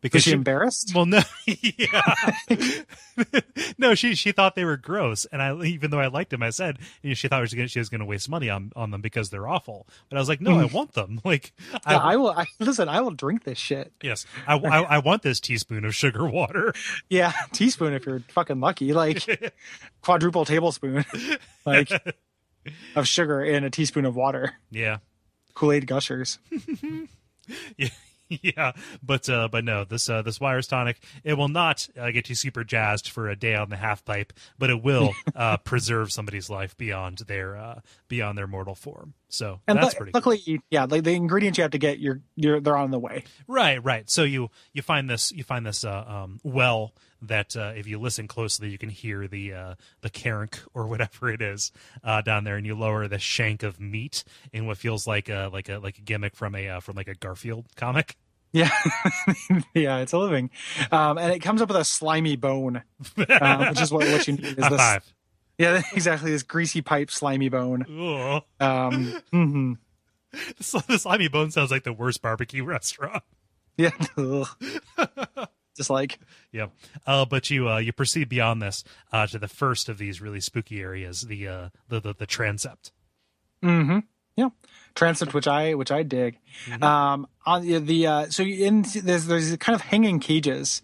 because she embarrassed? Well, no, <laughs> yeah, <laughs> no. She she thought they were gross, and I even though I liked them, I said you know, she thought she was gonna, she was going to waste money on on them because they're awful. But I was like, no, I mm. want them. <laughs> Like, I, I will. I, listen, I will drink this shit. yes, I, I I want this teaspoon of sugar water. Yeah, teaspoon if you're fucking lucky. Like quadruple tablespoon, like of sugar in a teaspoon of water. Yeah, Kool Aid gushers. yeah. <laughs> Yeah, but uh, but no, this uh, this Weyer's tonic it will not uh, get you super jazzed for a day on the half pipe, but it will <laughs> uh, preserve somebody's life beyond their uh, beyond their mortal form. So And that's pretty. cool. luckily, yeah, like the ingredients you have to get, you're you're they're on the way. Right, right. So you you find this you find this uh, um, well that uh, if you listen closely, you can hear the uh, the Kaernk <laughs> or whatever it is uh, down there, and you lower the shank of meat in what feels like a like a like a gimmick from a uh, from like a Garfield comic. Yeah, <laughs> yeah, it's a living, um, and it comes up with a slimy bone, uh, which is what what you need. Is High this? five. Yeah, <laughs> exactly. This greasy pipe, slimy bone. Ugh. Um, mhm. This, this slimy bone sounds like the worst barbecue <laughs> restaurant. Yeah, just like Yeah, uh, but you uh, you proceed beyond this uh, to the first of these really spooky areas, the uh, the, the the transept. hmm Yeah, transept, which I which I dig. Um, on the, the uh, so in there's there's kind of hanging cages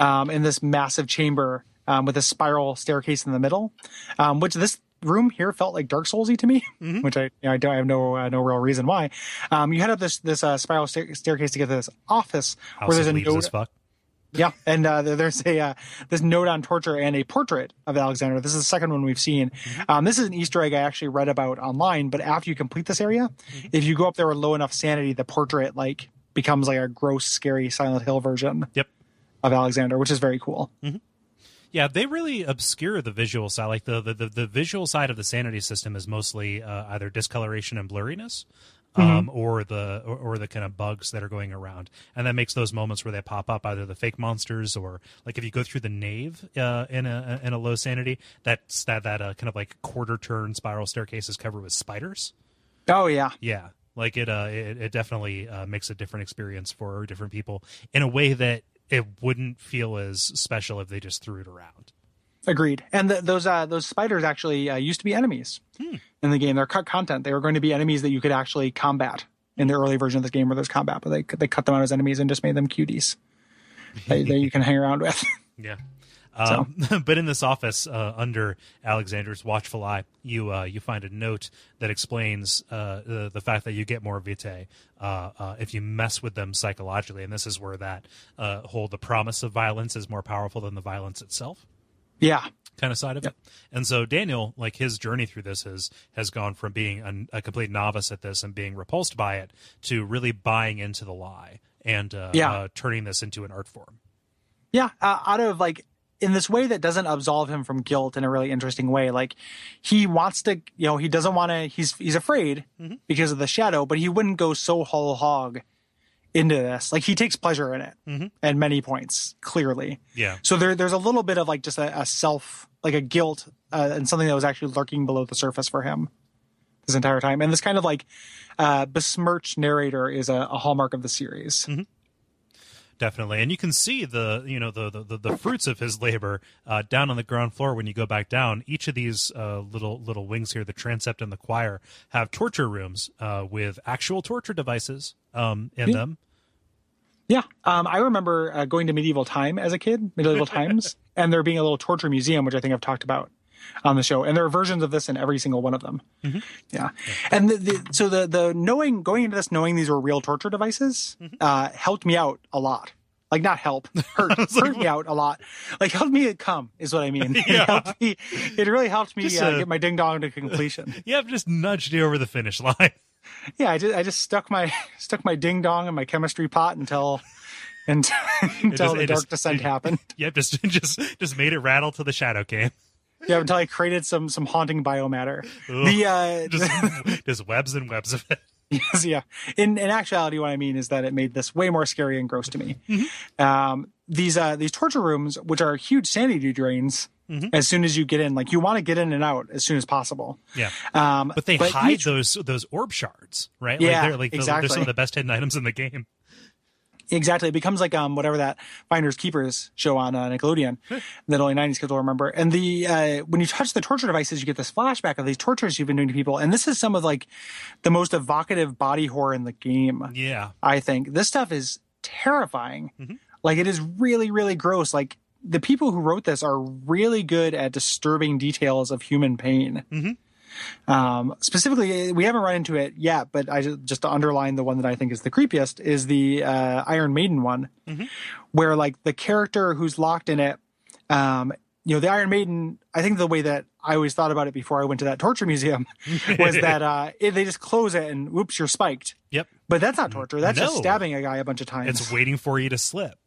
um, in this massive chamber um, with a spiral staircase in the middle, um, which this room here felt like Dark Soulsy to me, <laughs> which I you know, I don't I have no uh, no real reason why. Um, you head up this this uh, spiral stair- staircase to get to this office House where there's a note. Yeah, and uh, there's a uh, this note on torture and a portrait of Alexander. This is the second one we've seen. Um, this is an Easter egg I actually read about online. But after you complete this area, if you go up there with low enough sanity, the portrait like becomes like a gross, scary Silent Hill version Yep. of Alexander, which is very cool. Yeah, they really obscure the visual side. Like the the, the, the visual side of the sanity system is mostly uh, either discoloration and blurriness. Um, or the or, or the kind of bugs that are going around, and that makes those moments where they pop up either the fake monsters or like if you go through the nave uh, in a in a low sanity, that's that that uh, kind of like quarter turn spiral staircase is covered with spiders. Oh yeah, Yeah, like it uh it, it definitely uh, makes a different experience for different people in a way that it wouldn't feel as special if they just threw it around. Agreed. And the, those uh, those spiders actually uh, used to be enemies in the game. They're cut content. They were going to be enemies that you could actually combat in the early version of this game where there's combat, but they they cut them out as enemies and just made them cuties that, that you can hang around with. <laughs> Yeah. Um, <laughs> but in this office, uh, under Alexander's watchful eye, you uh, you find a note that explains uh, the, the fact that you get more vitae uh, uh, if you mess with them psychologically, and this is where that uh, whole the promise of violence is more powerful than the violence itself. Yeah, kind of side of it. And so Daniel, like his journey through this has has gone from being a, a complete novice at this and being repulsed by it to really buying into the lie and uh, Yeah. uh, turning this into an art form. yeah. Uh, out of like in this way that doesn't absolve him from guilt in a really interesting way. Like he wants to, you know, he doesn't want to. He's he's afraid because of the shadow, but he wouldn't go so whole hog into this. Like he takes pleasure in it at many points, clearly. Yeah. So there, there's a little bit of like just a, a self, like a guilt, uh, and something that was actually lurking below the surface for him this entire time. And this kind of like uh, besmirched narrator is a, a hallmark of the series. Definitely, and you can see the you know the the, the fruits of his labor uh, down on the ground floor when you go back down. Each of these uh, little little wings here, the transept and the choir, have torture rooms uh, with actual torture devices um, in Yeah. them. Yeah, um, I remember uh, going to medieval time as a kid, medieval times, <laughs> and there being a little torture museum, which I think I've talked about on the show, and there are versions of this in every single one of them. Yeah, and the, the, so the the knowing going into this knowing these were real torture devices uh, helped me out a lot. Like not help, hurt, <laughs> hurt me out a lot. Like helped me come is what I mean. <laughs> It Yeah. helped me. It really helped me uh, uh, get my ding dong to completion. Yeah, I've just nudged you over the finish line. Yeah, I just I just stuck my <laughs> stuck my ding dong in my chemistry pot until until, <laughs> until just- the dark just- descent it- <laughs> happened. yep, just just just made it rattle till the shadow came. Yeah, until I created some some haunting biomatter. The uh, Just just webs and webs of it. yes, yeah. In in actuality, what I mean is that it made this way more scary and gross to me. Um, these uh these torture rooms, which are huge sanity drains, as soon as you get in, like you want to get in and out as soon as possible. Yeah. Um, But they hide each- those those orb shards, right? Yeah, like they're like the- they're some of the best hidden items in the game. Exactly. It becomes like um whatever that Finders Keepers show on uh, Nickelodeon that only 90s kids will remember. And the uh when you touch the torture devices, you get this flashback of these tortures you've been doing to people. And this is some of like the most evocative body horror in the game. Yeah. I think this stuff is terrifying. Like it is really, really gross. Like the people who wrote this are really good at disturbing details of human pain. Um, specifically, we haven't run into it yet, but I just, just to underline the one that I think is the creepiest is the uh, Iron Maiden one, where like the character who's locked in it, um, you know, the Iron Maiden. I think the way that I always thought about it before I went to that torture museum <laughs> was that uh, it, they just close it and whoops, you're spiked. Yep. But that's not torture. That's just stabbing a guy a bunch of times. It's waiting for you to slip.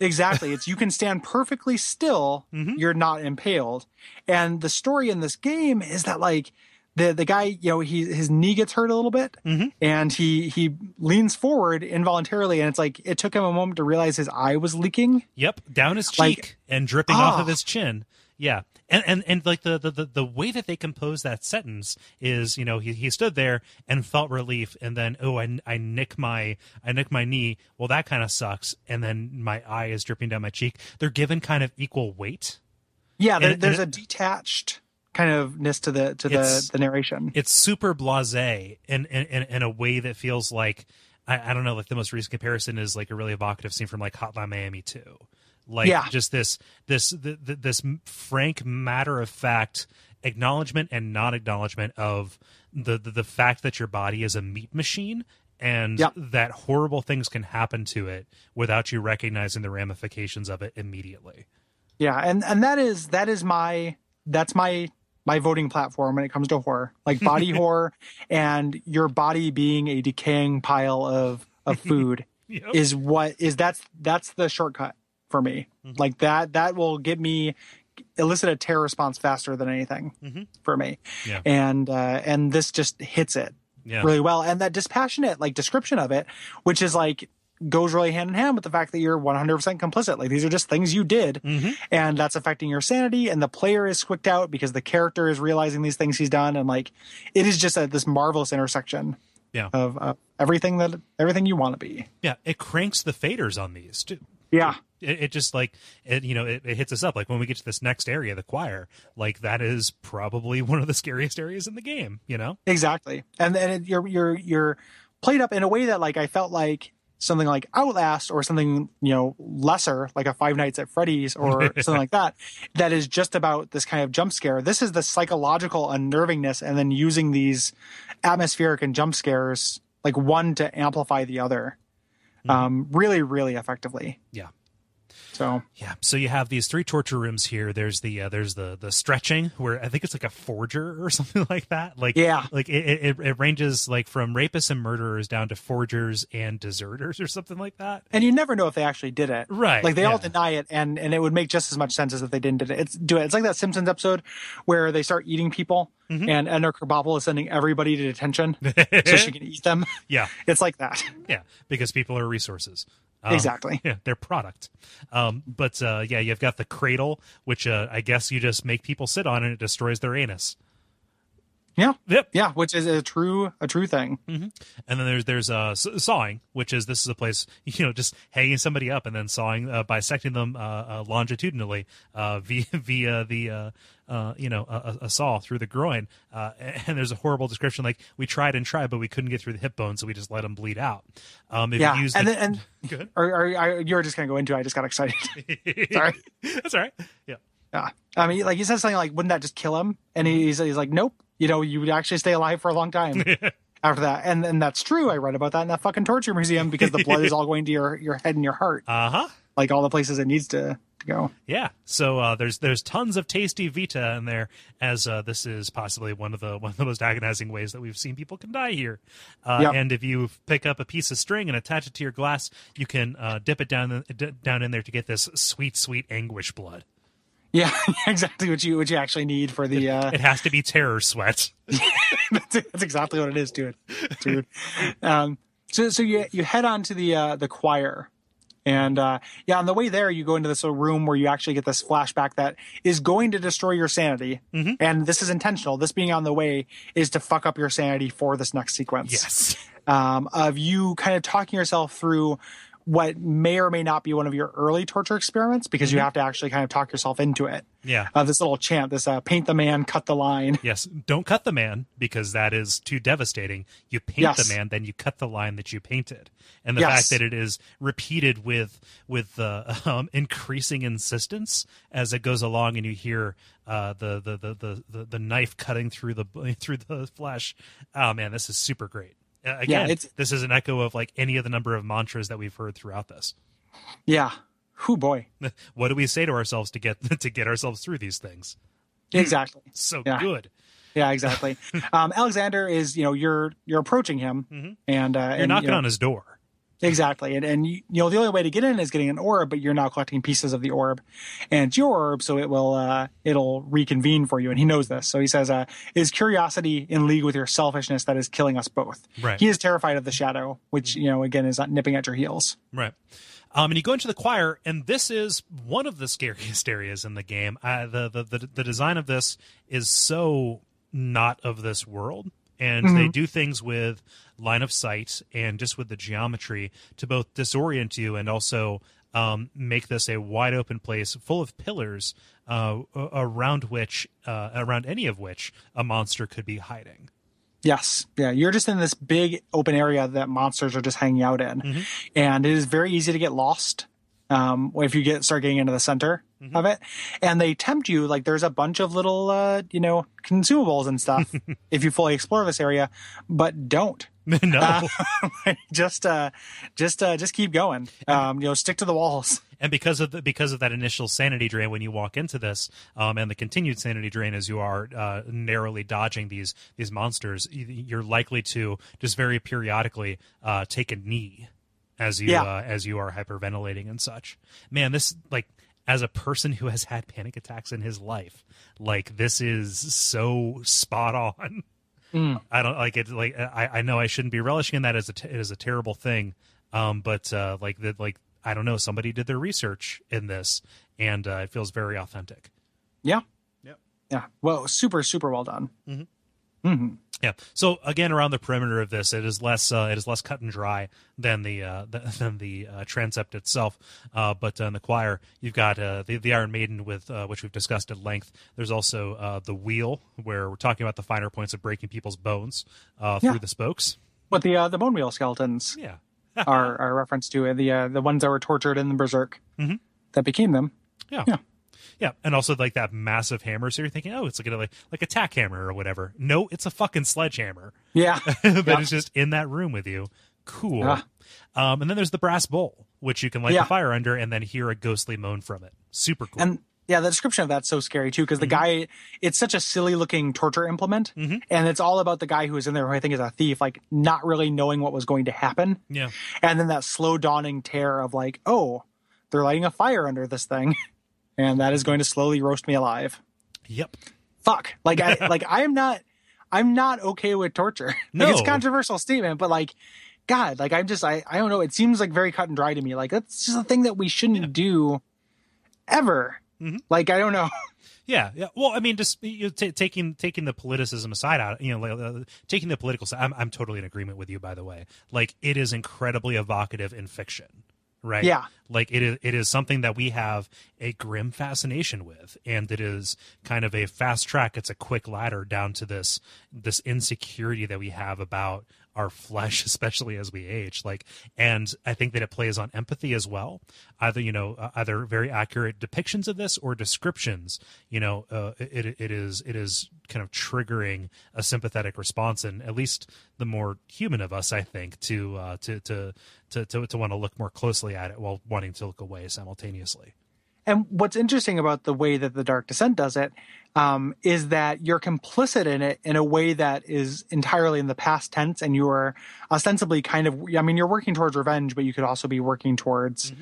Exactly. It's you can stand perfectly still. You're not impaled. And the story in this game is that like the the guy, you know, he his knee gets hurt a little bit, and he he leans forward involuntarily, and it's like it took him a moment to realize his eye was leaking. Yep, down his cheek Like- and dripping off of Ah. his chin. Yeah. And, and and like the, the, the, the way that they compose that sentence is, you know, he, he stood there and felt relief, and then oh, I, I nick my I nick my knee. Well, that kind of sucks. And then my eye is dripping down my cheek. They're given kind of equal weight. Yeah, there, And- there's and a detached kind of ness to the to the the narration. It's super blasé in in, in, a way that feels like I, I don't know. Like the most recent comparison is like a really evocative scene from like Hotline Miami two. Like Yeah. just this this th- th- this frank matter of fact acknowledgement and non acknowledgement of the, the the fact that your body is a meat machine and Yep. that horrible things can happen to it without you recognizing the ramifications of it immediately. Yeah, and and that is that is my that's my my voting platform when it comes to horror, like body <laughs> horror, and your body being a decaying pile of of <laughs> food Yep. is what is that's that's the shortcut for me. Like that that will get me elicit a terror response faster than anything Mhm. for me. Yeah. And uh, and this just hits it Yeah. really well. And that dispassionate like description of it, which is like goes really hand in hand with the fact that you're 100% complicit. Like these are just things you did Mhm. and that's affecting your sanity and the player is squicked out because the character is realizing these things he's done and like it is just a, this marvelous intersection Yeah. of uh, everything that everything you want to be. Yeah. It cranks the faders on these too. Yeah. It, it just like it, you know, it, it hits us up. Like when we get to this next area, the choir, like that is probably one of the scariest areas in the game. You know? Exactly, and then it, you're you're you're played up in a way that like I felt like something like Outlast or something you know lesser like a Five Nights at Freddy's or <laughs> something like that that is just about this kind of jump scare. This is the psychological unnervingness, and then using these atmospheric and jump scares like one to amplify the other, um, really really effectively. Yeah. So Yeah. So you have these three torture rooms here. There's the uh, there's the the stretching where I think it's like a forger <laughs> or something like that. Like Yeah. like it, it it ranges like from rapists and murderers down to forgers and deserters <laughs> or something like that. and you never know if they actually did it. Right, Like they all deny it and and it would make just as much sense as if they didn't do it. It's do it. It's like that Simpsons episode where they start eating people Mm-hmm. and Edna Krabappel is sending everybody to detention so she <laughs> can eat them. Yeah. It's like that. Yeah. Because people are resources. Um, Exactly. Yeah, their product. Um, but uh, yeah, you've got the cradle, which uh, I guess you just make people sit on and it destroys their anus. Yeah. Yep. Yeah, which is a true a true thing. And then there's there's uh, sawing, which is this is a place <laughs> you know just hanging somebody up and then sawing, uh, bisecting them uh, uh, longitudinally uh, <laughs> via via the uh, uh, you know a, a- a saw through the groin. Uh, <laughs> and there's a horrible description like we tried and tried, but we couldn't get through the hip bone, so we just let them bleed out. Um, if Yeah. you use And the, then and good. or, or, or you're just gonna go into it. I just got excited. Sorry. That's all right. Yeah. Yeah. I mean, like he says something like, "Wouldn't that just kill him?" And he's he's like, "Nope. You know, you would actually stay alive for a long time <laughs> after that." And and that's true. I read about that in that fucking torture museum because the blood is all <laughs> going to your your head and your heart, Uh huh. like all the places it needs to to go. Yeah. So uh, there's there's tons of tasty Vitae in there, as uh, this is possibly one of the one of the most agonizing ways that we've seen people can die here. Uh, Yep. And if you pick up a piece of string and attach it to your glass, you can uh, dip it down d- down in there to get this sweet sweet anguish blood. <laughs> Yeah, exactly what you what you actually need for the. uh It has to be terror sweat. <laughs> that's, that's exactly what it is, dude. Dude. Um, so so you you head on to the uh, the choir, and uh, yeah, on the way there, you go into this little room where you actually get this flashback that is going to destroy your sanity, and this is intentional. This being on the way is to fuck up your sanity for this next sequence. Yes. um, of you kind of talking yourself through what may or may not be one of your early torture experiments because you have to actually kind of talk yourself into it. Yeah. Uh, this little chant, this uh, paint the man, cut the line. Yes. Don't cut the man because that is too devastating. You paint Yes. the man, then you cut the line that you painted. And the Yes. fact that it is repeated with with uh, <laughs> um, increasing insistence as it goes along, and you hear uh, the, the, the the the the knife cutting through the <laughs> through the flesh. Oh man, this is super great. Again, it's- this is an echo of like any of the number of mantras that we've heard throughout this. Yeah. Who boy. <laughs> What do we say to ourselves to get <laughs> to get ourselves through these things? <clears throat> Exactly. <laughs> So Yeah. good. Yeah, exactly. um, Alexander is, you know, you're you're approaching him, and uh, You're and, knocking you know, on his door. Exactly, and and you, you know the only way to get in is getting an orb, but you're now collecting pieces of the orb, and it's your orb, so it will uh, it'll reconvene for you, and he knows this, so he says, uh, "Is curiosity in league with your selfishness that is killing us both?" Right. He is terrified of the shadow, which you know again is nipping at your heels. Right. Um, and you go into the choir, and this is one of the scariest <laughs> areas in the game. Uh, the, the the the design of this is so not of this world, and they do things with line of sight and just with the geometry to both disorient you and also um, make this a wide open place full of pillars uh, around which uh, around any of which a monster could be hiding. Yes. Yeah. You're just in this big open area that monsters are just hanging out in. And it is very easy to get lost um, if you get start getting into the center of it. And they tempt you like there's a bunch of little, uh, you know, consumables and stuff <laughs> if you fully explore this area, but don't. <laughs> no. <laughs> just, uh, just, uh, just keep going. Um, you know, stick to the walls. and because of the, because of that initial sanity drain when you walk into this, um, and the continued sanity drain as you are uh, narrowly dodging these these monsters, you're likely to just very periodically uh, take a knee as you Yeah. uh, as you are hyperventilating and such. Man, this like as a person who has had panic attacks in his life, like this is so spot on. Mm. I don't like it. Like I, I know I shouldn't be relishing in that as a t- as a terrible thing, um, but uh, like that, like I don't know. Somebody did their research in this, and uh, it feels very authentic. Yeah. Yeah. Yeah. Well, super, super well done. Mhm. Hmm Yeah. So again, around the perimeter of this, it is less uh, it is less cut and dry than the uh, the, <laughs> than the uh, transept itself. Uh, but in the choir, you've got uh, the the Iron Maiden with uh, which we've discussed at length. There's also uh, the wheel where we're talking about the finer points of breaking people's bones uh, Yeah. through the spokes. But the uh, the bone wheel skeletons Yeah. are, are a reference to. The uh, the ones that were tortured in the berserk Mhm. that became them. Yeah. Yeah. Yeah, and also like that massive hammer. So you're thinking, oh, it's like a, like like a tack hammer or whatever. No, it's a fucking sledgehammer Yeah. <laughs> that Yeah. is just in that room with you. Cool. Yeah. Um, and then there's the brass bowl, which you can light Yeah. the fire under and then hear a ghostly moan from it. Super cool. And yeah, the description of that's so scary too, because the guy, it's such a silly looking torture implement. Mhm. And it's all about the guy who is in there, who I think is a thief, like not really knowing what was going to happen. yeah, And then that slow dawning terror of like, oh, they're lighting a fire under this thing. <laughs> And that is going to slowly roast me alive. yep. Fuck. Like I <laughs> like I am not I'm not okay with torture. <laughs> Like No. it's a controversial statement, but like God, like I'm just I I don't know. It seems like very cut and dry to me. Like that's just a thing that we shouldn't do ever. Mhm. Like I don't know. <laughs> Yeah, yeah. Well, I mean, just you know, t- taking taking the politicism aside, out you know, like, uh, taking the political side. I'm I'm totally in agreement with you. By the way, like it is incredibly evocative in fiction, right? Yeah. Like it is it is something that we have a grim fascination with, and it is kind of a fast track. It's a quick ladder down to this this insecurity that we have about our flesh, <laughs> especially as we age. Like, and I think that it plays on empathy as well. Either you know, uh, either very accurate depictions of this or descriptions. You know, uh, it it is it is kind of triggering a sympathetic response, and at least the more human of us, I think, to uh, to to to to, to want to look more closely at it while wanting to look away simultaneously. And what's interesting about the way that the Dark Descent does it um, is that you're complicit in it in a way that is entirely in the past tense, and you are ostensibly kind of. I mean, you're working towards revenge, but you could also be working towards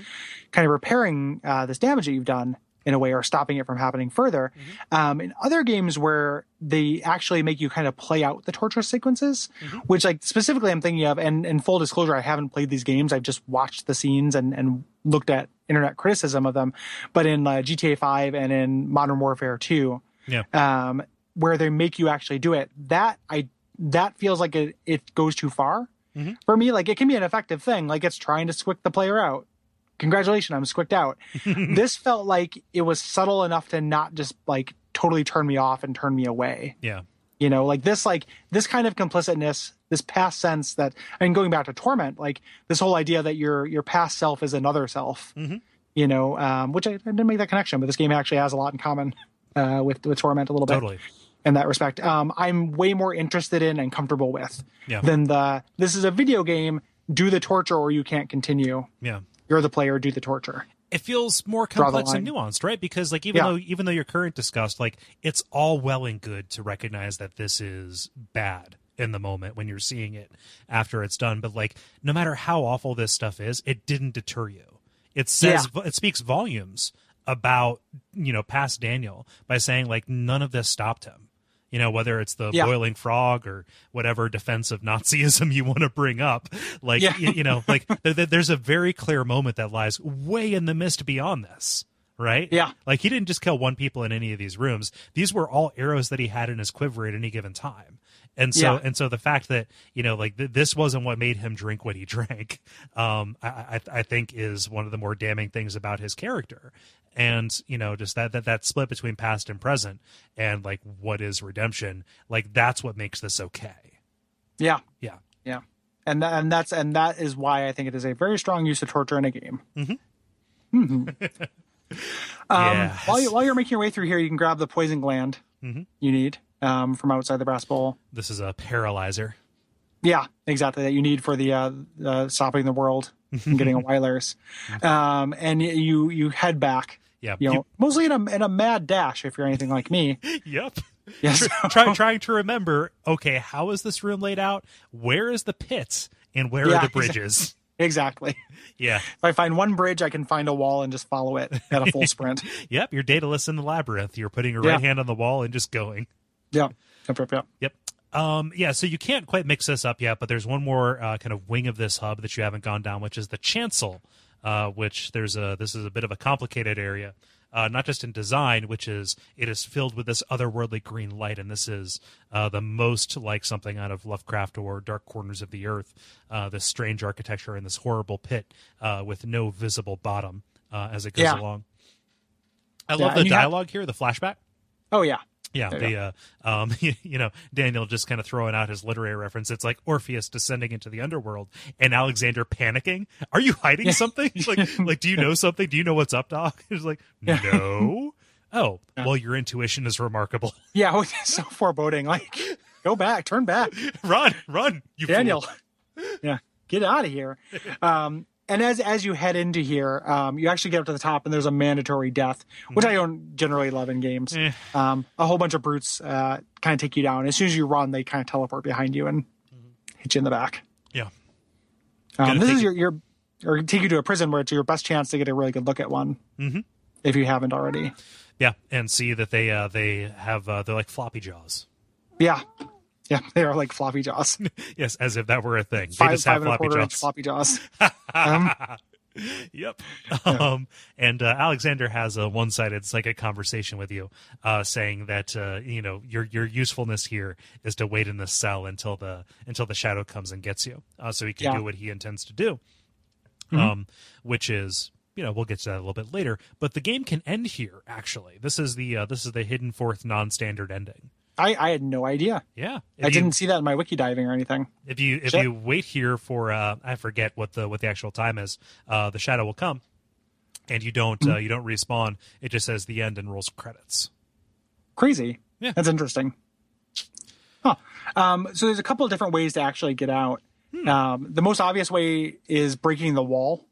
kind of repairing uh, this damage that you've done in a way, or stopping it from happening further. Um, in other games where they actually make you kind of play out the torture sequences, which, like specifically, I'm thinking of. And in full disclosure, I haven't played these games. I've just watched the scenes and and looked at internet criticism of them. But in uh, GTA 5 and in Modern Warfare 2, Yeah. um, where they make you actually do it, that I that feels like it, it goes too far Mhm. for me. Like it can be an effective thing, like it's trying to squick the player out. Congratulations, I'm squicked out. <laughs> this felt like it was subtle enough to not just like totally turn me off and turn me away. Yeah. You know, like this, like this kind of complicitness, this past sense that, I mean, going back to torment, like this whole idea that your your past self is another self. Mhm. You know, um, which I, I didn't make that connection, but this game actually has a lot in common uh, with with torment a little bit Totally. in that respect. Um, I'm way more interested in and comfortable with Yeah. than the this is a video game. Do the torture or you can't continue. Yeah. You're the player. Do the torture. it feels more complex and nuanced, right? Because like even Yeah. though even though your current disgust, like it's all well and good to recognize that this is bad in the moment when you're seeing it after it's done. But like no matter how awful this stuff is, it didn't deter you. It says it speaks volumes about you know past Daniel by saying like none of this stopped him. You know whether it's the Yeah. boiling frog or whatever defense of Nazism <laughs> you want to bring up, like Yeah. you, you know, like <laughs> th- th- there's a very clear moment that lies way in the mist beyond this, right? Yeah. like he didn't just kill one people in any of these rooms; these were all arrows that he had in his quiver at any given time. And so, Yeah. and so, the fact that you know, like th- this wasn't what made him drink what he <laughs> drank, um, I, I, I think is one of the more damning things about his character. And you know, just that that that split between past and present, and like what is redemption, like that's what makes this okay. Yeah. Yeah. Yeah. And that, and that's and that is why I think it is a very strong use of torture in a game. Mhm. <laughs> um, Yes. While you while you're making your way through here, you can grab the poison gland Mhm. you need um, from outside the brass bowl. This is a paralyzer. Yeah, exactly. That you need for the uh, uh, stopping the world and getting <laughs> a Wylers. Um, and you you head back. Yeah. You know, mostly in a in a mad dash if you're anything like me. <laughs> yep. Yes. Try, trying to remember. Okay, how is this room laid out? Where is the pits and where Yeah, are the bridges? <laughs> exactly. Yeah. If I find one bridge, I can find a wall and just follow it at a full sprint. <laughs> Yep. You're Daedalus in the labyrinth. You're putting your Yeah. right hand on the wall and just going. Yeah. Yep, yep, yep. Yep. Um, yeah, so you can't quite mix this up yet, but there's one more uh, kind of wing of this hub that you haven't gone down, which is the chancel, uh, which there's a this is a bit of a complicated area, uh, not just in design, which is it is filled with this otherworldly green light, and this is uh, the most like something out of Lovecraft or Dark Corners of the Earth, uh, this strange architecture and this horrible pit uh, with no visible bottom uh, as it goes Yeah. along. I Yeah, love the you have- dialogue here, the flashback. Oh yeah. Yeah, There the uh, um, <laughs> you know, Daniel just kind of throwing out his literary reference. It's like Orpheus descending into the underworld and Alexander panicking. Are you hiding something? <laughs> like, like, do you know something? Do you know what's up, Doc? <laughs> He's like, no. Oh, well, your intuition is remarkable. Yeah, it so foreboding. Like, go back, turn back, run, run, you fool. Daniel. yeah, get out of here. Um, and as as you head into here, um, you actually get up to the top, and there's a mandatory death, which I don't generally love in games. Eh. Um, a whole bunch of brutes uh, kind of take you down. As soon as you run, they kind of teleport behind you and hit you in the back. Yeah, Um, this is you- your your or take you to a prison where it's your best chance to get a really good look at one, Mhm. if you haven't already. yeah, and see that they uh, they have uh, they're like floppy jaws. Yeah, yeah, <laughs> they are like floppy jaws, <laughs> Yes, as if that were a thing. they five just have floppy jaws. floppy jaws. <laughs> Um, yep. Um, and uh, Alexander has a one-sided psychic conversation with you, uh, saying that uh, you know your your usefulness here is to wait in the cell until the until the shadow comes and gets you, uh, so he can Yeah. do what he intends to do. Mm-hmm. Um, which is you know we'll get to that a little bit later, but the game can end here. Actually, this is the uh, this is the hidden fourth non-standard ending. I, I had no idea. Yeah, I you- didn't see that in my wiki diving or anything. if you if Shit. you wait here for uh, I forget what the what the actual time is, uh, the shadow will come, and you don't Mm-hmm. uh, you don't respawn. It just says the end and rolls credits. Crazy. Yeah. That's interesting. Huh. Um, so there's a couple of different ways to actually get out. Hmm. Um, the most obvious way is breaking the wall.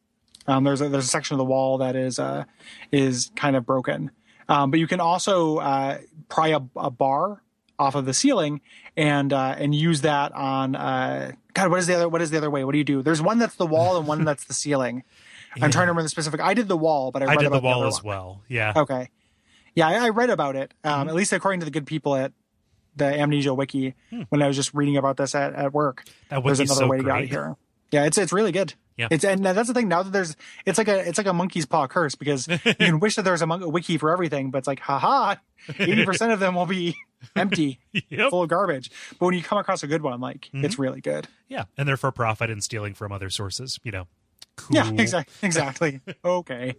Um, there's a, there's a section of the wall that is uh, is kind of broken, um, but you can also uh, pry a, a bar off of the ceiling and uh, and use that on uh, God. What is the other? What is the other way? What do you do? There's one that's the wall and one <laughs> that's the ceiling. I'm trying to remember the specific. I did the wall, but I, I did the wall other as one. well. Yeah, Okay. Yeah, I, I read about it. Um, Mm-hmm. At least according to the good people at the Amnesia Wiki when I was just reading about this at, at work. Hmm. That There's another so way to get out of here. Yeah, it's it's really good. Yeah. It's and that's the thing. Now that there's, it's like a it's like a monkey's paw curse because <laughs> you can wish that there's a, mon- a wiki for everything, but it's like, haha, eighty percent of them will be empty, <laughs> Yep. full of garbage. But when you come across a good one, like it's Mm-hmm. really good. yeah, and they're for profit and stealing from other sources. You know, cool. Yeah, exactly, exactly. <laughs> okay.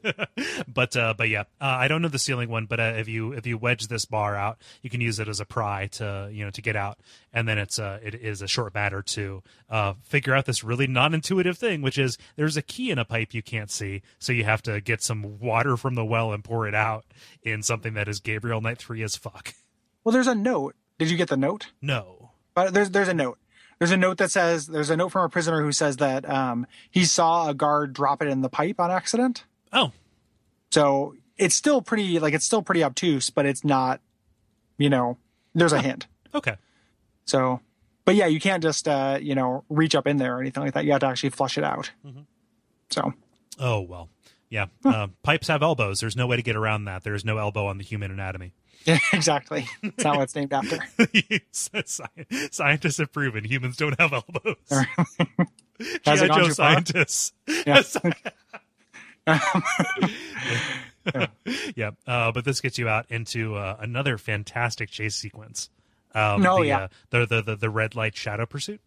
but uh, but yeah, uh, I don't know the ceiling one, but uh, if you if you wedge this bar out, you can use it as a pry to you know to get out, and then it's uh it is a short matter to uh figure out this really non-intuitive thing, which is there's a key in a pipe you can't see, so you have to get some water from the well and pour it out in something that is Gabriel Knight three as fuck. Well, there's a note. Did you get the note? No, But there's there's a note. There's a note that says there's a note from a prisoner who says that um, he saw a guard drop it in the pipe on accident. oh So it's still pretty like it's still pretty obtuse, but it's not. You know, there's a hint. okay, So, but yeah, you can't just uh, you know reach up in there or anything like that. You have to actually flush it out. So oh well, yeah. Uh, pipes have elbows. There's no way to get around that. There's no elbow on the human anatomy. Yeah, <laughs> exactly. That's not what it's named after. <laughs> Scientists have proven humans don't have elbows. G.I. <laughs> Joe scientists. Yeah. yeah, uh, but this gets you out into uh, another fantastic chase sequence. Um, Oh, the, yeah. uh, the, the the the red light shadow pursuit,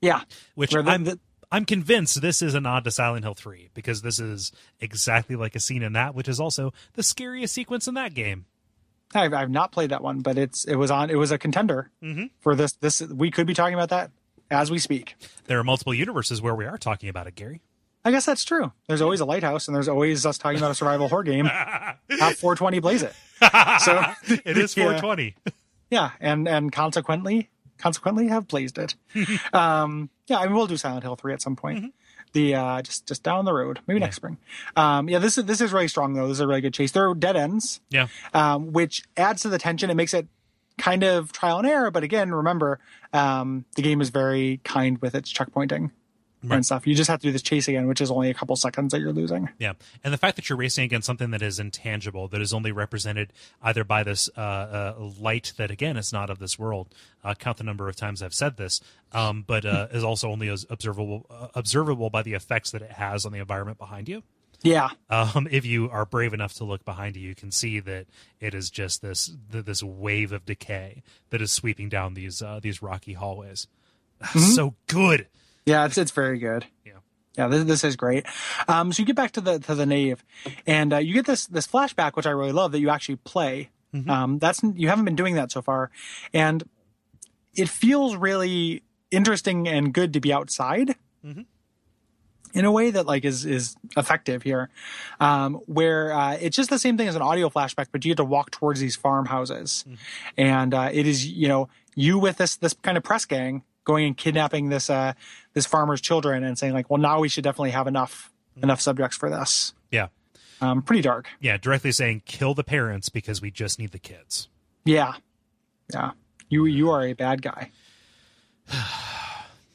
Yeah. which the- I'm the- I'm convinced this is a nod to Silent Hill 3 because this is exactly like a scene in that, which is also the scariest sequence in that game. I've, I've not played that one, but it's it was on it was a contender Mm-hmm. for this this we could be talking about that as we speak. There are multiple universes where we are talking about it, Gary. I guess that's true. There's always a lighthouse, and there's always us talking about a survival horror game. <laughs> Have 420 blaze it. So <laughs> it is <laughs> 420. yeah, and and consequently, consequently have blazed it. um, yeah, I mean we'll do Silent Hill 3 at some point. The uh, just just down the road, maybe next spring. Um, yeah, this is this is really strong though. This is a really good chase. There are dead ends, Yeah. um, which adds to the tension. It makes it kind of trial and error. But again, remember, um, the game is very kind with its checkpointing. And stuff. You just have to do this chase again, which is only a couple seconds that you're losing. Yeah, and the fact that you're racing against something that is intangible, that is only represented either by this uh, uh, light that again is not of this world. Uh, count the number of times I've said this, um, but uh, <laughs> is also only as observable uh, observable by the effects that it has on the environment behind you. Yeah, Um, if you are brave enough to look behind you, you can see that it is just this this wave of decay that is sweeping down these uh, these rocky hallways. So good. Yeah, it's it's very good. Yeah. Yeah, this, this is great. Um, so you get back to the to the nave, and uh, you get this this flashback, which I really love that you actually play. Um, that's you haven't been doing that so far, and it feels really interesting and good to be outside. In a way that like is is effective here, um, where uh, it's just the same thing as an audio flashback, but you get to walk towards these farmhouses, and uh, it is you know you with this this kind of press gang going and kidnapping this uh this farmer's children and saying like well now we should definitely have enough enough subjects for this Yeah. um pretty dark Yeah, directly saying kill the parents because we just need the kids. yeah yeah you you are a bad guy <sighs>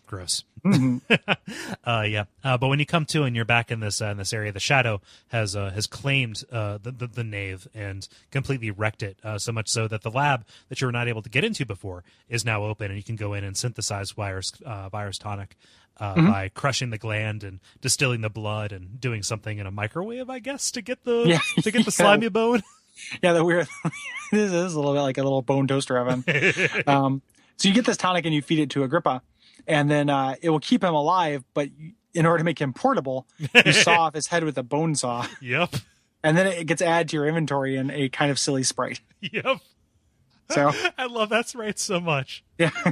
Gross. Mhm. <laughs> uh, yeah, uh, but when you come to and you're back in this uh, in this area, the shadow has uh, has claimed uh, the, the the nave and completely wrecked it. Uh, so much so that the lab that you were not able to get into before is now open, and you can go in and synthesize virus uh, virus tonic. Uh, By crushing the gland and distilling the blood and doing something in a microwave, I guess, to get the Yeah. to get the <laughs> slimy bone. <laughs> yeah the weird this is a little bit like a little bone toaster oven um so you get this tonic and you feed it to agrippa and then uh it will keep him alive but in order to make him portable you <laughs> saw off his head with a bone saw yep, and then it gets added to your inventory in a kind of silly sprite yep. so <laughs> I love that sprite so much. yeah <laughs>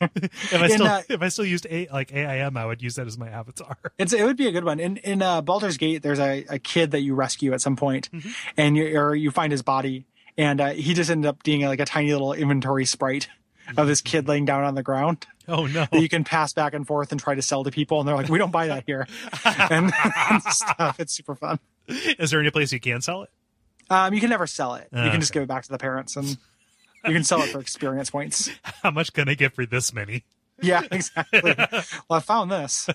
If I In, still uh, if I still used a like AIM, I would use that as my avatar. It's it would be a good one. In in uh, Baldur's Gate, there's a, a kid that you rescue at some point, and you or you find his body, and uh, he just ended up being like a tiny little inventory sprite of this kid laying down on the ground <laughs> Oh no! that you can pass back and forth and try to sell to people, and they're like, "We don't buy that here," <laughs> and, <laughs> and stuff. It's super fun. Is there any place you can sell it? Um, you can never sell it. You Ah, can just give it back to the parents, and you can sell it for experience points. How much can I get for this many? Yeah, exactly. well, I found this.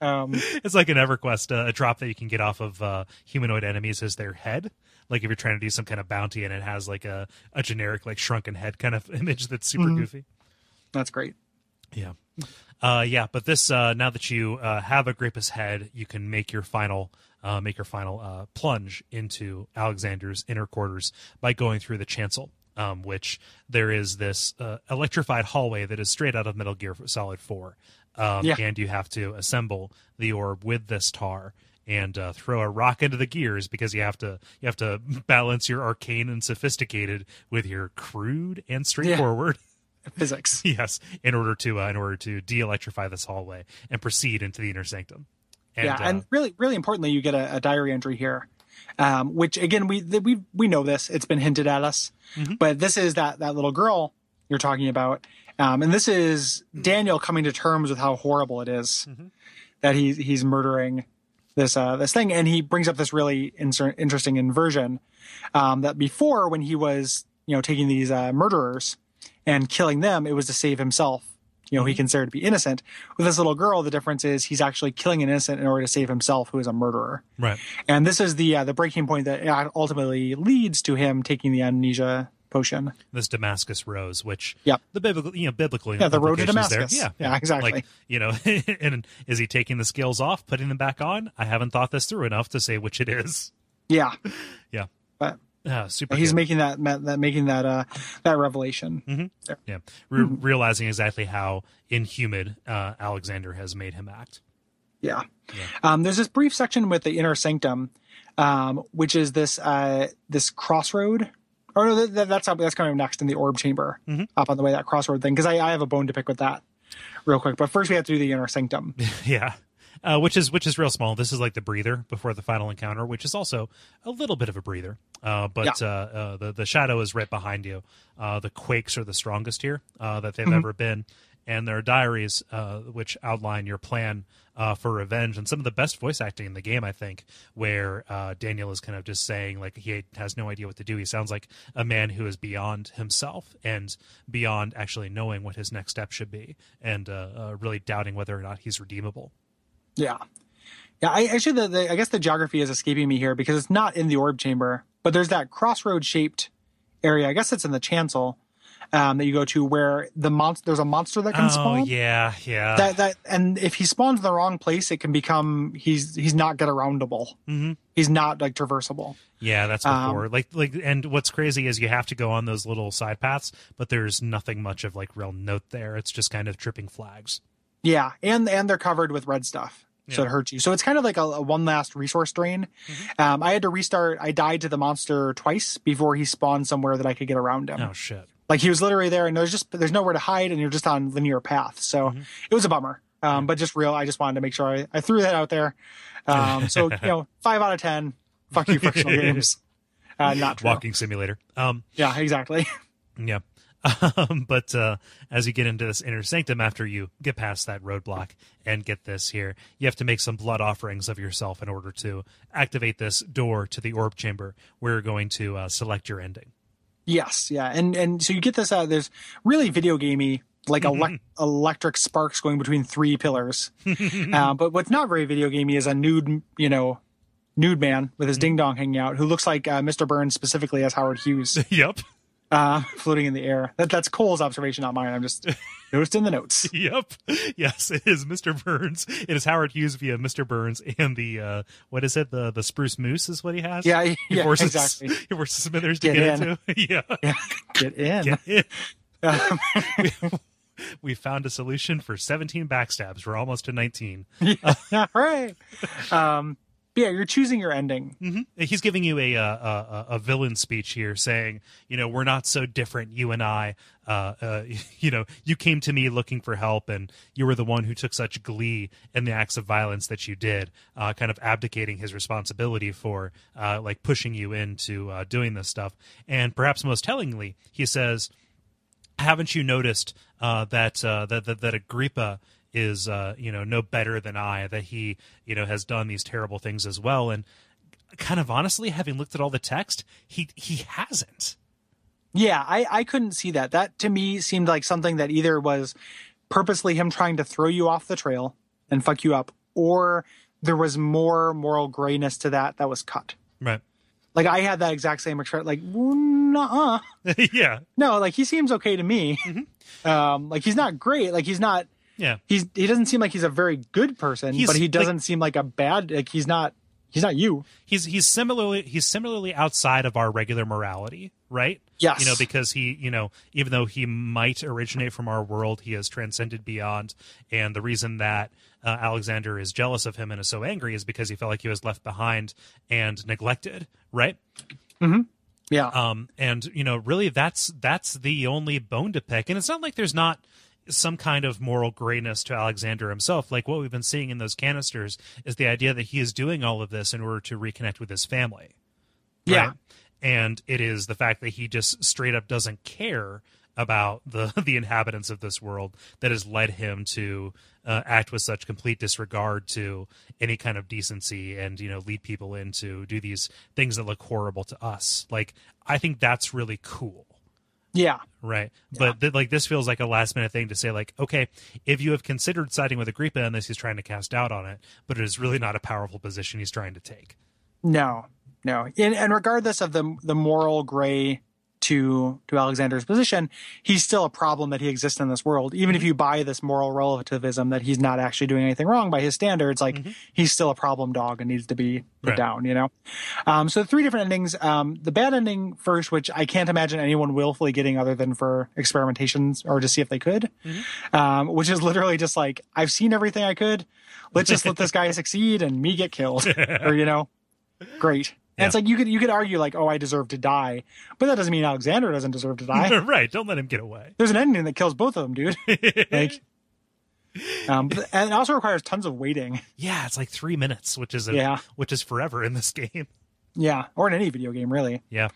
Um, It's like an EverQuest, uh, a drop that you can get off of uh, humanoid enemies as their head. Like if you're trying to do some kind of bounty and it has like a, a generic like shrunken head kind of image that's super Mm-hmm. goofy. that's great. Yeah. Uh, yeah, but this uh, now that you uh, have Agrippa's head, you can make your final uh, make your final uh, plunge into Alexander's inner quarters by going through the chancel, um, which there is this uh, electrified hallway that is straight out of Metal Gear Solid Four, um, Yeah. and you have to assemble the orb with this tar and uh, throw a rock into the gears because you have to you have to <laughs> balance your arcane and sophisticated with your crude and straightforward. <laughs> Physics. <laughs> Yes, in order to uh, in order to de-electrify this hallway and proceed into the inner sanctum. And, yeah, uh, and really, really importantly, you get a, a diary entry here, um, which again we we we know this. It's been hinted at us, Mm-hmm. but this is that that little girl you're talking about, um, and this is Mm-hmm. Daniel coming to terms with how horrible it is that he's he's murdering this uh, this thing, and he brings up this really inser- interesting inversion um, that before when he was you know taking these uh, murderers and killing them, it was to save himself. You know, he considered to be innocent. With this little girl, the difference is he's actually killing an innocent in order to save himself, who is a murderer. right. And this is the uh, the breaking point that ultimately leads to him taking the amnesia potion. This Damascus rose, which Yep. the biblical, you know, biblical. Yeah, the road to Damascus. There. Yeah, exactly. Like you know, <laughs> and is he taking the scales off, putting them back on? I haven't thought this through enough to say which it is. Yeah, <laughs> Yeah, but Ah, super. he's good. making that that making that uh that revelation. yeah, Re- Mm-hmm. realizing exactly how inhumid uh, Alexander has made him act. Yeah. Um, there's this brief section with the inner sanctum, um, which is this uh, this crossroad. Or no, that, that- that's that's coming up next in the orb chamber, up on the way that crossroad thing. Because I, I have a bone to pick with that, real quick. But first, we have to do the inner sanctum. <laughs> Yeah. Uh, which is which is real small. This is like the breather before the final encounter, which is also a little bit of a breather. Uh, but uh, uh, the the shadow is right behind you. Uh, the quakes are the strongest here uh, that they've ever been, and there are diaries uh, which outline your plan uh, for revenge and some of the best voice acting in the game. I think where uh, Daniel is kind of just saying like he has no idea what to do. He sounds like a man who is beyond himself and beyond actually knowing what his next step should be, and uh, uh, really doubting whether or not he's redeemable. Yeah. Yeah, I actually the, the I guess the geography is escaping me here because it's not in the orb chamber, but there's that crossroad shaped area. I guess it's in the chancel um, that you go to where the monster there's a monster that can Oh spawn. yeah, yeah. That that and if he spawns in the wrong place, it can become he's he's not get aroundable. Mhm. He's not like traversable. Yeah, that's Um, before. like like and what's crazy is you have to go on those little side paths, but there's nothing much of like real note there. It's just kind of tripping flags. Yeah, and and they're covered with red stuff, so it hurts you. So it's kind of like a, a one last resource drain. Mm-hmm. Um, I had to restart. I died to the monster twice before he spawned somewhere that I could get around him. Oh shit. Like he was literally there, and there's just there's nowhere to hide, and you're just on linear path. So Mm-hmm. it was a bummer. Um, but just real. I just wanted to make sure I, I threw that out there. Um, so <laughs> you know, five out of ten. Fuck you, <laughs> Frictional games. Uh, not true. Walking simulator. Um Yeah, exactly. <laughs> Yeah. <laughs> Um, but uh, as you get into this inner sanctum, after you get past that roadblock and get this here, you have to make some blood offerings of yourself in order to activate this door to the orb chamber where you're going to uh, select your ending. Yes, yeah, and and so you get this. Uh, there's really video gamey, like elec- electric sparks going between three pillars. <laughs> uh, but what's not very video gamey is a nude, you know, nude man with his ding dong hanging out, who looks like uh, Mr. Burns specifically as Howard Hughes, <laughs> yep. Uh, <laughs> floating in the air. That that's Kole's observation, not mine. I'm just <laughs> noticed in the notes. Yep. Yes, it is Mr. Burns. It is Howard Hughes via Mr. Burns and the uh what is it? The the spruce moose is what he has. Yeah, He yeah, forces exactly. <laughs> he forces Smithers to Get get, in. into. yeah. Yeah, get in. Get in. Um, we found a solution for 17 backstabs. We're almost to 19. yeah, hooray. Um, yeah, you're choosing your ending. hmm He's giving you a, uh, a a villain speech here, saying, you know, we're not so different, you and I. Uh, uh, <laughs> you know, you came to me looking for help, and you were the one who took such glee in the acts of violence that you did, uh, kind of abdicating his responsibility for, uh, like pushing you into uh, doing this stuff. And perhaps most tellingly, he says, haven't you noticed that, that that that Agrippa is uh, you know no better than I? That he you know has done these terrible things as well, and kind of honestly, having looked at all the text, he he hasn't. Yeah, I, I couldn't see that. That to me seemed like something that either was purposely him trying to throw you off the trail and fuck you up, or there was more moral grayness to that that was cut. Right. Like I had that exact same expression, like, nuh <laughs> yeah. no, like he seems okay to me. Um, like he's not great. Like he's not. Yeah. He's he doesn't seem like he's a very good person, He's, but he doesn't seem like a bad. Like he's not. He's not you. He's he's similarly he's similarly outside of our regular morality, right? Yes. You know, because he, you know, even though he might originate from our world, he has transcended beyond. And the reason that uh, Alexander is jealous of him and is so angry is because he felt like he was left behind and neglected, right? Mm-hmm. Yeah. um and you know really that's that's the only bone to pick and it's not like there's not some kind of moral grayness to alexander himself. Like what we've been seeing in those canisters is the idea that he is doing all of this in order to reconnect with his family. Yeah. and it is the fact that he just straight up doesn't care about the <laughs> the inhabitants of this world that has led him to uh, act with such complete disregard to any kind of decency and you know lead people into do these things that look horrible to us. Like i think that's really cool yeah. right but th- like this feels like a last minute thing to say like okay if you have considered siding with agrippa this he's trying to cast doubt on it but it is really not a powerful position he's trying to take No, no. And, and regardless of the the moral gray to to Alexander's position, he's still a problem that he exists in this world. Even if you buy this moral relativism that he's not actually doing anything wrong by his standards, like he's still a problem dog and needs to be put Right. down. You know. Um, so three different endings. Um, the bad ending first, which I can't imagine anyone willfully getting other than for experimentations or to see if they could, um, which is literally just like I've seen everything I could. Let's just let this guy <laughs> succeed and me get killed, <laughs> or you know great. And it's like you could you could argue like, oh, I deserve to die, but that doesn't mean Alexander doesn't deserve to die. <laughs> right don't let him get away There's an ending that kills both of them, dude. <laughs> like, um, and it also requires tons of waiting. Yeah, it's like three minutes, which is a, Yeah. which is forever in this <laughs> game. Yeah, or in any video game, really. Yeah,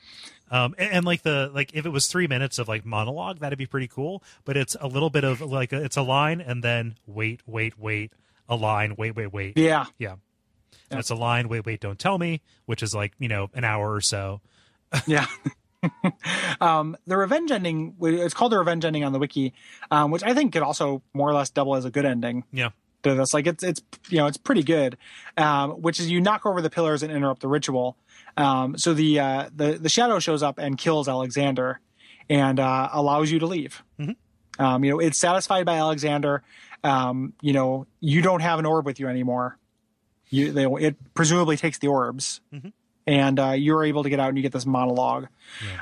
um, and, and like the like if it was three minutes of like monologue, that'd be pretty cool. But it's a little bit of like a, it's a line and then wait, wait, wait, a line, wait, wait, wait. Yeah, Yeah, and it's a line, wait, wait, don't tell me, which is like you know an hour or so. yeah. <laughs> um, the revenge ending, it's called the revenge ending on the wiki, um, which I think could also more or less double as a good ending. Yeah, to this. Like it's it's you know it's pretty good, um, which is you knock over the pillars and interrupt the ritual. Um, so the uh, the the shadow shows up and kills Alexander, and uh, allows you to leave. Um, you know it's satisfied by Alexander. Um, you know you don't have an orb with you anymore. You they, it presumably takes the orbs. And uh, you're able to get out and you get this monologue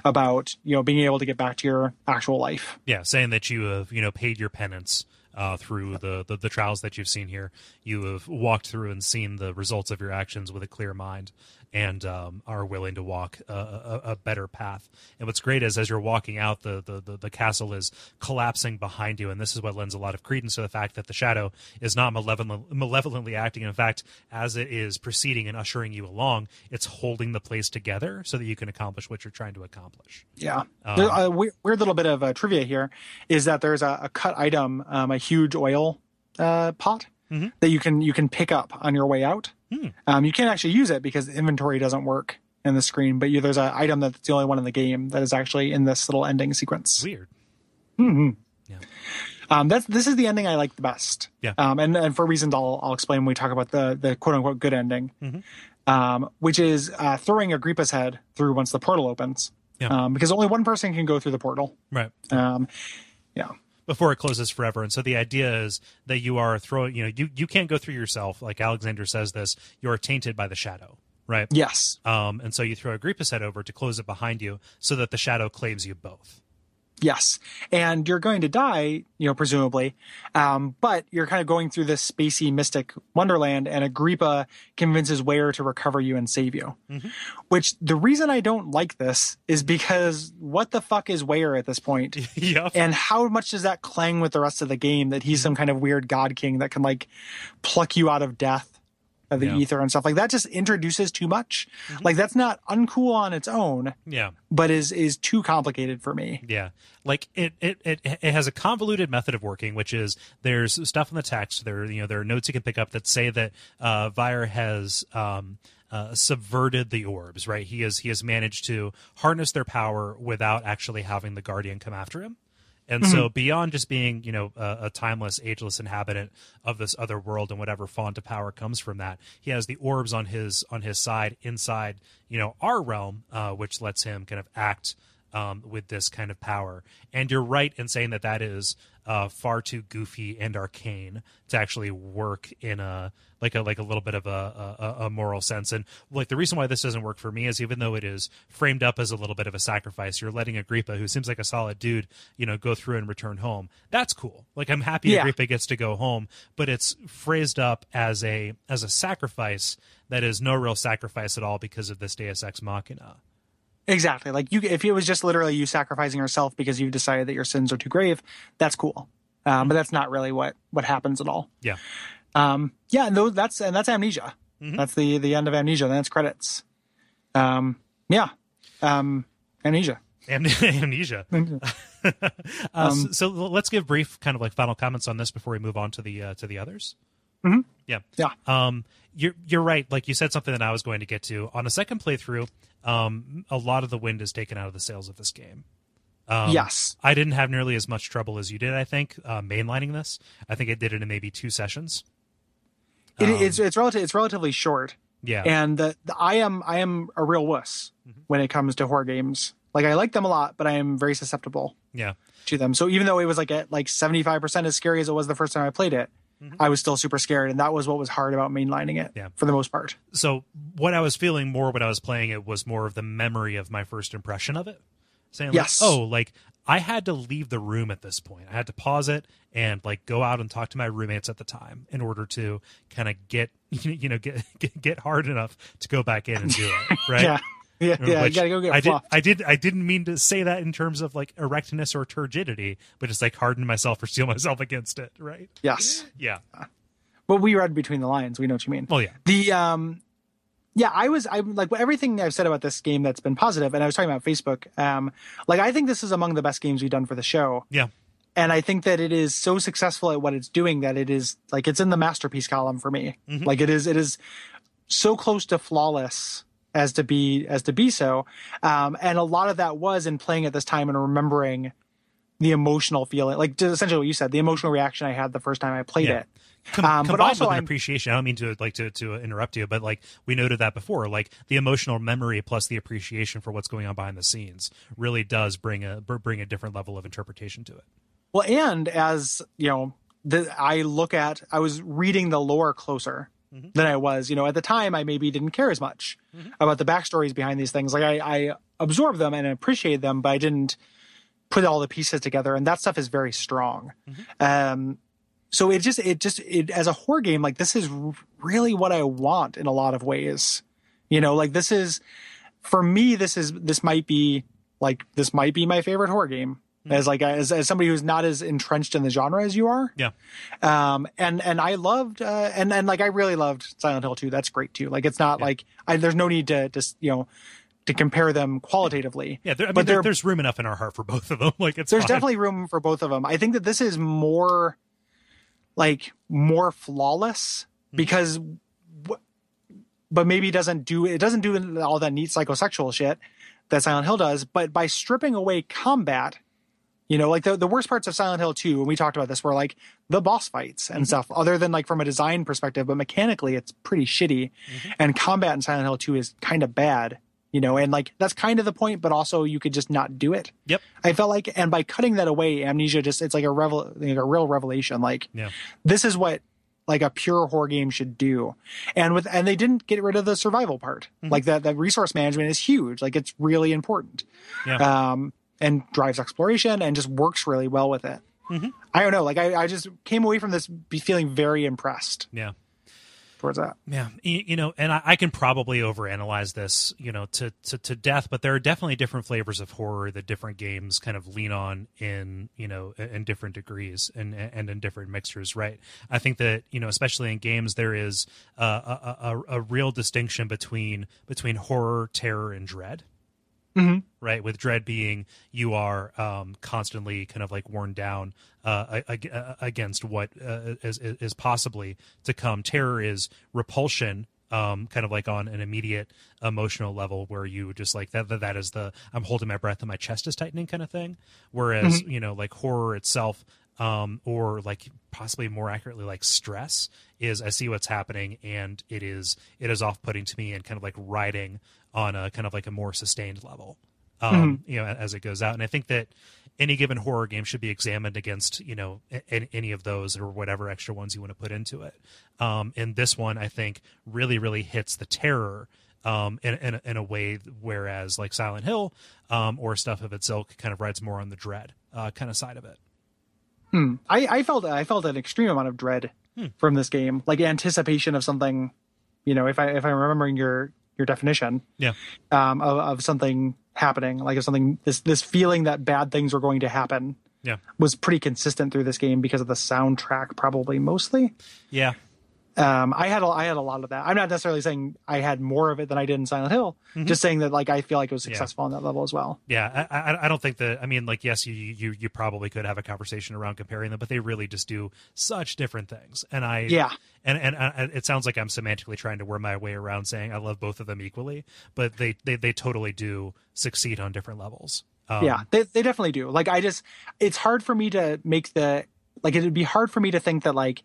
about you know being able to get back to your actual life. Yeah, saying that you have you know paid your penance uh, through the, the the trials that you've seen here. You have walked through and seen the results of your actions with a clear mind, and um, are willing to walk a, a, a better path. And what's great is as you're walking out, the, the the the castle is collapsing behind you, and this is what lends a lot of credence to the fact that the shadow is not malevolent, malevolently acting. In fact, as it is proceeding and ushering you along, it's holding the place together so that you can accomplish what you're trying to accomplish. Yeah. There- a weird, weird little bit of uh, trivia here is that there's a, a cut item, um, a huge oil uh, pot that you can you can pick up on your way out. Um, you can't actually use it because inventory doesn't work in the screen, but you, there's an item that's the only one in the game that is actually in this little ending sequence. Weird. Um, that's this is the ending I like the best. Yeah. Um, and and for reasons I'll I'll explain when we talk about the the quote unquote good ending, um, which is uh, throwing Agrippa's head through once the portal opens. Yeah. Um, because only one person can go through the portal. Right. Um, yeah. Before it closes forever. And so the idea is that you are throwing, you know, you, you can't go through yourself. Like Alexander says this, you are tainted by the shadow, right? Yes. Um, and so you throw Agrippa's head over to close it behind you so that the shadow claims you both. Yes. And you're going to die, you know, presumably. Um, but you're kind of going through this spacey mystic wonderland and Agrippa convinces Weyer to recover you and save you. Which the reason I don't like this is because what the fuck is Weyer at this point? <laughs> yep. and how much does that clang with the rest of the game that he's some kind of weird god king that can like pluck you out of death the Yeah. ether and stuff like that just introduces too much like that's not uncool on its own yeah. but is is too complicated for me Yeah, like it, it it it has a convoluted method of working, which is there's stuff in the text. There, you know, there are notes you can pick up that say that uh, Weyer has um, uh, subverted the orbs. Right, he has he has managed to harness their power without actually having the Guardian come after him. And so, beyond just being, you know, a, a timeless, ageless inhabitant of this other world, and whatever font of power comes from that, he has the orbs on his on his side inside, you know, our realm, uh, which lets him kind of act um, with this kind of power. And you're right in saying that that is uh, far too goofy and arcane to actually work in a like a like a little bit of a, a, a moral sense. And like the reason why this doesn't work for me is even though it is framed up as a little bit of a sacrifice, you're letting Agrippa, who seems like a solid dude, you know, go through and return home. That's cool. Like I'm happy Yeah. Agrippa gets to go home, but it's phrased up as a as a sacrifice that is no real sacrifice at all because of this Deus Ex Machina. Exactly. Like you if it was just literally you sacrificing yourself because you've decided that your sins are too grave that's cool. Um, but that's not really what what happens at all. Yeah. um yeah and those that's and that's amnesia. That's the the end of amnesia. Then it's credits. Um yeah. Um amnesia. Am- <laughs> amnesia. <laughs> uh, so, so let's give brief kind of like final comments on this before we move on to the uh, to the others. Mm-hmm. Yeah, Yeah. Um, you're you're right. Like you said something that I was going to get to on a second playthrough. Um, a lot of the wind is taken out of the sails of this game. Um, yes I didn't have nearly as much trouble as you did. I think uh, mainlining this. I think I did it in maybe two sessions. it, it's it's relative it's relatively short Yeah, and the, the I am I am a real wuss when it comes to horror games. Like I like them a lot, but I am very susceptible yeah. to them. So even though it was like at like seventy five percent as scary as it was the first time I played it, Mm-hmm. I was still super scared, and that was what was hard about mainlining it Yeah. for the most part. so what I was feeling more when I was playing it was more of the memory of my first impression of it. Saying Yes. like, oh, like I had to leave the room at this point. I had to pause it and like go out and talk to my roommates at the time in order to kind of get <laughs> you know get, <laughs> get get hard enough to go back in and do it. <laughs> Right. Yeah, <laughs> yeah, yeah. You gotta go get I did. I did. I didn't mean to say that in terms of like erectness or turgidity, but just like harden myself or steel <laughs> myself against it. Right? yes, Yeah. but we read between the lines. We know what you mean. Well, yeah. the um yeah i was i'm like everything i've said about this game that's been positive and i was talking about facebook um like i think this is among the best games we've done for the show Yeah. and i think that it is so successful at what it's doing that it is like it's in the masterpiece column for me like it is it is so close to flawless as to be as to be so um and a lot of that was in playing at this time and remembering the emotional feeling like essentially what you said the emotional reaction i had the first time i played Yeah. it Com- Um, but also with an I'm- appreciation. I don't mean to like to, to interrupt you, but like we noted that before, like the emotional memory plus the appreciation for what's going on behind the scenes really does bring a bring a different level of interpretation to it. Well, and as you know, the, I look at, I was reading the lore closer Mhm. than I was. You know, at the time, I maybe didn't care as much Mhm. about the backstories behind these things. Like I, I absorbed them and appreciated them, but I didn't put all the pieces together. And that stuff is very strong. Um, so it just, it just, it as a horror game, like this is really what I want in a lot of ways. You know, like this is for me. This is this might be like this might be my favorite horror game as like as, as somebody who's not as entrenched in the genre as you are. Yeah. Um, and and I loved uh, and and like I really loved Silent Hill 2. That's great too. Like it's not Yeah. like I, there's no need to just you know to compare them qualitatively. Yeah, there, I mean, But there, there's room enough in our heart for both of them. <laughs> Like it's There's fine. definitely room for both of them. I think that this is more like more flawless Hmm. because w- but maybe doesn't do it doesn't do all that neat psychosexual shit that Silent Hill does, but by stripping away combat, you know, like the, the worst parts of Silent Hill 2, and we talked about this, were like the boss fights Mm-hmm. and stuff, other than like from a design perspective, but mechanically it's pretty shitty. Mm-hmm. And combat in Silent Hill 2 is kind of bad, you know, and like that's kind of the point, but also you could just not do it. Yep. I felt like, and by cutting that away, Amnesia just, it's like a revel, like a real revelation. Like, Yeah. this is what like a pure horror game should do. And with, and they didn't get rid of the survival part. Mm-hmm. Like that, that resource management is huge. Like it's really important. Yeah. Um, and drives exploration and just works really well with it. Mhm. I don't know. Like I, I just came away from this be feeling very impressed Yeah. towards that. Yeah, you, know, and I, I can probably overanalyze this, you know, to, to to death, but there are definitely different flavors of horror that different games kind of lean on in, you know, in different degrees and and in different mixtures, right? I think that you know, especially in games, there is uh, a, a a real distinction between between horror, terror, and dread. Mhm. Right, with dread being you are um, constantly kind of like worn down uh, ag- uh, against what uh, is, is possibly to come. Terror is repulsion, um, kind of like on an immediate emotional level, where you just like that. That, that is the I'm holding my breath and my chest is tightening kind of thing. Whereas you know, like horror itself, um, or like possibly more accurately, like stress is I see what's happening and it is it is off putting to me and kind of like riding on a kind of like a more sustained level um, you know, as it goes out. And I think that any given horror game should be examined against, you know, a- any of those or whatever extra ones you want to put into it. Um, and this one, I think, really, really hits the terror um, in, in, a- in a way, whereas like Silent Hill um, or stuff of its ilk kind of rides more on the dread uh, kind of side of it. Hmm. I, I felt I felt an extreme amount of dread Hmm. from this game, like anticipation of something. You know, if I if I'm remembering your your definition, Yeah. um, of, of something happening, like of something this this feeling that bad things were going to happen, Yeah. was pretty consistent through this game because of the soundtrack, probably mostly. Yeah. Um, I had a, I had a lot of that. I'm not necessarily saying I had more of it than I did in Silent Hill. Just saying that like I feel like it was Mm-hmm. Yeah. successful on that level as well. Yeah, I, I, I don't think that. I mean, like, yes, you, you you probably could have a conversation around comparing them, but they really just do such different things. And I, Yeah. and and uh, it sounds like I'm semantically trying to worm my way around saying I love both of them equally, but they they, they totally do succeed on different levels. Um, yeah, they they definitely do. Like I just, it's hard for me to make the like it'd be hard for me to think that like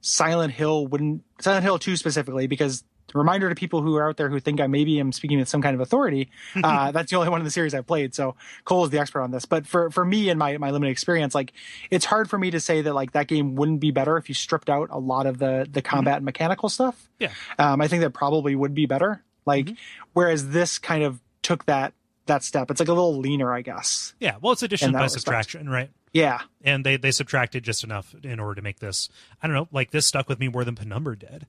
Silent Hill wouldn't Silent Hill two specifically because reminder to people who are out there who think I maybe am speaking with some kind of authority. <laughs> Uh, that's the only one in the series I've played, so Kole is the expert on this. But for for me and my my limited experience, like it's hard for me to say that like that game wouldn't be better if you stripped out a lot of the the combat and mechanical stuff. Yeah. Um, I think that probably would be better. Like Mm-hmm. whereas this kind of took that that step. It's like a little leaner, I guess. yeah. Well, it's addition by respect. subtraction, right? Yeah. And they they subtracted just enough in order to make this. I don't know, like this stuck with me more than Penumbra did.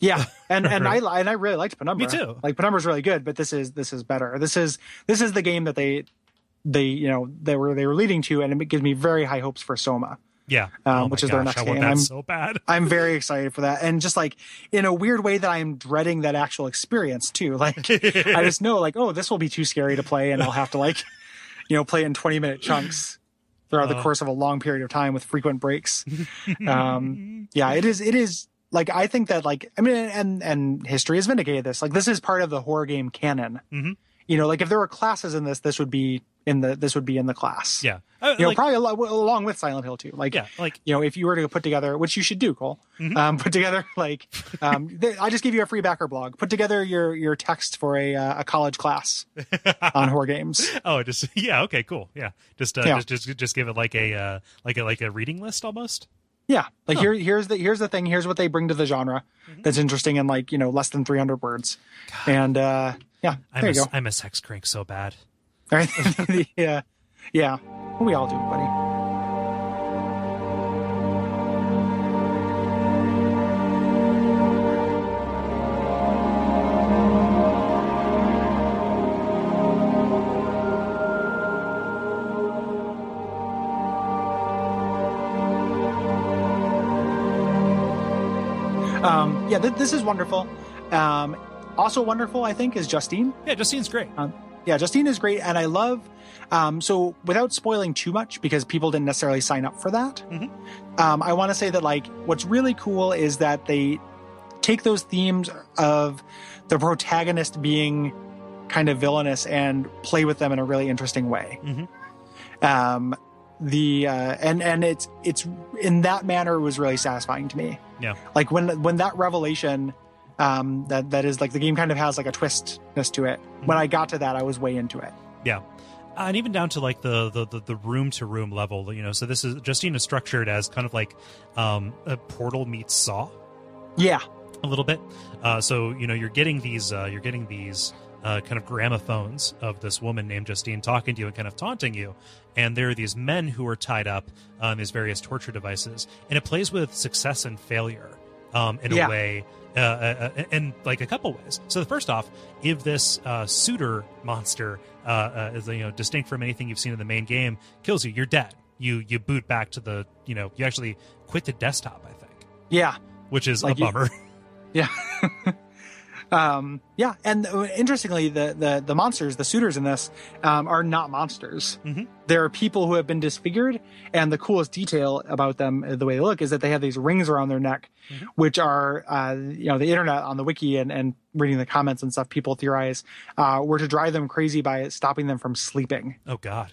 Yeah, and <laughs> and I and I really liked Penumbra. Me too. Like Penumbra's really good, but this is this is better. This is this is the game that they they you know they were they were leading to, and it gives me very high hopes for Soma. Yeah, Um, oh which is their next I game. I'm- so bad. I'm <laughs> very excited for that, and just like in a weird way that I'm dreading that actual experience too. <laughs> Like I just know like oh this will be too scary to play, and I'll have to like <laughs> you know play in 20 minute chunks throughout the Uh. course of a long period of time with frequent breaks. um, yeah, it is. It is like I think that like I mean, and and history has vindicated this. Like this is part of the horror game canon. Mhm. You know, like if there were classes in this, this would be in the this would be in the class. Yeah. Uh, You know, like- probably al- along with Silent Hill too. Like, yeah. Like you know, if you were to put together, which you should do, Kole, Mm-hmm. um, put together <laughs> like, um, th- I just give you a free backer blog. Put together your your text for a uh, a college class <laughs> on horror games. oh, just yeah. Okay. Cool. Yeah. Just uh, Yeah. just just just give it like a uh, like a like a reading list almost. Yeah, like here here's the here's the thing. Here's what they bring to the genre that's interesting in like you know less than 300 words, and uh, yeah, I'm a. I'm a sex crank so bad. Right, <laughs> yeah, yeah, we all do, buddy. Um, yeah, th- this is wonderful. Um, also wonderful, I think, is Justine. Yeah. Justine's great. Um, yeah, Justine is great, and I love. Um, so, without spoiling too much, because people didn't necessarily sign up for that, Mhm. um, I want to say that like what's really cool is that they take those themes of the protagonist being kind of villainous and play with them in a really interesting way. Mhm. Um, the uh, and and it's it's in that manner was really satisfying to me. Yeah. like when when that revelation um, that that is like the game kind of has like a twistness to it. When I got to that, I was way into it. Yeah. Uh, and even down to like the the the, room to room level, you know. So this is Justine is structured as kind of like um, a portal meets Saw Yeah, a little bit. Uh, so you know you're getting these uh, you're getting these uh, kind of gramophones of this woman named Justine talking to you and kind of taunting you. And there are these men who are tied up on these various torture devices, and it plays with success and failure um, in Yeah. a way, uh, uh, uh, in like a couple ways. So the first off, if this uh, suitor monster uh, uh, is you know distinct from anything you've seen in the main game, kills you, you're dead. You you boot back to the you know you actually quit the desktop, I think, yeah, which is Like a you- bummer. yeah. <laughs> <laughs> um, yeah, and uh, interestingly, the, the the monsters, the suitors in this, um, are not monsters. Mhm. They're people who have been disfigured, and the coolest detail about them, uh, the way they look, is that they have these rings around their neck, which are, uh, you know, the internet on the wiki and, and reading the comments and stuff. People theorize uh, were to drive them crazy by stopping them from sleeping. oh God.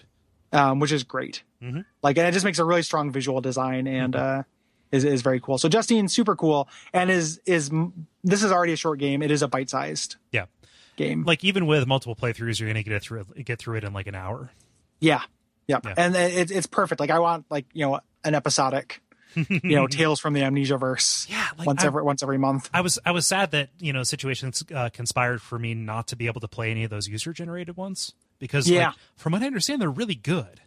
um, which is great. Mm-hmm. Like, and it just makes a really strong visual design and uh, is is very cool. So Justine, super cool, and is is this is already a short game. It is a bite sized Yeah. game. like even with multiple playthroughs, you're gonna get it through get through it in like an hour. yeah, yep. Yeah. And it's it's perfect. Like I want like you know an episodic, you know, <laughs> Tales from the Amnesia verse. Yeah, like, once I- every once every month. I was I was sad that you know situations uh, conspired for me not to be able to play any of those user generated ones because Yeah. like, from what I understand they're really good.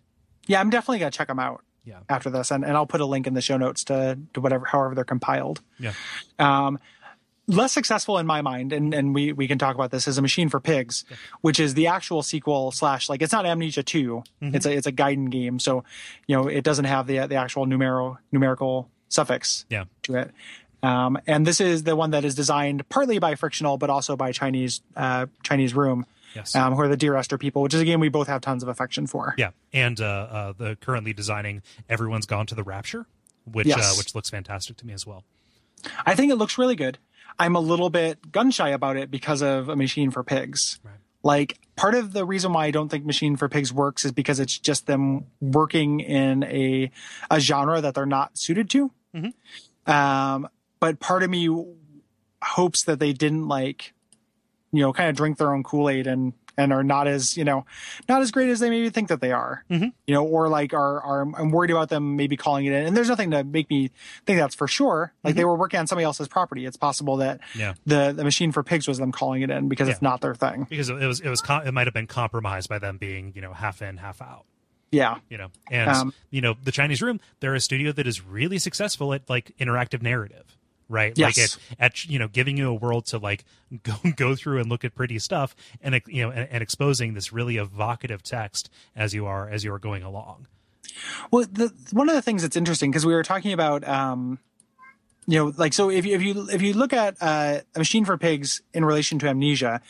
Yeah, I'm definitely gonna check them out. Yeah. After this, and, and I'll put a link in the show notes to to whatever however they're compiled. Yeah. um, less successful in my mind, and, and we, we can talk about this as a machine for pigs, which is the actual sequel slash like it's not Amnesia 2 Mm-hmm. It's a it's a Gaiden game, so you know it doesn't have the the actual numerical numerical suffix Yeah. to it. Um, and this is the one that is designed partly by Frictional, but also by Chinese uh, Chinese Room, Yes. um, who are the Dear Esther people, which is a game we both have tons of affection for. Yeah, and uh, uh, the currently designing everyone's gone to the Rapture, which Yes. uh, which looks fantastic to me as well. I think it looks really good. I'm a little bit gun shy about it because of a machine for pigs. Right. Like part of the reason why I don't think Machine for Pigs works is because it's just them working in a a genre that they're not suited to. Um, but part of me hopes that they didn't like, you know, kind of drink their own Kool Aid and and are not as you know not as great as they maybe think that they are. You know, or like are are I'm worried about them maybe calling it in. And there's nothing to make me think that's for sure. Like they were working on somebody else's property. It's possible that Yeah. the the Machine for Pigs was them calling it in because it's not their thing. Because it was it was it might have been compromised by them being you know half in half out. Yeah. You know, and Um, you know the Chinese Room, they're a studio that is really successful at like interactive narrative. Right, like Yes. at, at you know giving you a world to like <laughs> go go through and look at pretty stuff, and you know and, and exposing this really evocative text as you are as you are going along. Well, the, one of the things that's interesting because we were talking about, um, you know, like so if you if you if you look at uh, a machine for pigs in relation to amnesia,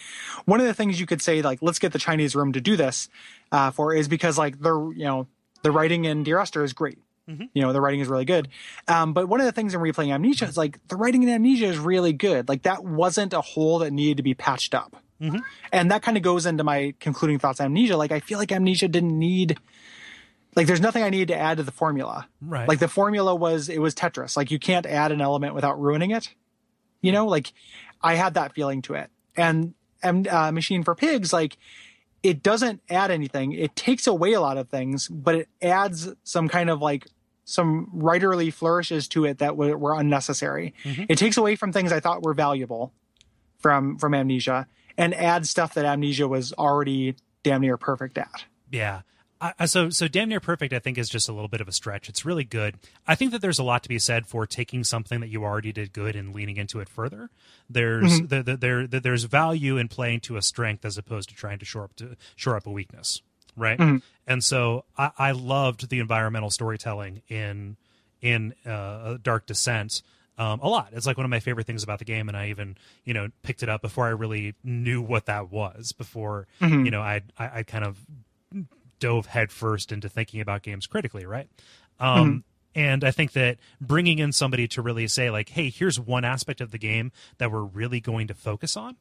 one of the things you could say like let's get the Chinese room to do this uh, for is because like they're you know the writing in Dear Esther is great. You know the writing is really good, um, but one of the things in replaying Amnesia is like the writing in Amnesia is really good. Like that wasn't a hole that needed to be patched up. Mm-hmm. And that kind of goes into my concluding thoughts on Amnesia. Like, I feel like Amnesia didn't need, like, there's nothing I needed to add to the formula. Right. Like, the formula was, it was Tetris. Like, you can't add an element without ruining it. You know, like, I had that feeling to it. And, and uh, Machine for Pigs, like, it doesn't add anything. It takes away a lot of things, but it adds some kind of like some writerly flourishes to it that were, were unnecessary. Mm-hmm. It takes away from things I thought were valuable from from Amnesia and adds stuff that Amnesia was already damn near perfect at. Yeah. I, I- so so damn near perfect i think is just a little bit of a stretch it's really good i think that there's a lot to be said for taking something that you already did good and leaning into it further there's mm-hmm. the, the, there the, there's value in playing to a strength as opposed to trying to shore up to shore up a weakness right and so I, I loved the environmental storytelling in in uh, dark descent um, a lot it's like one of my favorite things about the game and i even you know picked it up before i really knew what that was before you know i i kind of dove headfirst into thinking about games critically, right? Um, And I think that bringing in somebody to really say, like, hey, here's one aspect of the game that we're really going to focus on.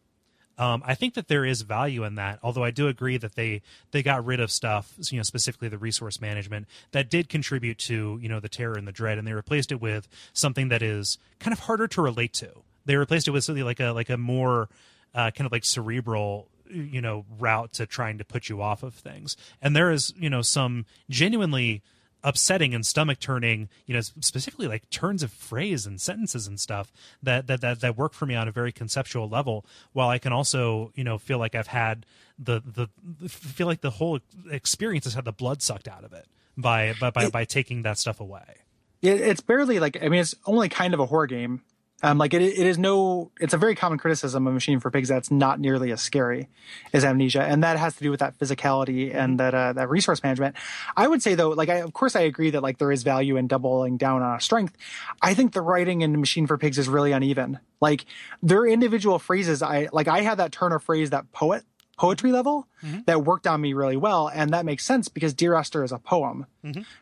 Um, I think that there is value in that, although I do agree that they they got rid of stuff, you know, specifically the resource management that did contribute to you know the terror and the dread, and they replaced it with something that is kind of harder to relate to. They replaced it with something like a like a more uh, kind of like cerebral you know route to trying to put you off of things and there is you know some genuinely upsetting and stomach turning you know specifically like turns of phrase and sentences and stuff that, that that that work for me on a very conceptual level while i can also you know feel like i've had the the feel like the whole experience has had the blood sucked out of it by by by, by taking that stuff away It, it's barely like I mean, it's only kind of a horror game. Um, like it, it is no. It's a very common criticism of Machine for Pigs that's not nearly as scary as Amnesia, and that has to do with that physicality and that uh, that resource management. I would say though, like I, of course I agree that like there is value in doubling down on a strength. I think the writing in Machine for Pigs is really uneven. Like their individual phrases, I like I had that turn of phrase that poet poetry level that worked on me really well, and that makes sense because Dear Esther is a poem.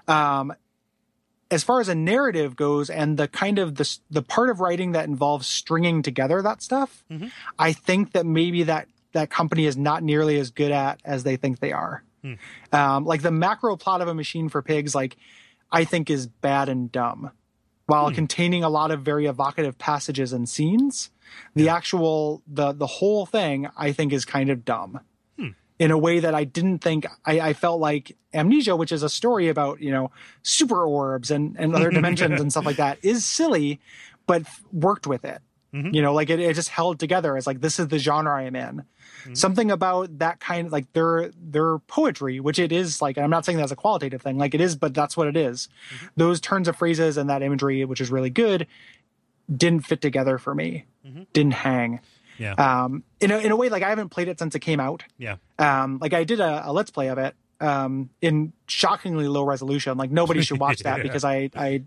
Um, as far as a narrative goes and the kind of the the part of writing that involves stringing together that stuff mm-hmm. i think that maybe that that company is not nearly as good at as they think they are. Hmm. Um, like the macro plot of a machine for pigs like i think is bad and dumb while hmm. containing a lot of very evocative passages and scenes. The actual the the whole thing i think is kind of dumb in a way that I didn't think I, I felt like Amnesia, which is a story about, you know, super orbs and, and other <laughs> dimensions and stuff like that, is silly, but worked with it. Mm-hmm. You know, like it, it just held together as like this is the genre I am in. Mm-hmm. Something about that kind of like their their poetry, which it is like, and I'm not saying that's a qualitative thing, like it is, but that's what it is. Mm-hmm. Those turns of phrases and that imagery, which is really good, didn't fit together for me. Didn't hang. Yeah. Um, in a, in a way, like I haven't played it since it came out. Yeah. Um like i did a, a let's play of it um in shockingly low resolution. Like nobody should watch <laughs> that Yeah. because i i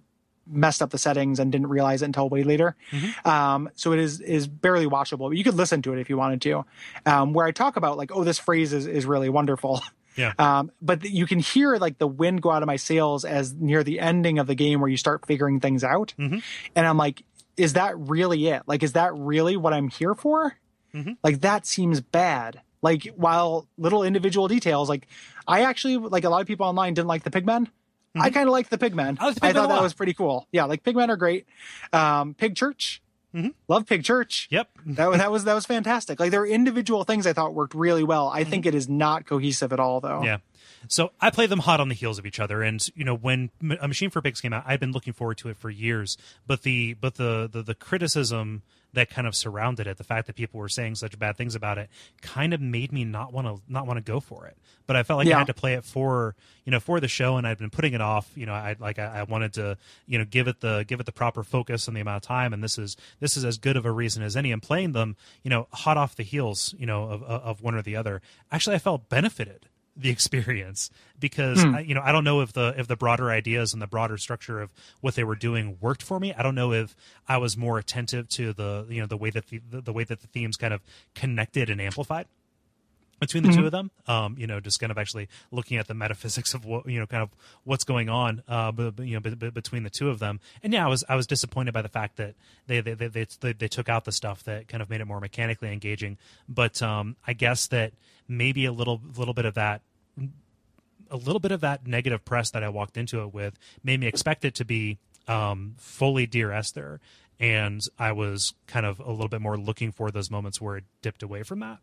messed up the settings and didn't realize it until way later. Um so it is is barely watchable but you could listen to it if you wanted to. Um where i talk about like oh this phrase is is really wonderful. <laughs> Yeah. Um, but you can hear like the wind go out of my sails as near the ending of the game where you start figuring things out. And I'm like, is that really it? Like, is that really what I'm here for? Like, that seems bad. Like, while little individual details, like, I actually, like, a lot of people online didn't like the pigmen. I kind of like the pigmen. I the I thought that was pretty cool. Yeah, like pigmen are great. Um, Pig Church, Mm-hmm. love Pig Church yep that, was- that was that was fantastic. Like there were individual things I thought worked really well. I think it is not cohesive at all, though. Yeah. So I play them hot on the heels of each other, and you know when A Machine for Pigs came out, I've been looking forward to it for years. But the but the the, the criticism that kind of surrounded it, the fact that people were saying such bad things about it, kind of made me not want to not want to go for it. But I felt like Yeah. I had to play it for you know for the show, and I'd been putting it off. You know, I like I, I wanted to you know give it the give it the proper focus and the amount of time, and this is this is as good of a reason as any. And playing them, you know, hot off the heels, you know, of of of one or the other. Actually, I felt benefited the experience because hmm. I, you know I don't know if the if the broader ideas and the broader structure of what they were doing worked for me. I don't know if I was more attentive to the you know the way that the the, the way that the themes kind of connected and amplified. Between the two of them. Um, you know, just kind of actually looking at the metaphysics of what you know, kind of what's going on, uh, b- b- you know, b- b- between the two of them. And yeah, I was I was disappointed by the fact that they they, they they they they took out the stuff that kind of made it more mechanically engaging. But um, I guess that maybe a little little bit of that a little bit of that negative press that I walked into it with made me expect it to be um, fully Dear Esther, and I was kind of a little bit more looking for those moments where it dipped away from that.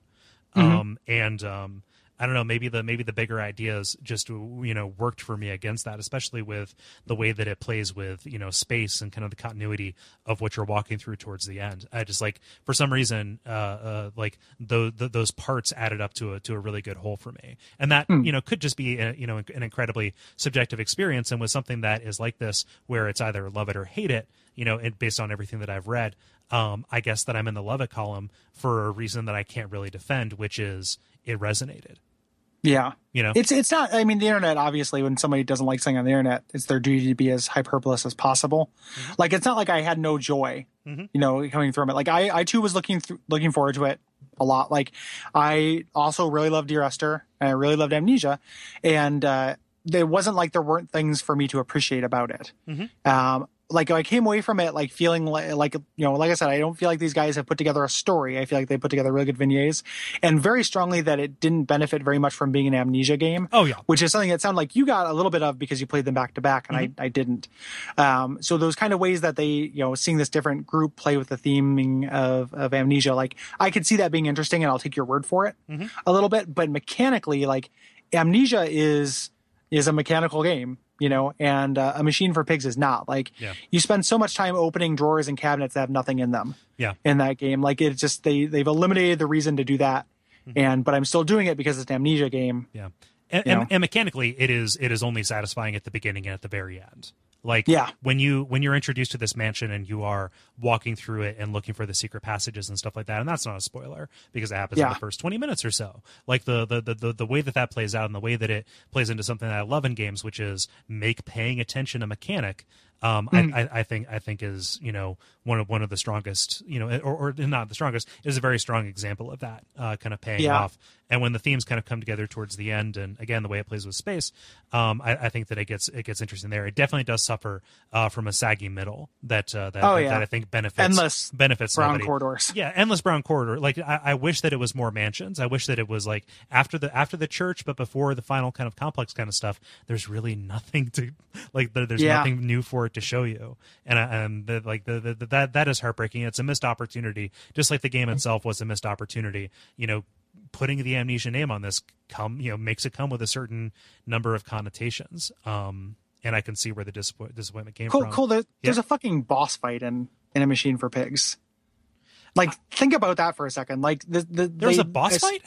Um, and um, I don't know, maybe the maybe the bigger ideas just you know worked for me against that, especially with the way that it plays with you know space and kind of the continuity of what you're walking through towards the end. I just like for some reason uh, uh like those those parts added up to a to a really good whole for me, and that you know could just be a, you know an incredibly subjective experience, and with something that is like this where it's either love it or hate it, you know, it, based on everything that I've read. Um, I guess that I'm in the love it column for a reason that I can't really defend, which is it resonated. Yeah. You know, It's it's not. I mean, the internet. Obviously, when somebody doesn't like something on the internet, it's their duty to be as hyperbolous as possible. Like it's not like I had no joy, Mhm. you know, coming from it. Like I, I too was looking through, looking forward to it a lot. Like I also really loved Dear Esther, and I really loved Amnesia, and uh, it wasn't like there weren't things for me to appreciate about it. Mhm. Um, like I came away from it like feeling like, like you know, like I said, I don't feel like these guys have put together a story. I feel like they put together really good vignettes, and very strongly that it didn't benefit very much from being an amnesia game oh yeah, which is something that sounded like you got a little bit of because you played them back to back and I, I didn't. Um, so those kind of ways that they, you know, seeing this different group play with the theming of, of amnesia, like I could see that being interesting and I'll take your word for it Mhm. a little bit, but mechanically, like amnesia is, is a mechanical game, you know, and uh, a machine for pigs is not like Yeah. you spend so much time opening drawers and cabinets that have nothing in them yeah. in that game. Like it's just, they, they've eliminated the reason to do that. Mm-hmm. And, but I'm still doing it because it's an amnesia game. Yeah, and, and, and mechanically, it is it is only satisfying at the beginning and at the very end. Like Yeah. when you when you're introduced to this mansion and you are walking through it and looking for the secret passages and stuff like that, and that's not a spoiler because it happens in the first twenty minutes or so. Like the the, the the the way that that plays out and the way that it plays into something that I love in games, which is make paying attention a mechanic. Um, Mm. I, I, I think I think is you know one of one of the strongest you know or, or not the strongest is a very strong example of that uh, kind of paying Yeah. off and when the themes kind of come together towards the end and again the way it plays with space um, I, I think that it gets it gets interesting there it definitely does suffer uh, from a saggy middle that uh, that, Oh, yeah. that I think benefits Endless benefits Brown corridors. Yeah, endless brown corridor. Like I, I wish that it was more mansions. I wish that it was like after the after the church, but before the final kind of complex kind of stuff. There's really nothing to <laughs> like. There, there's Yeah. nothing new for it to show you, and I- and the, like the, the, that that is heartbreaking. It's a missed opportunity, just like the game itself was a missed opportunity. You know, putting the amnesia name on this come you know makes it come with a certain number of connotations. Um, and I can see where the disappoint, disappointment came Cool, from. cool. There, There's Yeah. a fucking boss fight in in a machine for pigs. Like, think about that for a second. Like, the the There's they- a boss fight.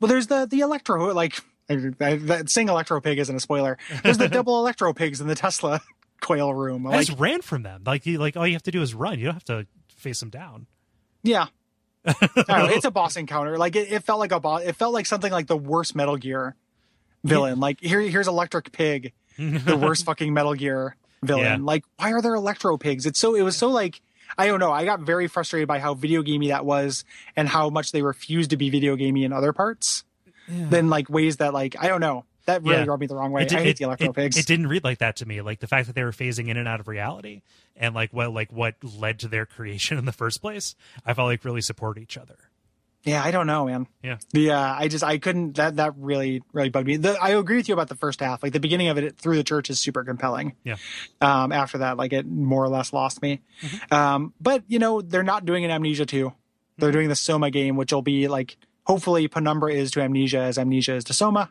Well, there's the the electro like I- I- that saying electro pig isn't a spoiler. There's the <laughs> double electro pigs in the Tesla <laughs> coil room. I just ran from them. Like you, like all you have to do is run. You don't have to face them down. yeah. Know, it's a <laughs> boss encounter. Like it, it felt like a boss. It felt like something like the worst Metal Gear villain. Like here, here's Electric Pig, the <laughs> worst fucking Metal Gear villain. Yeah. Like why are there electro pigs? It's so it was so like I don't know. I got very frustrated by how video gamey that was and how much they refused to be video gamey in other parts. Than like ways that like I don't know. That really Yeah. rubbed me the wrong way. It, did- I hate it- the electro it- pigs. it didn't read like that to me. Like the fact that they were phasing in and out of reality, and like what like what led to their creation in the first place. I felt like really support each other. Yeah, I don't know, man. Yeah. The uh, I just I couldn't that that really really bugged me. The, I agree with you about the first half. Like the beginning of it through the church is super compelling. Yeah. Um, after that, like it more or less lost me. Um, but you know they're not doing an Amnesia two. They're doing the Soma game, which will be like hopefully Penumbra is to Amnesia as Amnesia is to Soma.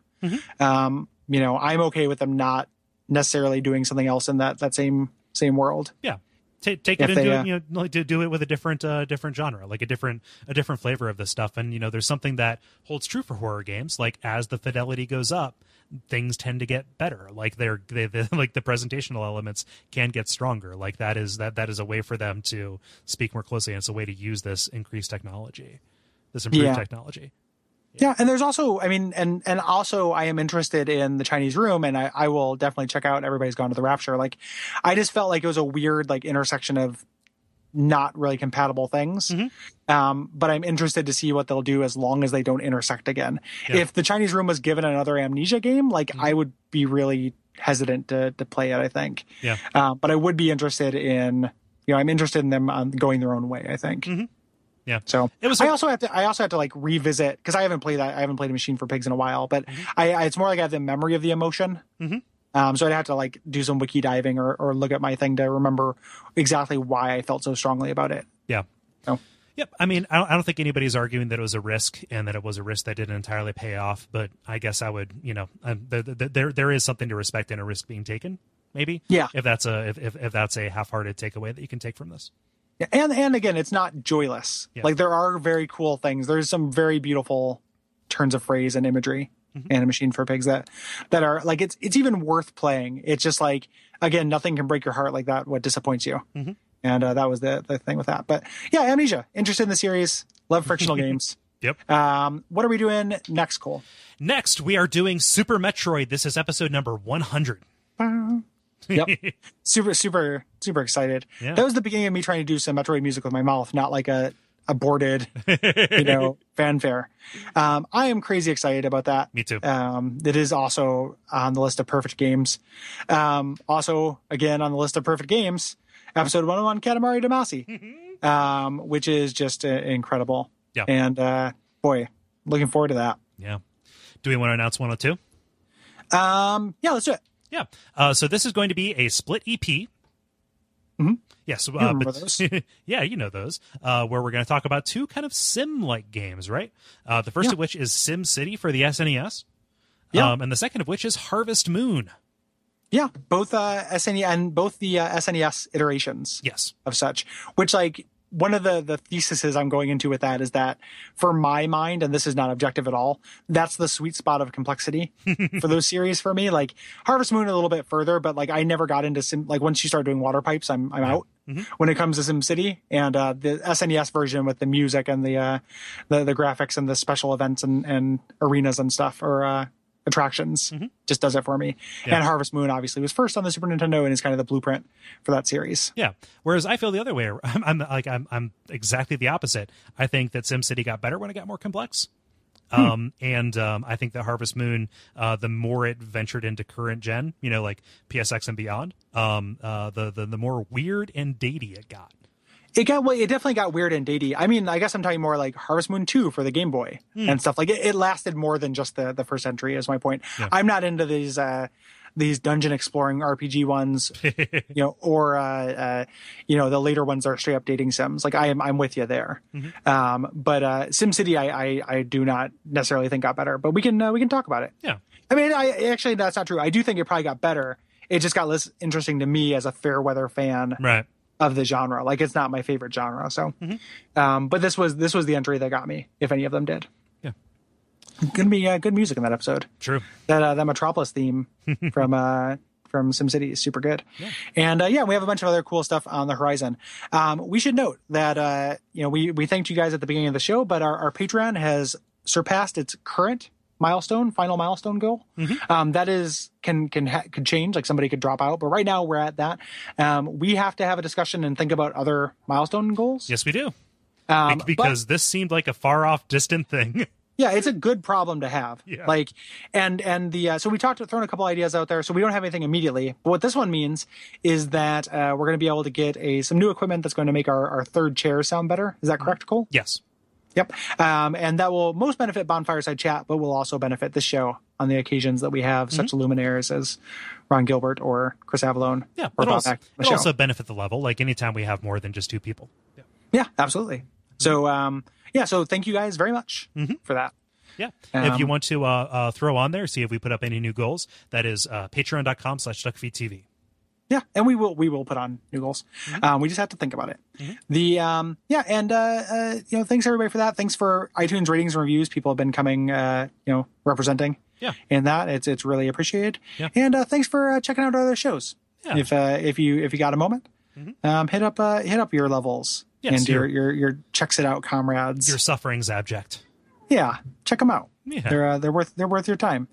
Um, you know I'm okay with them not necessarily doing something else in that that same same world. Yeah. Take, it and they, do uh, it, you know, like, to do it with a different, uh, different genre, like a different, a different flavor of this stuff. And you know, there's something that holds true for horror games. Like as the fidelity goes up, things tend to get better. Like they're, they, <laughs> they, like the presentational elements can get stronger. Like that is that that is a way for them to speak more closely. And it's a way to use this increased technology, this improved Yeah. technology. Yeah, and there's also, I mean, and and also, I am interested in the Chinese Room, and I, I will definitely check out. Everybody's gone to the Rapture. Like, I just felt like it was a weird like intersection of not really compatible things. Mm-hmm. Um, but I'm interested to see what they'll do as long as they don't intersect again. Yeah. If the Chinese Room was given another Amnesia game, like Mm-hmm. I would be really hesitant to to play it. I think. Yeah. Um, but I would be interested in. You know, I'm interested in them um, going their own way. I think. Yeah. So It was- I also have to. I also have to like revisit because I haven't played that. I haven't played a Machine for Pigs in a while. But Mm-hmm. I, I, it's more like I have the memory of the emotion. Mhm. Um, so I'd have to like do some wiki diving or, or look at my thing to remember exactly why I felt so strongly about it. Yeah. So Yep. I mean, I don't, I don't think anybody's arguing that it was a risk and that it was a risk that didn't entirely pay off. But I guess I would, you know, um, the, the, there there is something to respect in a risk being taken. Maybe. Yeah. If that's a if, if, if that's a half-hearted takeaway that you can take from this. Yeah, and and again, it's not joyless. Yeah. Like there are very cool things. There's some very beautiful turns of phrase and imagery Mm-hmm. in a machine for pigs that that are like it's it's even worth playing. It's just like again, nothing can break your heart like that. What disappoints you? Mhm. And uh, that was the the thing with that. But yeah, Amnesia. Interested in the series. Love <laughs> frictional games. Yep. Um, what are we doing next, Kole? Next, we are doing Super Metroid. This is episode number 100. Yep. <laughs> super, super, super excited. Yeah. That was the beginning of me trying to do some Metroid music with my mouth, not like a aborted, you know, <laughs> fanfare. Um, I am crazy excited about that. Me too. Um, it is also on the list of perfect games. Um, also, again, on the list of perfect games, episode 101 Katamari Damacy, <laughs> um, which is just uh, incredible. Yeah. And, uh, boy, looking forward to that. Yeah. Do we want to announce 102? Um, yeah, let's do it. Yeah. Uh, so this is going to be a split EP. Mhm. Yes. Uh, but, <laughs> yeah, you know those. Uh, where we're going to talk about two kind of sim-like games, right? Uh, the first Yeah. of which is Sim City for the SNES. Yeah. Um, and the second of which is Harvest Moon. Yeah, both uh, SNES and both the uh, SNES iterations. Yes. of such which like one of the the theses i'm going into with that is that for my mind and this is not objective at all that's the sweet spot of complexity <laughs> for those series for me. Like harvest moon a little bit further but like i never got into sim like once you start doing water pipes i'm i'm out when it comes to sim city and uh the snes version with the music and the uh the, the graphics and the special events and and arenas and stuff or uh attractions just does it for me Yeah. and harvest moon obviously was first on the super nintendo and is kind of the blueprint for that series Yeah. Whereas I feel the other way. <laughs> I'm, I'm like I'm I'm exactly the opposite. I think that SimCity got better when it got more complex. Um, and um, I think that Harvest Moon, uh, the more it ventured into current gen, you know, like PSX and beyond, um, uh, the, the the more weird and datey it got. It got well, it definitely got weird and datey. I mean, I guess I'm talking more like Harvest Moon 2 for the Game Boy and stuff. Like it, it lasted more than just the the first entry is my point. Yeah. I'm not into these uh these dungeon exploring RPG ones, <laughs> you know, or uh, uh you know, the later ones are straight up dating sims. Like I am I'm with you there. Um but uh SimCity I, I I do not necessarily think got better, but we can uh, we can talk about it. Yeah. I mean, I actually that's not true. I do think it probably got better. It just got less interesting to me as a fair weather fan Right. Of the genre. Like it's not my favorite genre. So, um, but this was this was the entry that got me. If any of them did, Yeah. gonna be uh, good music in that episode. True. That uh, that Metropolis theme <laughs> from uh, from SimCity is super good. And uh, yeah, we have a bunch of other cool stuff on the horizon. Um, we should note that uh, you know we we thanked you guys at the beginning of the show, but our, our Patreon has surpassed its current milestone, final milestone goal. Um, that is can can ha- could change. Like somebody could drop out, but right now we're at that. Um, we have to have a discussion and think about other milestone goals. Yes, we do. Um, Be- because this seemed like a far off, distant thing. <laughs> yeah it's a good problem to have Yeah. like and and the uh, so we talked thrown a couple ideas out there so we don't have anything immediately but what this one means is that uh, we're going to be able to get a some new equipment that's going to make our, our third chair sound better is that correct Kole yes. Yep um, and that will most benefit bonfireside chat but will also benefit this show on the occasions that we have such luminaries as ron gilbert or chris avellone Mm-hmm. Yeah. or It'll also, the it'll also benefit the level. Like anytime we have more than just two people. Yeah. yeah absolutely so um yeah so thank you guys very much for that Yeah. if you Um, want to uh, uh, throw on there, see if we put up any new goals, that is uh, patreon.com slash duckfeedtv. Yeah, and we will we will put on new goals. Um, we just have to think about it. The um, yeah, and uh, uh, you know, thanks everybody for that. Thanks for iTunes ratings and reviews. People have been coming, uh, you know, representing. Yeah. in that it's it's really appreciated. Yeah. and uh, thanks for uh, checking out our other shows. Yeah. If uh, if you if you got a moment, um, hit up uh, hit up your levels Yes, and your, your- your checks it out comrades. Your suffering's abject. yeah, check them out. Yeah. They're uh, they're worth they're worth your time.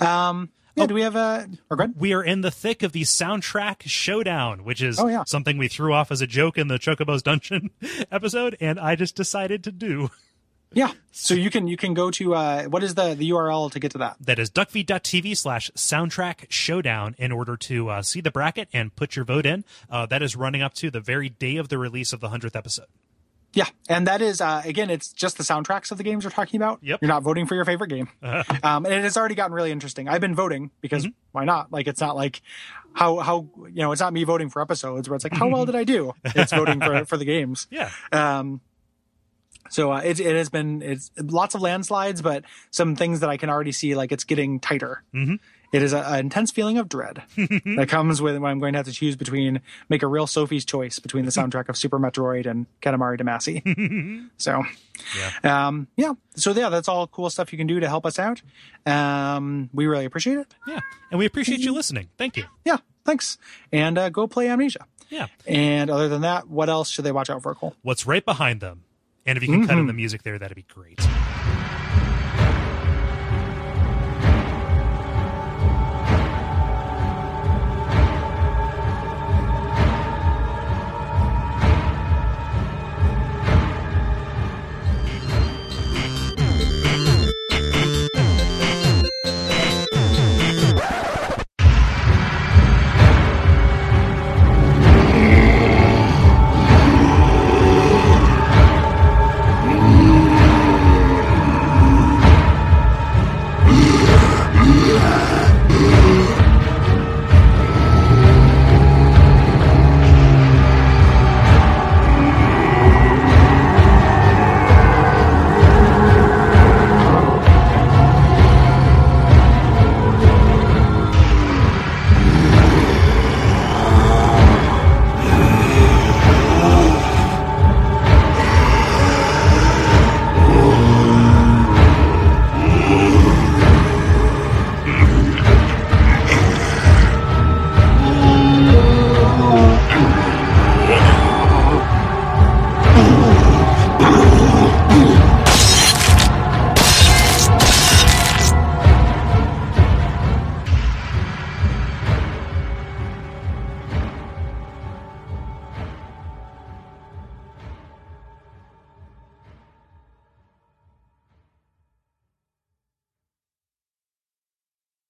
Um, Yeah, do we have a? Or go ahead. We are in the thick of the soundtrack showdown, which is Oh, yeah. something we threw off as a joke in the Chocobo's Dungeon <laughs> episode, and I just decided to do. Yeah. So you can you can go to uh, what is the the URL to get to that? That is duckfeed.tv slash soundtrack showdown in order to uh, see the bracket and put your vote in. Uh, that is running up to the very day of the release of the 100th episode. Yeah, and that is uh, again, it's just the soundtracks of the games we're talking about. Yep. You're not voting for your favorite game, <laughs> um, and it has already gotten really interesting. I've been voting because why not? Like, it's not like how how you know, it's not me voting for episodes where it's like how well did I do? <laughs> It's voting for for the games. Yeah. Um, so uh, it it has been it's lots of landslides, but some things that I can already see like it's getting tighter. Mhm. It is a- an intense feeling of dread <laughs> that comes with when I'm going to have to choose between make a real Sophie's choice between the soundtrack of Super Metroid and Katamari Damacy. <laughs> so Yeah. um, yeah, so yeah, that's all cool stuff you can do to help us out. Um, we really appreciate it. Yeah. And we appreciate you listening. Thank you. Yeah, thanks, and uh, go play Amnesia. Yeah. And other than that, what else should they watch out for, Kole? What's right behind them? And if you can cut in the music there, that'd be great.